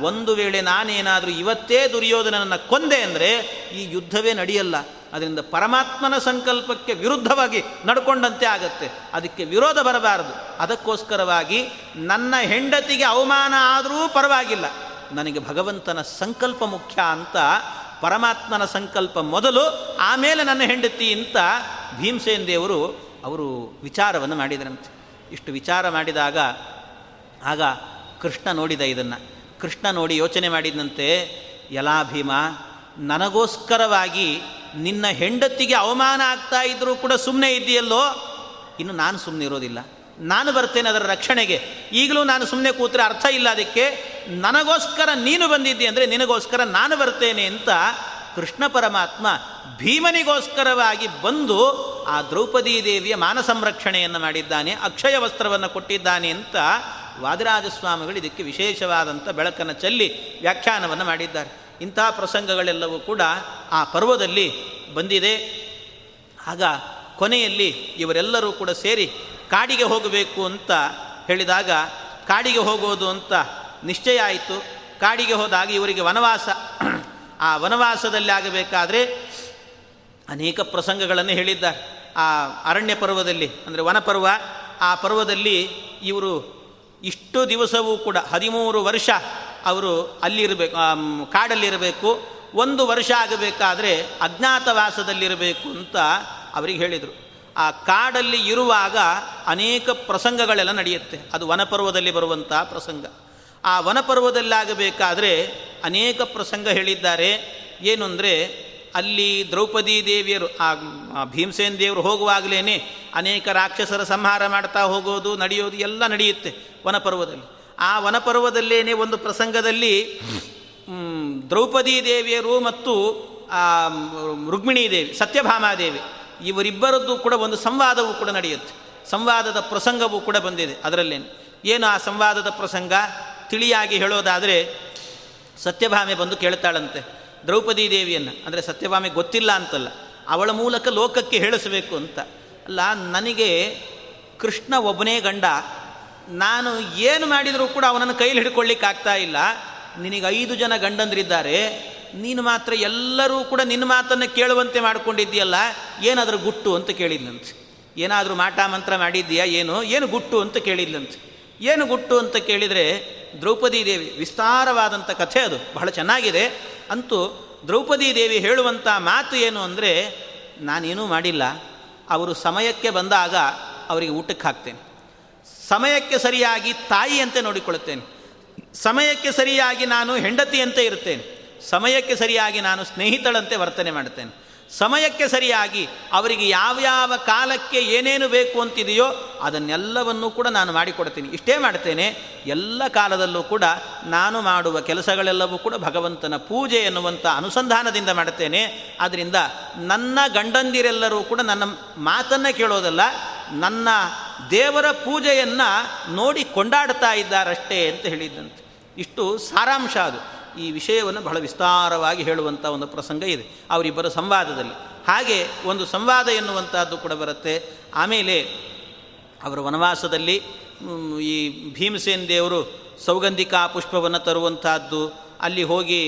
ಒಂದು ವೇಳೆ ನಾನೇನಾದರೂ ಇವತ್ತೇ ದುರ್ಯೋಧನನನ್ನು ಕೊಂದೆ ಅಂದರೆ ಈ ಯುದ್ಧವೇ ನಡೆಯಲ್ಲ. ಅದರಿಂದ ಪರಮಾತ್ಮನ ಸಂಕಲ್ಪಕ್ಕೆ ವಿರುದ್ಧವಾಗಿ ನಡ್ಕೊಂಡಂತೆ ಆಗತ್ತೆ. ಅದಕ್ಕೆ ವಿರೋಧ ಬರಬಾರದು. ಅದಕ್ಕೋಸ್ಕರವಾಗಿ ನನ್ನ ಹೆಂಡತಿಗೆ ಅವಮಾನ ಆದರೂ ಪರವಾಗಿಲ್ಲ. ನನಗೆ ಭಗವಂತನ ಸಂಕಲ್ಪ ಮುಖ್ಯ ಅಂತ, ಪರಮಾತ್ಮನ ಸಂಕಲ್ಪ ಮೊದಲು, ಆಮೇಲೆ ನನ್ನ ಹೆಂಡತಿ ಅಂತ ಭೀಮಸೇನ್ ದೇವರು ಅವರು ವಿಚಾರವನ್ನು ಮಾಡಿದರಂತೆ. ಇಷ್ಟು ವಿಚಾರ ಮಾಡಿದಾಗ ಆಗ ಕೃಷ್ಣ ನೋಡಿದ ಇದನ್ನು. ಕೃಷ್ಣ ನೋಡಿ ಯೋಚನೆ ಮಾಡಿದಂತೆ ಯಲಾ ಭೀಮ ನನಗೋಸ್ಕರವಾಗಿ ನಿನ್ನ ಹೆಂಡತಿಗೆ ಅವಮಾನ ಆಗ್ತಾ ಇದ್ದರೂ ಕೂಡ ಸುಮ್ಮನೆ ಇದೆಯಲ್ಲೋ ಇನ್ನು ನಾನು ಸುಮ್ಮನೆ ಇರೋದಿಲ್ಲ. ನಾನು ಬರ್ತೇನೆ ಅದರ ರಕ್ಷಣೆಗೆ. ಈಗಲೂ ನಾನು ಸುಮ್ಮನೆ ಕೂತ್ರೆ ಅರ್ಥ ಇಲ್ಲ ಅದಕ್ಕೆ. ನನಗೋಸ್ಕರ ನೀನು ಬಂದಿದ್ದೀಯ ಅಂದರೆ ನಿನಗೋಸ್ಕರ ನಾನು ಬರ್ತೇನೆ ಅಂತ ಕೃಷ್ಣ ಪರಮಾತ್ಮ ಭೀಮನಿಗೋಸ್ಕರವಾಗಿ ಬಂದು ಆ ದ್ರೌಪದೀ ದೇವಿಯ ಮಾನ ಸಂರಕ್ಷಣೆಯನ್ನು ಮಾಡಿದ್ದಾನೆ, ಅಕ್ಷಯ ವಸ್ತ್ರವನ್ನು ಕೊಟ್ಟಿದ್ದಾನೆ ಅಂತ ವಾದಿರಾಜಸ್ವಾಮಿಗಳು ಇದಕ್ಕೆ ವಿಶೇಷವಾದಂಥ ಬೆಳಕನ್ನು ಚೆಲ್ಲಿ ವ್ಯಾಖ್ಯಾನವನ್ನು ಮಾಡಿದ್ದಾರೆ. ಇಂತಹ ಪ್ರಸಂಗಗಳೆಲ್ಲವೂ ಕೂಡ ಆ ಪರ್ವದಲ್ಲಿ ಬಂದಿದೆ. ಆಗ ಕೊನೆಯಲ್ಲಿ ಇವರೆಲ್ಲರೂ ಕೂಡ ಸೇರಿ ಕಾಡಿಗೆ ಹೋಗಬೇಕು ಅಂತ ಹೇಳಿದಾಗ, ಕಾಡಿಗೆ ಹೋಗೋದು ಅಂತ ನಿಶ್ಚಯ ಆಯಿತು. ಕಾಡಿಗೆ ಹೋದಾಗ ಇವರಿಗೆ ವನವಾಸ ಆ ವನವಾಸದಲ್ಲಿ ಆಗಬೇಕಾದ್ರೆ ಅನೇಕ ಪ್ರಸಂಗಗಳನ್ನು ಹೇಳಿದ್ದ ಆ ಅರಣ್ಯ ಪರ್ವದಲ್ಲಿ, ಅಂದರೆ ವನಪರ್ವ, ಆ ಪರ್ವದಲ್ಲಿ ಇವರು ಇಷ್ಟು ದಿವಸವೂ ಕೂಡ ಹದಿಮೂರು ವರ್ಷ ಅವರು ಅಲ್ಲಿರಬೇಕು ಕಾಡಲ್ಲಿರಬೇಕು. ಒಂದು ವರ್ಷ ಆಗಬೇಕಾದ್ರೆ ಅಜ್ಞಾತವಾಸದಲ್ಲಿರಬೇಕು ಅಂತ ಅವರಿಗೆ ಹೇಳಿದರು. ಆ ಕಾಡಲ್ಲಿ ಇರುವಾಗ ಅನೇಕ ಪ್ರಸಂಗಗಳೆಲ್ಲ ನಡೆಯುತ್ತೆ. ಅದು ವನಪರ್ವದಲ್ಲಿ ಬರುವಂಥ ಪ್ರಸಂಗ. ಆ ವನಪರ್ವದಲ್ಲಾಗಬೇಕಾದರೆ ಅನೇಕ ಪ್ರಸಂಗ ಹೇಳಿದ್ದಾರೆ. ಏನು ಅಂದರೆ, ಅಲ್ಲಿ ದ್ರೌಪದಿ ದೇವಿಯರು, ಆ ಭೀಮಸೇನ್ ದೇವರು ಹೋಗುವಾಗಲೇ ಅನೇಕ ರಾಕ್ಷಸರ ಸಂಹಾರ ಮಾಡ್ತಾ ಹೋಗೋದು, ನಡೆಯೋದು ಎಲ್ಲ ನಡೆಯುತ್ತೆ ವನಪರ್ವದಲ್ಲಿ. ಆ ವನಪರ್ವದಲ್ಲೇನೆ ಒಂದು ಪ್ರಸಂಗದಲ್ಲಿ ದ್ರೌಪದಿ ದೇವಿಯರು ಮತ್ತು ರುಕ್ಮಿಣೀ ದೇವಿ ಸತ್ಯಭಾಮಾದೇವಿ ಇವರಿಬ್ಬರದ್ದು ಕೂಡ ಒಂದು ಸಂವಾದವೂ ಕೂಡ ನಡೆಯುತ್ತೆ. ಸಂವಾದದ ಪ್ರಸಂಗವೂ ಕೂಡ ಬಂದಿದೆ ಅದರಲ್ಲೇನು. ಏನು ಆ ಸಂವಾದದ ಪ್ರಸಂಗ? ತಿಳಿಯಾಗಿ ಹೇಳೋದಾದರೆ ಸತ್ಯಭಾಮೆ ಬಂದು ಕೇಳ್ತಾಳಂತೆ, ದ್ರೌಪದಿ ದೇವಿಯನ್ನು. ಅಂದರೆ ಸತ್ಯಭಾಮೆ ಗೊತ್ತಿಲ್ಲ ಅಂತಲ್ಲ, ಅವಳ ಮೂಲಕ ಲೋಕಕ್ಕೆ ಹೇಳಿಸಬೇಕು ಅಂತ. ಅಲ್ಲ, ನನಗೆ ಕೃಷ್ಣ ಒಬ್ಬನೇ ಗಂಡ, ನಾನು ಏನು ಮಾಡಿದರೂ ಕೂಡ ಅವನನ್ನು ಕೈಲಿ ಹಿಡ್ಕೊಳ್ಳಿಕ್ಕಾಗ್ತಾ ಇಲ್ಲ. ನಿನಗೆ ಐದು ಜನ ಗಂಡಂದ್ರಿದ್ದಾರೆ, ನೀನು ಮಾತ್ರ ಎಲ್ಲರೂ ಕೂಡ ನಿನ್ನ ಮಾತನ್ನು ಕೇಳುವಂತೆ ಮಾಡ್ಕೊಂಡಿದ್ದೀಯಲ್ಲ, ಏನಾದರೂ ಗುಟ್ಟು ಅಂತ ಕೇಳಿದ್ನಂತೆ. ಏನಾದರೂ ಮಾಟ ಮಂತ್ರ ಮಾಡಿದ್ದೀಯಾ, ಏನು? ಏನು ಗುಟ್ಟು ಅಂತ ಕೇಳಿದ್ನಂತೆ. ಏನು ಗುಟ್ಟು ಅಂತ ಕೇಳಿದರೆ ದ್ರೌಪದಿ ದೇವಿ ವಿಸ್ತಾರವಾದಂಥ ಕಥೆ ಅದು, ಬಹಳ ಚೆನ್ನಾಗಿದೆ. ಅಂತೂ ದ್ರೌಪದಿ ದೇವಿ ಹೇಳುವಂಥ ಮಾತು ಏನು ಅಂದರೆ, ನಾನೇನೂ ಮಾಡಿಲ್ಲ, ಅವರು ಸಮಯಕ್ಕೆ ಬಂದಾಗ ಅವರಿಗೆ ಊಟಕ್ಕೆ ಹಾಕ್ತೇನೆ. ಸಮಯಕ್ಕೆ ಸರಿಯಾಗಿ ತಾಯಿಯಂತೆ ನೋಡಿಕೊಳ್ಳುತ್ತೇನೆ. ಸಮಯಕ್ಕೆ ಸರಿಯಾಗಿ ನಾನು ಹೆಂಡತಿಯಂತೆ ಇರುತ್ತೇನೆ. ಸಮಯಕ್ಕೆ ಸರಿಯಾಗಿ ನಾನು ಸ್ನೇಹಿತಳಂತೆ ವರ್ತನೆ ಮಾಡುತ್ತೇನೆ. ಸಮಯಕ್ಕೆ ಸರಿಯಾಗಿ ಅವರಿಗೆ ಯಾವ್ಯಾವ ಕಾಲಕ್ಕೆ ಏನೇನು ಬೇಕು ಅಂತಿದೆಯೋ ಅದನ್ನೆಲ್ಲವನ್ನೂ ಕೂಡ ನಾನು ಮಾಡಿಕೊಡ್ತೀನಿ. ಇಷ್ಟೇ ಮಾಡ್ತೇನೆ, ಎಲ್ಲ ಕಾಲದಲ್ಲೂ ಕೂಡ ನಾನು ಮಾಡುವ ಕೆಲಸಗಳೆಲ್ಲವೂ ಕೂಡ ಭಗವಂತನ ಪೂಜೆ ಎನ್ನುವಂಥ ಅನುಸಂಧಾನದಿಂದ ಮಾಡ್ತೇನೆ. ಆದ್ದರಿಂದ ನನ್ನ ಗಂಡಂದಿರೆಲ್ಲರೂ ಕೂಡ ನನ್ನ ಮಾತನ್ನು ಕೇಳೋದಲ್ಲ, ನನ್ನ ದೇವರ ಪೂಜೆಯನ್ನು ನೋಡಿ ಕೊಂಡಾಡ್ತಾ ಇದ್ದಾರಷ್ಟೇ ಅಂತ ಹೇಳಿದ್ದಂತೆ ಇಷ್ಟು ಸಾರಾಂಶ ಅದು. ಈ ವಿಷಯವನ್ನು ಬಹಳ ವಿಸ್ತಾರವಾಗಿ ಹೇಳುವಂಥ ಒಂದು ಪ್ರಸಂಗ ಇದೆ, ಅವರಿಬ್ಬರ ಸಂವಾದದಲ್ಲಿ. ಹಾಗೆ ಒಂದು ಸಂವಾದ ಎನ್ನುವಂಥದ್ದು ಕೂಡ ಬರುತ್ತೆ. ಆಮೇಲೆ ಅವರ ವನವಾಸದಲ್ಲಿ ಈ ಭೀಮಸೇನ್ ದೇವರು ಸೌಗಂಧಿಕಾ ಪುಷ್ಪವನ್ನು ತರುವಂತಹದ್ದು, ಅಲ್ಲಿ ಹೋಗಿ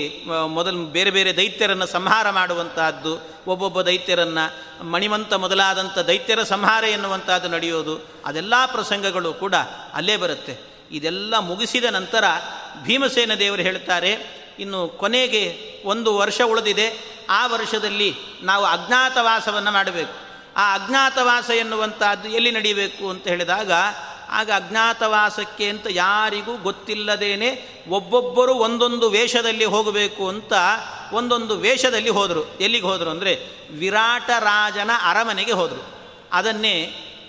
ಮೊದಲು ಬೇರೆ ಬೇರೆ ದೈತ್ಯರನ್ನು ಸಂಹಾರ ಮಾಡುವಂತಹದ್ದು, ಒಬ್ಬೊಬ್ಬ ದೈತ್ಯರನ್ನು, ಮಣಿಮಂತ ಮೊದಲಾದಂಥ ದೈತ್ಯರ ಸಂಹಾರ ಎನ್ನುವಂಥದ್ದು ನಡೆಯೋದು, ಅದೆಲ್ಲ ಪ್ರಸಂಗಗಳು ಕೂಡ ಅಲ್ಲೇ ಬರುತ್ತೆ. ಇದೆಲ್ಲ ಮುಗಿಸಿದ ನಂತರ ಭೀಮಸೇನ ದೇವರು ಹೇಳ್ತಾರೆ ಇನ್ನು ಕೊನೆಗೆ ಒಂದು ವರ್ಷ ಉಳಿದಿದೆ. ಆ ವರ್ಷದಲ್ಲಿ ನಾವು ಅಜ್ಞಾತವಾಸವನ್ನು ಮಾಡಬೇಕು. ಆ ಅಜ್ಞಾತವಾಸ ಎನ್ನುವಂಥದ್ದು ಎಲ್ಲಿ ನಡೀಬೇಕು ಅಂತ ಹೇಳಿದಾಗ, ಆಗ ಅಜ್ಞಾತವಾಸಕ್ಕೆ ಅಂತ ಯಾರಿಗೂ ಗೊತ್ತಿಲ್ಲದೇನೆ ಒಬ್ಬೊಬ್ಬರು ಒಂದೊಂದು ವೇಷದಲ್ಲಿ ಹೋಗಬೇಕು ಅಂತ ಒಂದೊಂದು ವೇಷದಲ್ಲಿ ಹೋದರು. ಎಲ್ಲಿಗೆ ಹೋದರು ಅಂದರೆ ವಿರಾಟ ರಾಜನ ಅರಮನೆಗೆ ಹೋದರು. ಅದನ್ನೇ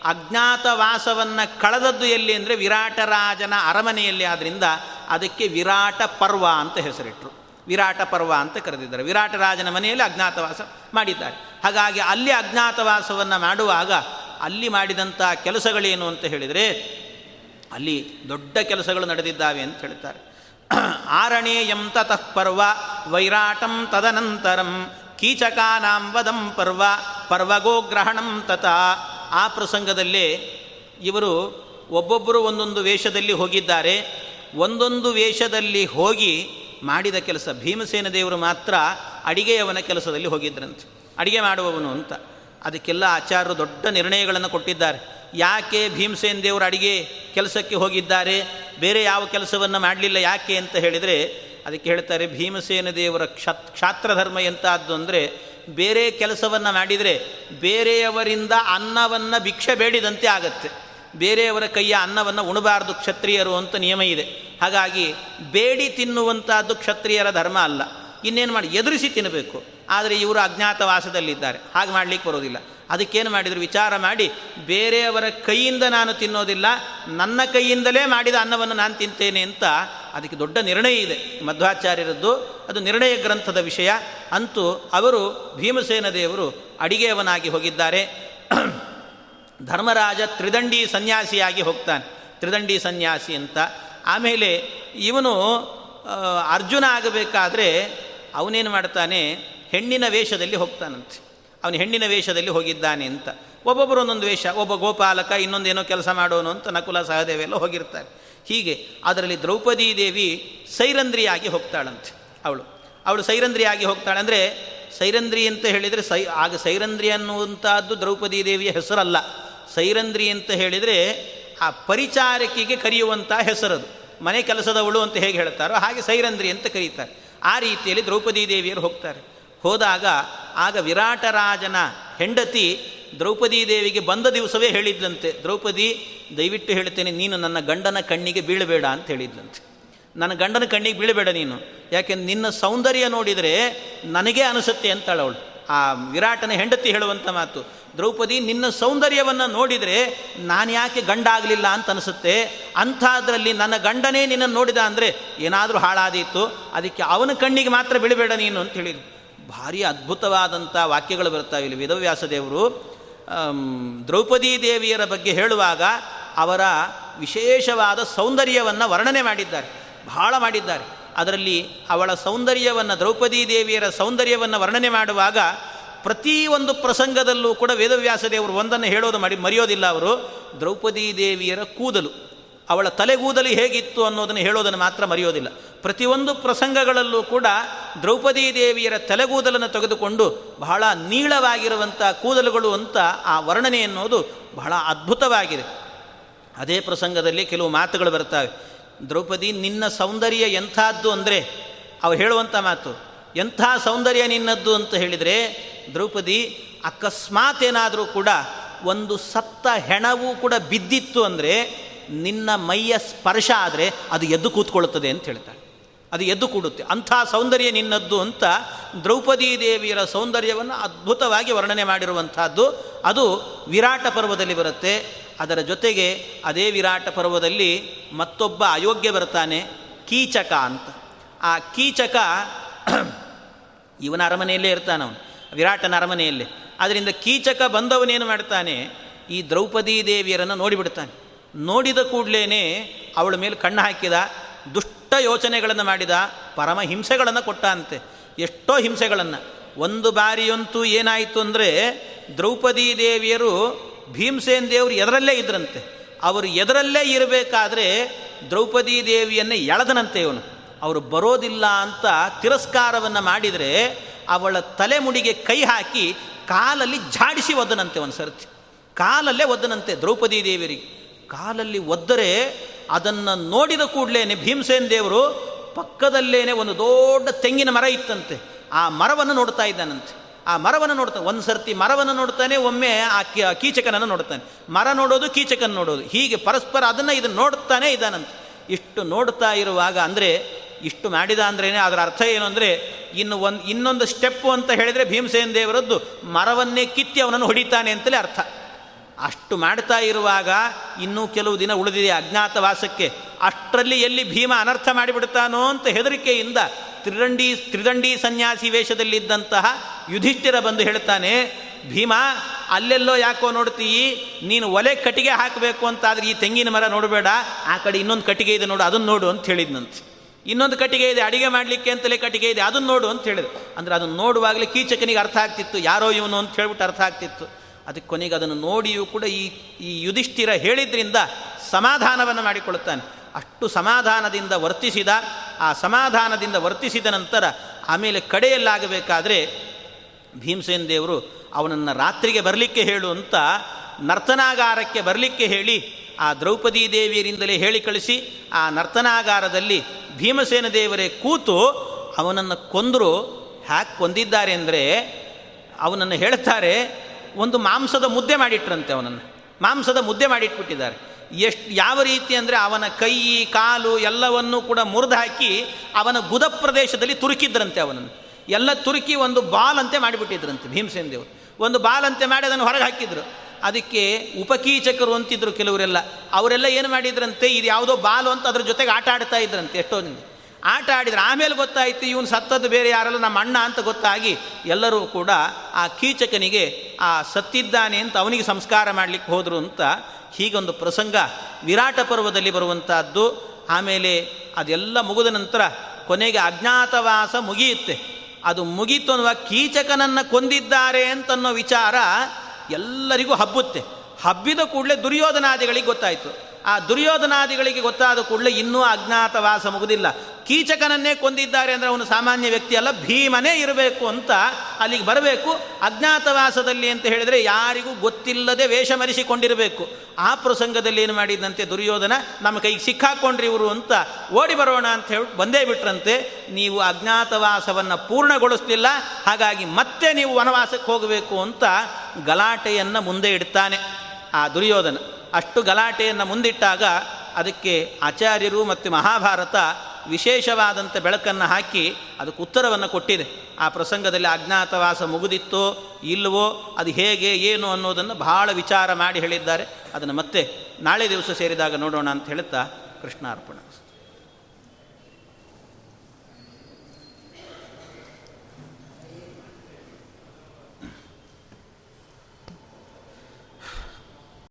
ಅಜ್ಞಾತವಾಸವನ್ನು ಕಳೆದದ್ದು ಎಲ್ಲಿ ಅಂದರೆ ವಿರಾಟರಾಜನ ಅರಮನೆಯಲ್ಲಿ. ಆದ್ದರಿಂದ ಅದಕ್ಕೆ ವಿರಾಟ ಪರ್ವ ಅಂತ ಹೆಸರಿಟ್ಟರು ವಿರಾಟ ಪರ್ವ ಅಂತ ಕರೆದಿದ್ದಾರೆ. ವಿರಾಟ ರಾಜನ ಮನೆಯಲ್ಲಿ ಅಜ್ಞಾತವಾಸ ಮಾಡಿದ್ದಾರೆ. ಹಾಗಾಗಿ ಅಲ್ಲಿ ಅಜ್ಞಾತವಾಸವನ್ನು ಮಾಡುವಾಗ ಅಲ್ಲಿ ಮಾಡಿದಂಥ ಕೆಲಸಗಳೇನು ಅಂತ ಹೇಳಿದರೆ, ಅಲ್ಲಿ ದೊಡ್ಡ ಕೆಲಸಗಳು ನಡೆದಿದ್ದಾವೆ ಅಂತ ಹೇಳ್ತಾರೆ. ಆರಣೇಯಂ ತತಃ ಪರ್ವ, ವೈರಾಟಂ ತದನಂತರಂ, ಕೀಚಕಾನಾಂ ವದಂ ಪರ್ವ, ಪರ್ವಗೋಗ್ರಹಣಂ ತತ. ಆ ಪ್ರಸಂಗದಲ್ಲೇ ಇವರು ಒಬ್ಬೊಬ್ಬರು ಒಂದೊಂದು ವೇಷದಲ್ಲಿ ಹೋಗಿದ್ದಾರೆ. ಒಂದೊಂದು ವೇಷದಲ್ಲಿ ಹೋಗಿ ಮಾಡಿದ ಕೆಲಸ, ಭೀಮಸೇನ ದೇವರು ಮಾತ್ರ ಅಡಿಗೆಯವನ ಕೆಲಸದಲ್ಲಿ ಹೋಗಿದ್ರಂತೆ. ಅಡಿಗೆ ಮಾಡುವವನು ಅಂತ. ಅದಕ್ಕೆಲ್ಲ ಆಚಾರ್ಯರು ದೊಡ್ಡ ನಿರ್ಣಯಗಳನ್ನು ಕೊಟ್ಟಿದ್ದಾರೆ. ಯಾಕೆ ಭೀಮಸೇನ ದೇವರು ಅಡಿಗೆ ಕೆಲಸಕ್ಕೆ ಹೋಗಿದ್ದಾರೆ? ಬೇರೆ ಯಾವ ಕೆಲಸವನ್ನು ಮಾಡಲಿಲ್ಲ ಯಾಕೆ ಅಂತ ಹೇಳಿದರೆ, ಅದಕ್ಕೆ ಹೇಳ್ತಾರೆ, ಭೀಮಸೇನ ದೇವರ ಕ್ಷತ್ ಕ್ಷಾತ್ರಧರ್ಮ ಎಂತಾದ್ದು ಅಂದರೆ, ಬೇರೆ ಕೆಲಸವನ್ನು ಮಾಡಿದರೆ ಬೇರೆಯವರಿಂದ ಅನ್ನವನ್ನು ಭಿಕ್ಷೆ ಬೇಡಿದಂತೆ ಆಗತ್ತೆ. ಬೇರೆಯವರ ಕೈಯ ಅನ್ನವನ್ನು ಉಣಬಾರದು ಕ್ಷತ್ರಿಯರು ಅಂತ ನಿಯಮ ಇದೆ. ಹಾಗಾಗಿ ಬೇಡಿ ತಿನ್ನುವಂಥದ್ದು ಕ್ಷತ್ರಿಯರ ಧರ್ಮ ಅಲ್ಲ. ಇನ್ನೇನು ಮಾಡಿ, ಎದುರಿಸಿ ತಿನ್ನಬೇಕು ಆದರೆ ಇವರು ಅಜ್ಞಾತವಾಸದಲ್ಲಿದ್ದಾರೆ. ಹಾಗೆ ಮಾಡಲಿಕ್ಕೆ ಬರೋದಿಲ್ಲ. ಅದಕ್ಕೇನು ಮಾಡಿದರು? ವಿಚಾರ ಮಾಡಿ, ಬೇರೆಯವರ ಕೈಯಿಂದ ನಾನು ತಿನ್ನೋದಿಲ್ಲ, ನನ್ನ ಕೈಯಿಂದಲೇ ಮಾಡಿದ ಅನ್ನವನ್ನು ನಾನು ತಿಂತೇನೆ ಅಂತ ಅದಕ್ಕೆ ದೊಡ್ಡ ನಿರ್ಣಯ ಇದೆ. ಮಧ್ವಾಚಾರ್ಯರದ್ದು ಅದು ನಿರ್ಣಯ ಗ್ರಂಥದ ವಿಷಯ. ಅಂತೂ ಅವರು ಭೀಮಸೇನ ದೇವರು ಅಡಿಗೆಯವನಾಗಿ ಹೋಗಿದ್ದಾರೆ. ಧರ್ಮರಾಜ ತ್ರಿದಂಡಿ ಸನ್ಯಾಸಿಯಾಗಿ ಹೋಗ್ತಾನೆ. ತ್ರಿದಂಡಿ ಸನ್ಯಾಸಿ ಅಂತ. ಆಮೇಲೆ ಇವನು ಅರ್ಜುನ ಆಗಬೇಕಾದ್ರೆ ಅವನೇನು ಮಾಡ್ತಾನೆ? ಹೆಣ್ಣಿನ ವೇಷದಲ್ಲಿ ಹೋಗ್ತಾನಂತೆ. ಅವನು ಹೆಣ್ಣಿನ ವೇಷದಲ್ಲಿ ಹೋಗಿದ್ದಾನೆ ಅಂತ. ಒಬ್ಬೊಬ್ಬರು ಒಂದೊಂದು ವೇಷ, ಒಬ್ಬ ಗೋಪಾಲಕ, ಇನ್ನೊಂದೇನೋ ಕೆಲಸ ಮಾಡೋನು ಅಂತ ನಕುಲ ಸಹದೇವೆಲ್ಲ ಹೋಗಿರ್ತಾರೆ. ಹೀಗೆ ಅದರಲ್ಲಿ ದ್ರೌಪದಿ ದೇವಿ ಸೈರಂದ್ರಿಯಾಗಿ ಹೋಗ್ತಾಳಂತೆ ಅವಳು. ಅವಳು ಸೈರಂದ್ರಿಯಾಗಿ ಹೋಗ್ತಾಳೆ ಅಂದರೆ ಸೈರಂದ್ರಿ ಅಂತ ಹೇಳಿದರೆ ಸೈ, ಆಗ ಸೈರಂದ್ರಿ ಅನ್ನುವಂಥದ್ದು ದ್ರೌಪದಿ ದೇವಿಯ ಹೆಸರಲ್ಲ. ಸೈರಂದ್ರಿ ಅಂತ ಹೇಳಿದರೆ ಆ ಪರಿಚಾರಕಿಗೆ ಕರೆಯುವಂಥ ಹೆಸರದು. ಮನೆ ಕೆಲಸದವಳು ಅಂತ ಹೇಗೆ ಹೇಳ್ತಾರೋ ಹಾಗೆ ಸೈರಂದ್ರಿ ಅಂತ ಕರೀತಾರೆ. ಆ ರೀತಿಯಲ್ಲಿ ದ್ರೌಪದಿ ದೇವಿಯರು ಹೋಗ್ತಾರೆ. ಹೋದಾಗ ಆಗ ವಿರಾಟರಾಜನ ಹೆಂಡತಿ ದ್ರೌಪದಿ ದೇವಿಗೆ ಬಂದ ದಿವಸವೇ ಹೇಳಿದ್ಲಂತೆ, ದ್ರೌಪದಿ, ದಯವಿಟ್ಟು ಹೇಳ್ತೇನೆ, ನೀನು ನನ್ನ ಗಂಡನ ಕಣ್ಣಿಗೆ ಬೀಳಬೇಡ ಅಂತ ಹೇಳಿದ್ಲಂತೆ. ನನ್ನ ಗಂಡನ ಕಣ್ಣಿಗೆ ಬೀಳಬೇಡ ನೀನು. ಯಾಕೆಂದ್ರೆ ನಿನ್ನ ಸೌಂದರ್ಯ ನೋಡಿದರೆ ನನಗೇ ಅನಿಸುತ್ತೆ ಅಂತಾಳವಳು ಆ ವಿರಾಟನ ಹೆಂಡತಿ ಹೇಳುವಂಥ ಮಾತು. ದ್ರೌಪದಿ, ನಿನ್ನ ಸೌಂದರ್ಯವನ್ನು ನೋಡಿದರೆ ನಾನು ಯಾಕೆ ಗಂಡ ಆಗಲಿಲ್ಲ ಅಂತ ಅನಿಸುತ್ತೆ. ಅಂಥದ್ರಲ್ಲಿ ನನ್ನ ಗಂಡನೇ ನಿನ್ನನ್ನು ನೋಡಿದ ಅಂದರೆ ಏನಾದರೂ ಹಾಳಾದೀತು. ಅದಕ್ಕೆ ಅವನ ಕಣ್ಣಿಗೆ ಮಾತ್ರ ಬಿಡಬೇಡ ನೀನು ಅಂತ ಹೇಳಿದ್ರು. ಭಾರಿ ಅದ್ಭುತವಾದಂಥ ವಾಕ್ಯಗಳು ಬರ್ತಾವೆ ಇಲ್ಲಿ ವೇದವ್ಯಾಸ ದೇವರು. ದ್ರೌಪದಿ ದೇವಿಯರ ಬಗ್ಗೆ ಹೇಳುವಾಗ ಅವರ ವಿಶೇಷವಾದ ಸೌಂದರ್ಯವನ್ನು ವರ್ಣನೆ ಮಾಡಿದ್ದಾರೆ, ಬಹಳ ಮಾಡಿದ್ದಾರೆ. ಅದರಲ್ಲಿ ಅವಳ ಸೌಂದರ್ಯವನ್ನು, ದ್ರೌಪದಿ ದೇವಿಯರ ಸೌಂದರ್ಯವನ್ನು ವರ್ಣನೆ ಮಾಡುವಾಗ ಪ್ರತಿಯೊಂದು ಪ್ರಸಂಗದಲ್ಲೂ ಕೂಡ ವೇದವ್ಯಾಸ ದೇವರು ಒಂದನ್ನು ಹೇಳೋದು ಮಾಡಿ ಮರೆಯೋದಿಲ್ಲ ಅವರು. ದ್ರೌಪದಿ ದೇವಿಯರ ಕೂದಲು. ಅವಳ ತಲೆಗೂದಲು ಹೇಗಿತ್ತು ಅನ್ನೋದನ್ನು ಹೇಳೋದನ್ನು ಮಾತ್ರ ಮರೆಯೋದಿಲ್ಲ. ಪ್ರತಿಯೊಂದು ಪ್ರಸಂಗಗಳಲ್ಲೂ ಕೂಡ ದ್ರೌಪದಿ ದೇವಿಯರ ತಲೆಗೂದಲನ್ನು ತೆಗೆದುಕೊಂಡು ಬಹಳ ನೀಳವಾಗಿರುವಂಥ ಕೂದಲುಗಳು ಅಂತ ಆ ವರ್ಣನೆ ಅನ್ನೋದು ಬಹಳ ಅದ್ಭುತವಾಗಿದೆ. ಅದೇ ಪ್ರಸಂಗದಲ್ಲಿ ಕೆಲವು ಮಾತುಗಳು ಬರ್ತವೆ ದ್ರೌಪದಿ, ನಿನ್ನ ಸೌಂದರ್ಯ ಎಂಥದ್ದು ಅಂದರೆ, ಅವು ಹೇಳುವಂಥ ಮಾತು ಎಂಥ ಸೌಂದರ್ಯ ನಿನ್ನದ್ದು ಅಂತ ಹೇಳಿದರೆ, ದ್ರೌಪದಿ ಅಕಸ್ಮಾತ್ ಏನಾದರೂ ಕೂಡ ಒಂದು ಸತ್ತ ಹೆಣವು ಕೂಡ ಬಿದ್ದಿತ್ತು ಅಂದರೆ ನಿನ್ನ ಮೈಯ ಸ್ಪರ್ಶ ಆದರೆ ಅದು ಎದ್ದು ಕೂತ್ಕೊಳ್ಳುತ್ತದೆ ಅಂತ ಹೇಳ್ತಾರೆ. ಅದು ಎದ್ದು ಕೂಡುತ್ತೆ. ಅಂಥ ಸೌಂದರ್ಯ ನಿನ್ನದ್ದು ಅಂತ ದ್ರೌಪದಿ ದೇವಿಯರ ಸೌಂದರ್ಯವನ್ನು ಅದ್ಭುತವಾಗಿ ವರ್ಣನೆ ಮಾಡಿರುವಂಥದ್ದು. ಅದು ವಿರಾಟ ಪರ್ವದಲ್ಲಿ ಬರುತ್ತೆ. ಅದರ ಜೊತೆಗೆ ಅದೇ ವಿರಾಟ ಪರ್ವದಲ್ಲಿ ಮತ್ತೊಬ್ಬ ಅಯೋಗ್ಯ ಬರ್ತಾನೆ ಕೀಚಕ ಅಂತ. ಆ ಕೀಚಕ ಇವನ ಅರಮನೆಯಲ್ಲೇ ಇರ್ತಾನವನು ವಿರಾಟನ ಅರಮನೆಯಲ್ಲೇ. ಅದರಿಂದ ಕೀಚಕ ಬಂದವನೇನು ಮಾಡ್ತಾನೆ? ಈ ದ್ರೌಪದಿ ದೇವಿಯರನ್ನು ನೋಡಿಬಿಡ್ತಾನೆ. ನೋಡಿದ ಕೂಡಲೇ ಅವಳ ಮೇಲೆ ಕಣ್ಣು ಹಾಕಿದ, ದುಷ್ಟ ಯೋಚನೆಗಳನ್ನು ಮಾಡಿದ, ಪರಮ ಹಿಂಸೆಗಳನ್ನು ಕೊಟ್ಟ ಅಂತೆ ಎಷ್ಟೋ ಹಿಂಸೆಗಳನ್ನು. ಒಂದು ಬಾರಿಯಂತೂ ಏನಾಯಿತು ಅಂದರೆ, ದ್ರೌಪದಿ ದೇವಿಯರು ಭೀಮಸೇನ್ ದೇವರು ಎದರಲ್ಲೇ ಇದ್ರಂತೆ. ಅವರು ಎದರಲ್ಲೇ ಇರಬೇಕಾದ್ರೆ ದ್ರೌಪದಿ ದೇವಿಯನ್ನು ಎಳೆದನಂತೆ ಇವನು. ಅವರು ಬರೋದಿಲ್ಲ ಅಂತ ತಿರಸ್ಕಾರವನ್ನು ಮಾಡಿದರೆ ಅವಳ ತಲೆಮುಡಿಗೆ ಕೈ ಹಾಕಿ ಕಾಲಲ್ಲಿ ಝಾಡಿಸಿ ಒದ್ದನಂತೆ ಒಂದು ಸರ್ತಿ. ಕಾಲಲ್ಲೇ ಒದ್ದನಂತೆ ದ್ರೌಪದಿ ದೇವಿಯರಿಗೆ. ಕಾಲಲ್ಲಿ ಒದ್ದರೆ ಅದನ್ನು ನೋಡಿದ ಕೂಡಲೇ ಭೀಮಸೇನ್ ದೇವರು ಪಕ್ಕದಲ್ಲೇನೆ ಒಂದು ದೊಡ್ಡ ತೆಂಗಿನ ಮರ ಇತ್ತಂತೆ. ಆ ಮರವನ್ನು ನೋಡ್ತಾ ಇದ್ದಾನಂತೆ. ಆ ಮರವನ್ನು ನೋಡ್ತಾನೆ ಒಂದು ಸರ್ತಿ ಮರವನ್ನು ನೋಡ್ತಾನೆ, ಒಮ್ಮೆ ಆ ಕೀಚಕನನ್ನು ನೋಡ್ತಾನೆ. ಮರ ನೋಡೋದು, ಕೀಚಕನ ನೋಡೋದು. ಹೀಗೆ ಪರಸ್ಪರ ಅದನ್ನು ಇದನ್ನು ನೋಡ್ತಾನೆ ಇದ್ದಾನಂತೆ. ಇಷ್ಟು ನೋಡ್ತಾ ಇರುವಾಗ ಅಂದರೆ ಇಷ್ಟು ಮಾಡಿದ ಅಂದ್ರೇ ಅದರ ಅರ್ಥ ಏನು ಅಂದರೆ ಇನ್ನು ಒಂದು ಇನ್ನೊಂದು ಸ್ಟೆಪ್ಪು ಅಂತ ಹೇಳಿದರೆ ಭೀಮಸೇನ ದೇವರದ್ದು ಮರವನ್ನೇ ಕಿತ್ತಿ ಅವನನ್ನು ಹೊಡಿತಾನೆ ಅಂತಲೇ ಅರ್ಥ. ಅಷ್ಟು ಮಾಡ್ತಾ ಇರುವಾಗ ಇನ್ನೂ ಕೆಲವು ದಿನ ಉಳಿದಿದೆ ಅಜ್ಞಾತವಾಸಕ್ಕೆ. ಅಷ್ಟರಲ್ಲಿ ಎಲ್ಲಿ ಭೀಮ ಅನರ್ಥ ಮಾಡಿಬಿಡ್ತಾನೋ ಅಂತ ಹೆದರಿಕೆಯಿಂದ ತ್ರಿದಂಡಿ ತ್ರಿದಂಡಿ ಸನ್ಯಾಸಿ ವೇಷದಲ್ಲಿದ್ದಂತಹ ಯುಧಿಷ್ಠಿರ ಬಂದು ಹೇಳ್ತಾನೆ, ಭೀಮ, ಅಲ್ಲೆಲ್ಲೋ ಯಾಕೋ ನೋಡ್ತೀಯಿ, ನೀನು ಒಲೆ ಕಟ್ಟಿಗೆ ಹಾಕಬೇಕು ಅಂತಾದರೆ ಈ ತೆಂಗಿನ ಮರ ನೋಡಬೇಡ, ಆ ಕಡೆ ಇನ್ನೊಂದು ಕಟ್ಟಿಗೆ ಇದೆ ನೋಡು, ಅದನ್ನು ನೋಡು ಅಂತ ಹೇಳಿದ್ನಂತೆ. ಇನ್ನೊಂದು ಕಟ್ಟಿಗೆ ಇದೆ, ಅಡಿಗೆ ಮಾಡಲಿಕ್ಕೆ ಅಂತಲೇ ಕಟ್ಟಿಗೆ ಇದೆ, ಅದನ್ನು ನೋಡು ಅಂತ ಹೇಳಿದೆ ಅಂದರೆ ಅದನ್ನು ನೋಡುವಾಗಲೇ ಕೀಚಕನಿಗೆ ಅರ್ಥ ಆಗ್ತಿತ್ತು, ಯಾರೋ ಇವನು ಅಂತ ಹೇಳ್ಬಿಟ್ಟು ಅರ್ಥ ಆಗ್ತಿತ್ತು. ಅದಕ್ಕೆ ಕೊನೆಗೆ ಅದನ್ನು ನೋಡಿಯೂ ಕೂಡ ಈ ಈ ಯುಧಿಷ್ಠಿರ ಹೇಳಿದ್ರಿಂದ ಸಮಾಧಾನವನ್ನು ಮಾಡಿಕೊಳ್ಳುತ್ತಾನೆ. ಅಷ್ಟು ಸಮಾಧಾನದಿಂದ ವರ್ತಿಸಿದ, ಆ ಸಮಾಧಾನದಿಂದ ವರ್ತಿಸಿದ ನಂತರ ಆಮೇಲೆ ಕಡೆಯಲ್ಲಾಗಬೇಕಾದ್ರೆ ಭೀಮಸೇನ ದೇವರು ಅವನನ್ನು ರಾತ್ರಿಗೆ ಬರಲಿಕ್ಕೆ ಹೇಳು ಅಂತ ನರ್ತನಾಗಾರಕ್ಕೆ ಬರಲಿಕ್ಕೆ ಹೇಳಿ ಆ ದ್ರೌಪದಿ ದೇವಿಯರಿಂದಲೇ ಹೇಳಿ ಕಳಿಸಿ, ಆ ನರ್ತನಾಗಾರದಲ್ಲಿ ಭೀಮಸೇನ ದೇವರೇ ಕೂತು ಅವನನ್ನು ಕೊಂದರು. ಹ್ಯಾಕ್ ಕೊಂದಿದ್ದಾರೆ ಅಂದರೆ ಅವನನ್ನು ಹೇಳ್ತಾರೆ, ಒಂದು ಮಾಂಸದ ಮುದ್ದೆ ಮಾಡಿಟ್ರಂತೆ ಅವನನ್ನು. ಮಾಂಸದ ಮುದ್ದೆ ಮಾಡಿಟ್ಬಿಟ್ಟಿದ್ದಾರೆ. ಎಷ್ಟು, ಯಾವ ರೀತಿ ಅಂದರೆ ಅವನ ಕೈ, ಕಾಲು ಎಲ್ಲವನ್ನೂ ಕೂಡ ಮುರಿದು ಹಾಕಿ ಅವನ ಗುದ ಪ್ರದೇಶದಲ್ಲಿ ತುರುಕಿದ್ರಂತೆ ಅವನನ್ನು. ಎಲ್ಲ ತುರುಕಿ ಒಂದು ಬಾಲ್ ಅಂತೆ ಮಾಡಿಬಿಟ್ಟಿದ್ರಂತೆ ಭೀಮಸೇನ ದೇವರು. ಒಂದು ಬಾಲ್ ಮಾಡಿ ಅದನ್ನು ಹೊರಗೆ ಹಾಕಿದ್ರು. ಅದಕ್ಕೆ ಉಪಕೀಚಕರು ಅಂತಿದ್ರು ಕೆಲವರೆಲ್ಲ. ಅವರೆಲ್ಲ ಏನು ಮಾಡಿದ್ರಂತೆ? ಇದು ಯಾವುದೋ ಬಾಲು ಅಂತ ಅದ್ರ ಜೊತೆಗೆ ಆಟ ಆಡ್ತಾ ಇದ್ರಂತೆ ಎಷ್ಟೋ ಜನ. ಆಟ ಆಡಿದ್ರೆ ಆಮೇಲೆ ಗೊತ್ತಾಯಿತು ಇವನು ಸತ್ತದ್ದು ಬೇರೆ ಯಾರಲ್ಲ, ನಮ್ಮ ಅಣ್ಣ ಅಂತ ಗೊತ್ತಾಗಿ ಎಲ್ಲರೂ ಕೂಡ ಆ ಕೀಚಕನಿಗೆ ಆ ಸತ್ತಿದ್ದಾನೆ ಅಂತ ಅವನಿಗೆ ಸಂಸ್ಕಾರ ಮಾಡಲಿಕ್ಕೆ ಹೋದರು ಅಂತ ಹೀಗೊಂದು ಪ್ರಸಂಗ ವಿರಾಟ ಪರ್ವದಲ್ಲಿ ಬರುವಂಥದ್ದು ಆಮೇಲೆ ಅದೆಲ್ಲ ಮುಗಿದ ನಂತರ ಕೊನೆಗೆ ಅಜ್ಞಾತವಾಸ ಮುಗಿಯುತ್ತೆ. ಅದು ಮುಗೀತು ಅನ್ನುವ ಕೀಚಕನನ್ನು ಕೊಂದಿದ್ದಾರೆ ಅಂತನ್ನೋ ವಿಚಾರ ಎಲ್ಲರಿಗೂ ಹಬ್ಬುತ್ತೆ. ಹಬ್ಬಿದ ಕೂಡಲೇ ದುರ್ಯೋಧನಾದಿಗಳಿಗೆ ಗೊತ್ತಾಯಿತು. ಆ ದುರ್ಯೋಧನಾದಿಗಳಿಗೆ ಗೊತ್ತಾದ ಕೂಡಲೇ ಇನ್ನೂ ಅಜ್ಞಾತವಾಸ ಮುಗುದಿಲ್ಲ. ಕೀಚಕನನ್ನೇ ಕೊಂದಿದ್ದಾರೆ ಅಂದರೆ ಅವನು ಸಾಮಾನ್ಯ ವ್ಯಕ್ತಿ ಅಲ್ಲ ಭೀಮನೇ ಇರಬೇಕು ಅಂತ ಅಲ್ಲಿಗೆ ಬರಬೇಕು. ಅಜ್ಞಾತವಾಸದಲ್ಲಿ ಅಂತ ಹೇಳಿದರೆ ಯಾರಿಗೂ ಗೊತ್ತಿಲ್ಲದೆ ವೇಷ ಮರೆಸಿಕೊಂಡಿರಬೇಕು ಆ ಪ್ರಸಂಗದಲ್ಲಿ ಏನು ಮಾಡಿದಂತೆ ದುರ್ಯೋಧನ, ನಮ್ಮ ಕೈಗೆ ಸಿಕ್ಕಾಕೊಂಡ್ರಿ ಇವರು ಅಂತ ಓಡಿ ಬರೋಣ ಅಂತ ಹೇಳಿ ಬಂದೇ ಬಿಟ್ರಂತೆ. ನೀವು ಅಜ್ಞಾತವಾಸವನ್ನು ಪೂರ್ಣಗೊಳಿಸಲಿಲ್ಲ, ಹಾಗಾಗಿ ಮತ್ತೆ ನೀವು ವನವಾಸಕ್ಕೆ ಹೋಗಬೇಕು ಅಂತ ಗಲಾಟೆಯನ್ನು ಮುಂದೆ ಇಡ್ತಾನೆ ಆ ದುರ್ಯೋಧನ. ಅಷ್ಟು ಗಲಾಟೆಯನ್ನು ಮುಂದಿಟ್ಟಾಗ ಅದಕ್ಕೆ ಆಚಾರ್ಯರು ಮತ್ತು ಮಹಾಭಾರತ ವಿಶೇಷವಾದಂಥ ಬೆಳಕನ್ನು ಹಾಕಿ ಅದಕ್ಕೆ ಉತ್ತರವನ್ನು ಕೊಟ್ಟಿದೆ. ಆ ಪ್ರಸಂಗದಲ್ಲಿ ಅಜ್ಞಾತವಾಸ ಮುಗಿದಿತ್ತೋ ಇಲ್ಲವೋ ಅದು ಹೇಗೆ, ಏನು ಅನ್ನೋದನ್ನು ಬಹಳ ವಿಚಾರ ಮಾಡಿ ಹೇಳಿದ್ದಾರೆ. ಅದನ್ನು ಮತ್ತೆ ನಾಳೆ ದಿವಸ ಸೇರಿದಾಗ ನೋಡೋಣ ಅಂತ ಹೇಳುತ್ತಾ ಕೃಷ್ಣಾರ್ಪಣ.